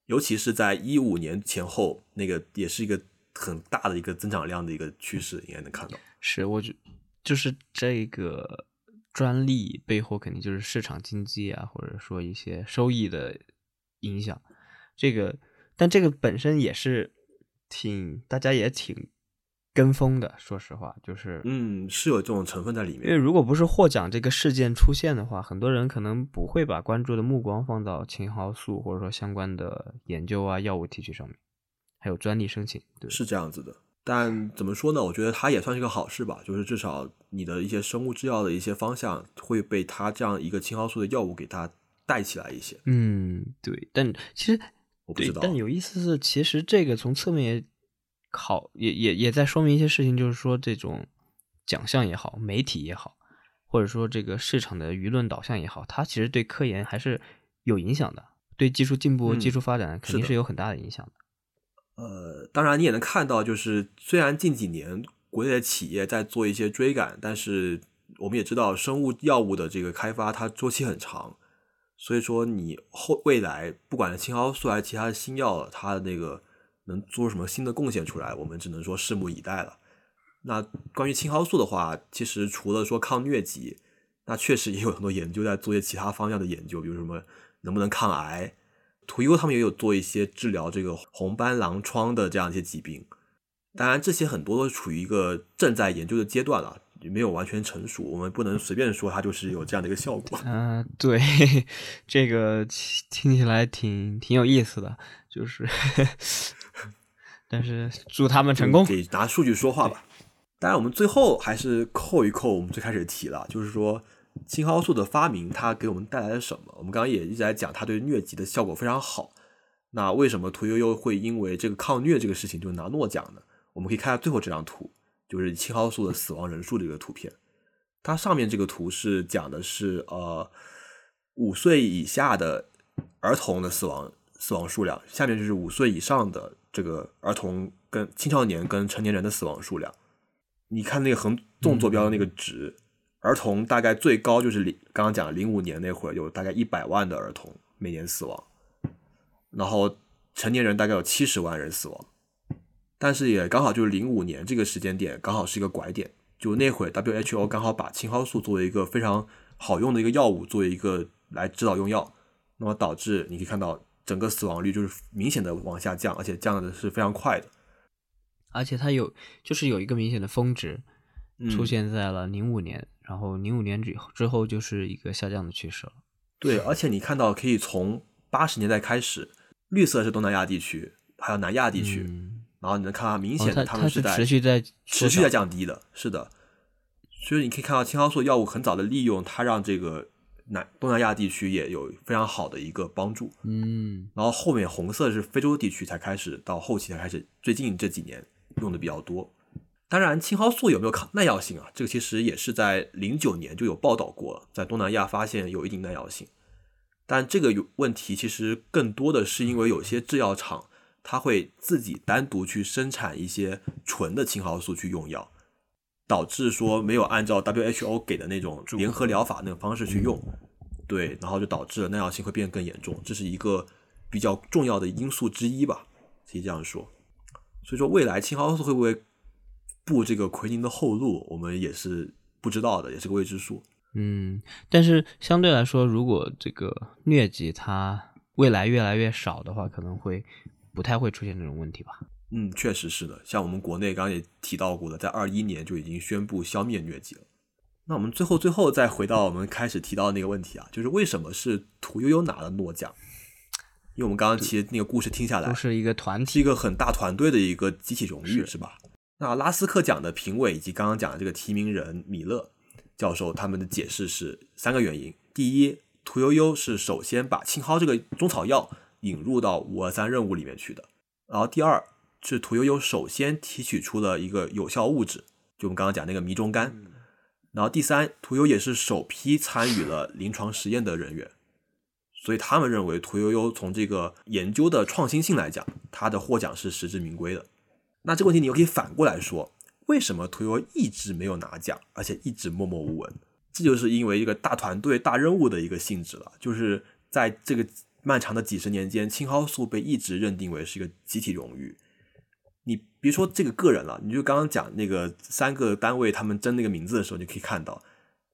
尤其是在一五年前后，那个也是一个很大的一个增长量的一个趋势，应该能看到。是，我觉就是这个专利背后肯定就是市场经济啊，或者说一些收益的影响。这个，但这个本身也是。挺，大家也挺跟风的。说实话，就是嗯，是有这种成分在里面。因为如果不是获奖这个事件出现的话，很多人可能不会把关注的目光放到青蒿素或者说相关的研究啊、药物提取上面，还有专利申请。对，是这样子的。但怎么说呢？我觉得它也算是个好事吧。就是至少你的一些生物制药的一些方向会被它这样一个青蒿素的药物给它带起来一些。嗯，对。但其实。我不知道，但有意思是，其实这个从侧面也考，也也也在说明一些事情，就是说这种奖项也好，媒体也好，或者说这个市场的舆论导向也好，它其实对科研还是有影响的，对技术进步、技术发展肯定是有很大的影响的。呃，当然你也能看到，就是虽然近几年国内的企业在做一些追赶，但是我们也知道生物药物的这个开发它周期很长，所以说你后未来不管是青蒿素还是其他的新药，它的那个能做出什么新的贡献出来，我们只能说拭目以待了。那关于青蒿素的话，其实除了说抗疟疾，那确实也有很多研究在做一些其他方向的研究，比如什么能不能抗癌。屠呦他们也有做一些治疗这个红斑狼疮的这样一些疾病，当然这些很多都处于一个正在研究的阶段了，没有完全成熟，我们不能随便说它就是有这样的一个效果。嗯、对，这个听起来挺挺有意思的，就是，但是祝他们成功。得拿数据说话吧。当然，我们最后还是扣一扣我们最开始提了，就是说青蒿素的发明它给我们带来了什么？我们刚刚也一直在讲，它对疟疾的效果非常好。那为什么屠呦呦会因为这个抗疟这个事情就拿诺奖呢？我们可以看下最后这张图，就是青蒿素的死亡人数这个图片。它上面这个图是讲的是呃五岁以下的儿童的死亡死亡数量，下面就是五岁以上的这个儿童跟青少年跟成年人的死亡数量。你看那个横纵坐标的那个值，儿童大概最高就是零，刚刚讲零五年那会儿有大概一百万的儿童每年死亡，然后成年人大概有七十万人死亡，但是也刚好就是零五年这个时间点刚好是一个拐点，就那会儿 WHO 刚好把青蒿素作为一个非常好用的一个药物，作为一个来指导用药，那么导致你可以看到整个死亡率就是明显的往下降，而且降的是非常快的。而且它有就是有一个明显的峰值。出现在了零五年，然后零五年之之后就是一个下降的趋势了。对，而且你看到可以从八十年代开始，绿色是东南亚地区，还有南亚地区，嗯，然后你能看到明哦显的它们是在持续在持续在降低的，是的。所以你可以看到青蒿素药物很早的利用，它让这个南东南亚地区也有非常好的一个帮助。嗯然后后面红色是非洲地区才开始，到后期才开始，最近这几年用的比较多。当然，青蒿素有没有抗耐药性啊？这个其实也是在零九年就有报道过，在东南亚发现有一定耐药性。但这个有问题其实更多的是因为有些制药厂它会自己单独去生产一些纯的青蒿素去用药，导致说没有按照 WHO 给的那种联合疗法那种方式去用，对，然后就导致了耐药性会变得更严重，这是一个比较重要的因素之一吧，可以这样说。所以说，未来青蒿素会不会步这个奎宁的后路，我们也是不知道的，也是个未知数。嗯，但是相对来说，如果这个疟疾它未来越来越少的话，可能会不太会出现这种问题吧。嗯，确实是的。像我们国内刚刚也提到过的，在二一年就已经宣布消灭疟疾了。那我们最后最后再回到我们开始提到的那个问题啊，就是为什么是屠呦呦拿了诺奖？因为我们刚刚其实那个故事听下来都，是一个团体是，一个很大团队的一个集体荣誉，是是吧？那拉斯克奖的评委以及刚刚讲的这个提名人米勒教授，他们的解释是三个原因：第一，屠呦呦是首先把青蒿这个中草药引入到五二三任务里面去的；然后第二是屠呦呦首先提取出了一个有效物质，就我们刚刚讲那个迷中苷；然后第三，屠呦也是首批参与了临床实验的人员。所以他们认为屠呦呦从这个研究的创新性来讲，他的获奖是实至名归的。那这个问题你又可以反过来说，为什么屠呦呦一直没有拿奖，而且一直默默无闻？这就是因为一个大团队、大任务的一个性质了。就是在这个漫长的几十年间，青蒿素被一直认定为是一个集体荣誉。你别说这个个人了，你就刚刚讲那个三个单位他们争那个名字的时候，你可以看到，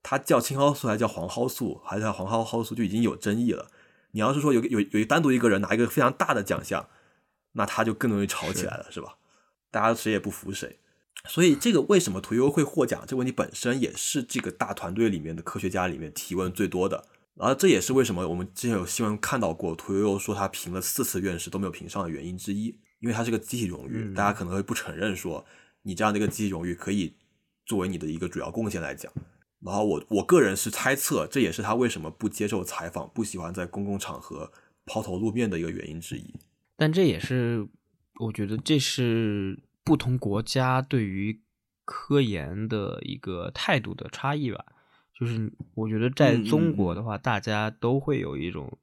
他叫青蒿素还是叫黄蒿素，还是叫黄蒿蒿素，就已经有争议了。你要是说有有有单独一个人拿一个非常大的奖项，那他就更容易吵起来了，是吧？大家谁也不服谁。所以这个为什么屠呦呦会获奖，这个问题本身也是这个大团队里面的科学家里面提问最多的。然后这也是为什么我们之前有新闻看到过屠呦呦说她评了四次院士都没有评上的原因之一，因为它是个集体荣誉，嗯大家可能会不承认说你这样的一个集体荣誉可以作为你的一个主要贡献来讲。然后我我个人是猜测，这也是他为什么不接受采访、不喜欢在公共场合抛头露面的一个原因之一。但这也是我觉得这是不同国家对于科研的一个态度的差异吧。就是我觉得在中国的话，大家都会有一种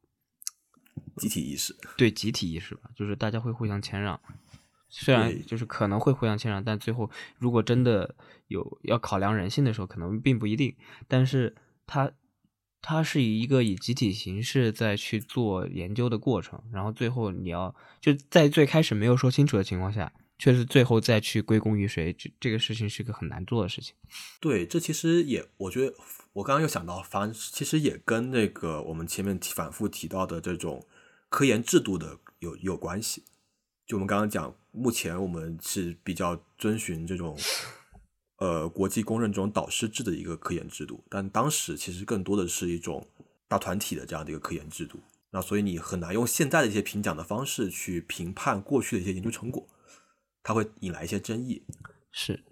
集体意识，对集体意识吧，就是大家会互相谦让，虽然就是可能会互相谦让，但最后如果真的有要考量人性的时候，可能并不一定。但是它它是以一个以集体形式在去做研究的过程，然后最后你要就在最开始没有说清楚的情况下，却是最后再去归功于谁，这这个事情是个很难做的事情。对，这其实也，我觉得我刚刚又想到，反其实也跟那个我们前面反复提到的这种科研制度的有有关系。就我们刚刚讲，目前我们是比较遵循这种呃国际公认这种导师制的一个科研制度，但当时其实更多的是一种大团体的这样的一个科研制度。那所以你很难用现在的一些评奖的方式去评判过去的一些研究成果，它会引来一些争议。是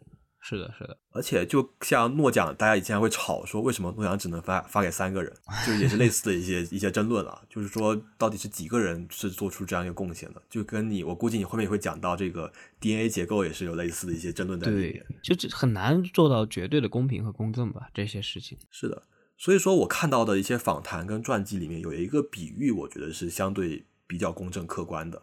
是的，是的，而且就像诺奖，大家以前会吵说为什么诺奖只能发发给三个人，就也是类似的一些一些争论啊，就是说到底是几个人是做出这样一个贡献的，就跟你我估计你后面也会讲到这个 DNA 结构也是有类似的一些争论在里对面。，就这很难做到绝对的公平和公正吧，这些事情。是的，所以说我看到的一些访谈跟传记里面有一个比喻，我觉得是相对比较公正客观的。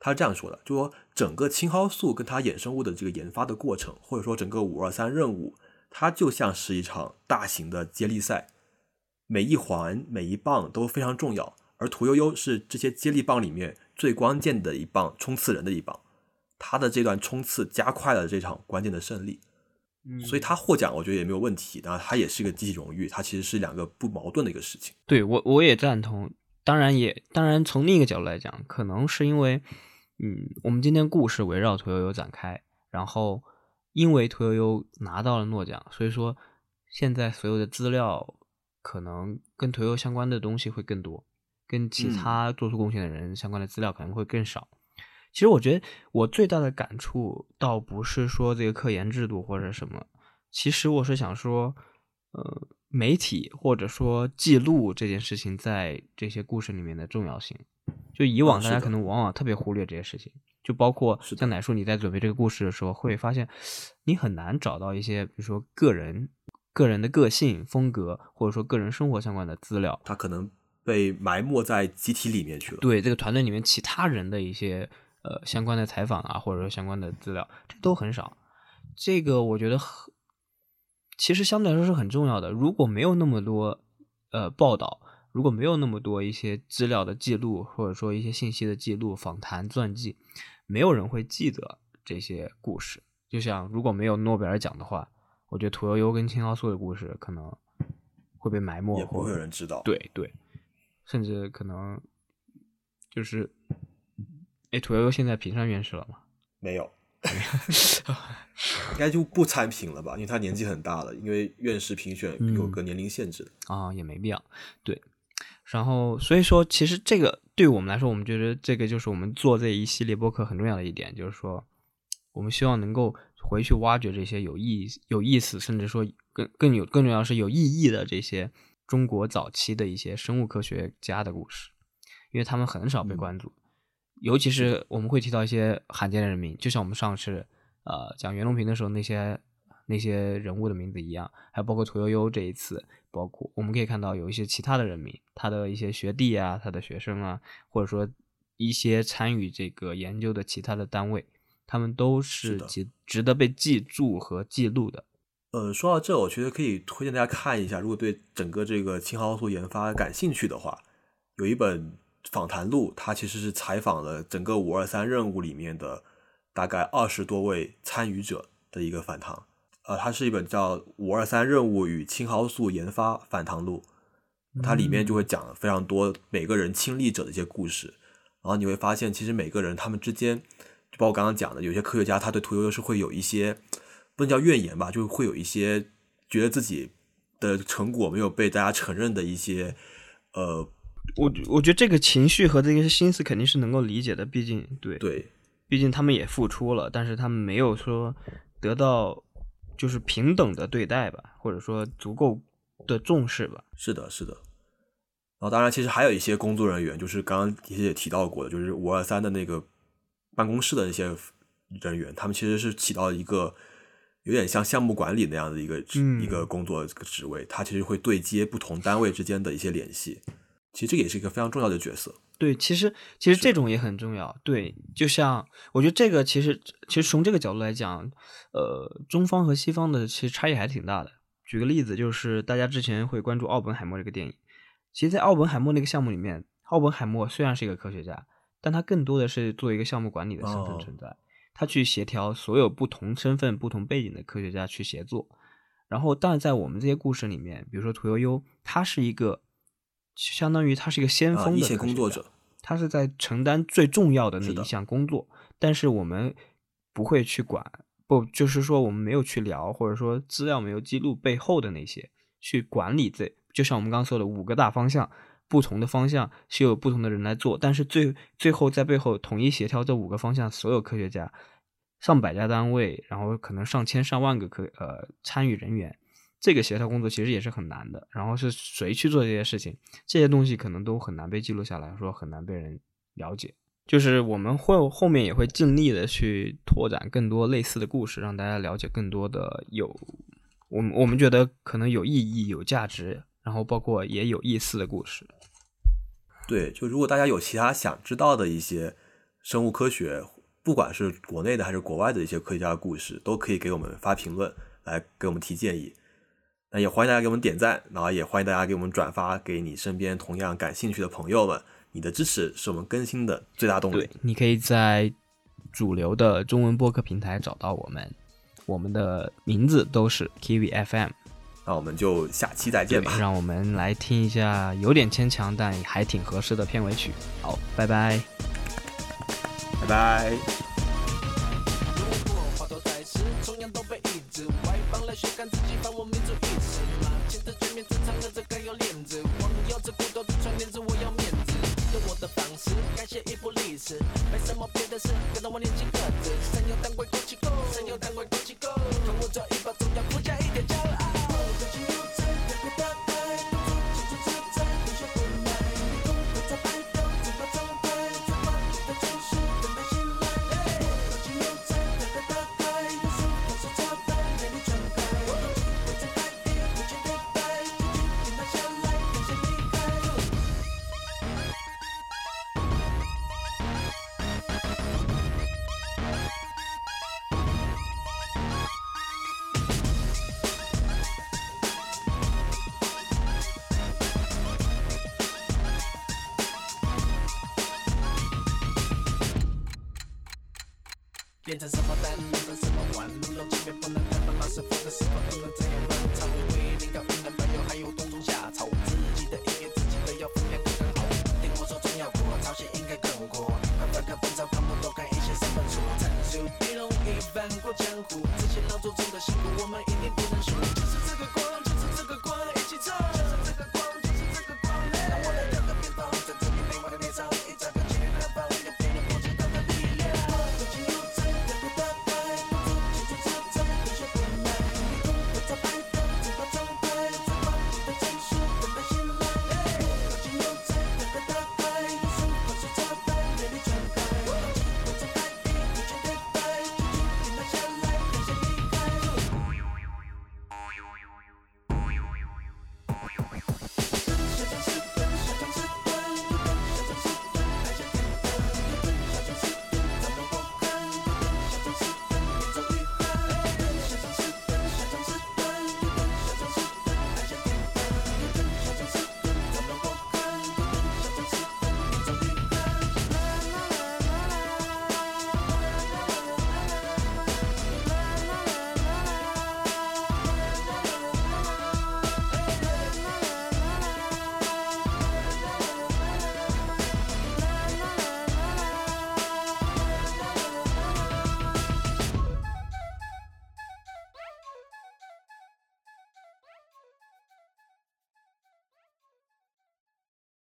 他是这样说的，就说整个青蒿素跟它衍生物的这个研发的过程，或者说整个五二三任务，它就像是一场大型的接力赛，每一环每一棒都非常重要，而屠呦呦是这些接力棒里面最关键的一棒，冲刺人的一棒，他的这段冲刺加快了这场关键的胜利。嗯所以他获奖，我觉得也没有问题。然后他也是一个集体荣誉，它其实是两个不矛盾的一个事情。对我我也赞同，当然也当然从另一个角度来讲，可能是因为，嗯，我们今天故事围绕屠呦呦展开，然后因为屠呦呦拿到了诺奖，所以说现在所有的资料可能跟屠呦呦相关的东西会更多，跟其嗯他做出贡献的人相关的资料可能会更少。其实我觉得我最大的感触倒不是说这个科研制度或者什么，其实我是想说，呃，媒体或者说记录这件事情在这些故事里面的重要性。就以往大家可能往往特别忽略这些事情，就包括像奶叔你在准备这个故事的时候，会发现你很难找到一些，比如说个人、个人的个性、风格，或者说个人生活相关的资料。他可能被埋没在集体里面去了。对这个团队里面其他人的一些呃相关的采访啊，或者说相关的资料，这都很少。这个我觉得很，其实相对来说是很重要的。如果没有那么多呃报道，如果没有那么多一些资料的记录，或者说一些信息的记录、访谈、传记，没有人会记得这些故事。就像如果没有诺贝尔奖的话，我觉得屠呦呦跟青蒿素的故事可能会被埋没，也不会有人知道。，对对，甚至可能就是，哎，屠呦呦现在评上院士了吗？没有，应该就不参评了吧？因为他年纪很大了，因为院士评选有嗯个年龄限制的。啊，也没必要。对，然后所以说，其实这个对我们来说，我们觉得这个就是我们做这一系列播客很重要的一点，就是说，我们希望能够回去挖掘这些有意有意思，甚至说更更有更重要是有意义的这些中国早期的一些生物科学家的故事，因为他们很少被关注，尤其是我们会提到一些罕见的人名，就像我们上次呃讲袁隆平的时候那些那些人物的名字一样，还有包括屠呦呦这一次，包括我们可以看到有一些其他的人民，他的一些学弟啊，他的学生啊，或者说一些参与这个研究的其他的单位，他们都是值值得被记住和记录的。呃，说到这，我觉得可以推荐大家看一下，如果对整个这个青蒿素研发感兴趣的话，有一本访谈录，它其实是采访了整个五二三任务里面的大概二十多位参与者的一个访谈。呃，它是一本叫《五二三任务与青蒿素研发反唐录》，它里面就会讲非常多每个人亲历者的一些故事，然后你会发现，其实每个人他们之间，就包括刚刚讲的，有些科学家他对屠呦呦是会有一些不能叫怨言吧，就会有一些觉得自己的成果没有被大家承认的一些呃我我觉得这个情绪和这个心思肯定是能够理解的，毕竟对对毕竟他们也付出了，但是他们没有说得到就是平等的对待吧，或者说足够的重视吧。是的，是的。然后当然，其实还有一些工作人员，就是刚刚其实也提到过的，就是五二三的那个办公室的那些人员，他们其实是起到一个有点像项目管理那样的一个、嗯一个工作这个职位，他其实会对接不同单位之间的一些联系。其实这也是一个非常重要的角色。对，其实其实这种也很重要。对，就像我觉得这个其实其实从这个角度来讲，呃，中方和西方的其实差异还挺大的。举个例子，就是大家之前会关注奥本海默这个电影，其实，在奥本海默那个项目里面，奥本海默虽然是一个科学家，但他更多的是做一个项目管理的身份存在，他去协调所有不同身份、不同背景的科学家去协作。然后，但在我们这些故事里面，比如说屠呦呦，他是一个。相当于他是一个先锋的工作者，他是在承担最重要的那一项工作，但是我们不会去管，不就是说我们没有去聊，或者说资料没有记录背后的那些去管理这，就像我们刚刚说的五个大方向，不同的方向是有不同的人来做，但是最最后在背后统一协调这五个方向，所有科学家上百家单位，然后可能上千上万个科呃参与人员。这个协调工作其实也是很难的，然后是谁去做这些事情，这些东西可能都很难被记录下来，说很难被人了解。就是我们会后面也会尽力的去拓展更多类似的故事，让大家了解更多的有我们我们觉得可能有意义、有价值，然后包括也有意思的故事。对，就如果大家有其他想知道的一些生物科学，不管是国内的还是国外的一些科学家的故事，都可以给我们发评论来给我们提建议。那也欢迎大家给我们点赞，然后也欢迎大家给我们转发给你身边同样感兴趣的朋友们。你的支持是我们更新的最大动力。对，你可以在主流的中文播客平台找到我们，我们的名字都是 Kiwi FM。那我们就下期再见吧。让我们来听一下有点牵强但还挺合适的片尾曲。好，拜拜，拜拜。写一部历史没什么别的事，跟着我年轻个子，神游单轨过气够，神游单轨过气够，看我这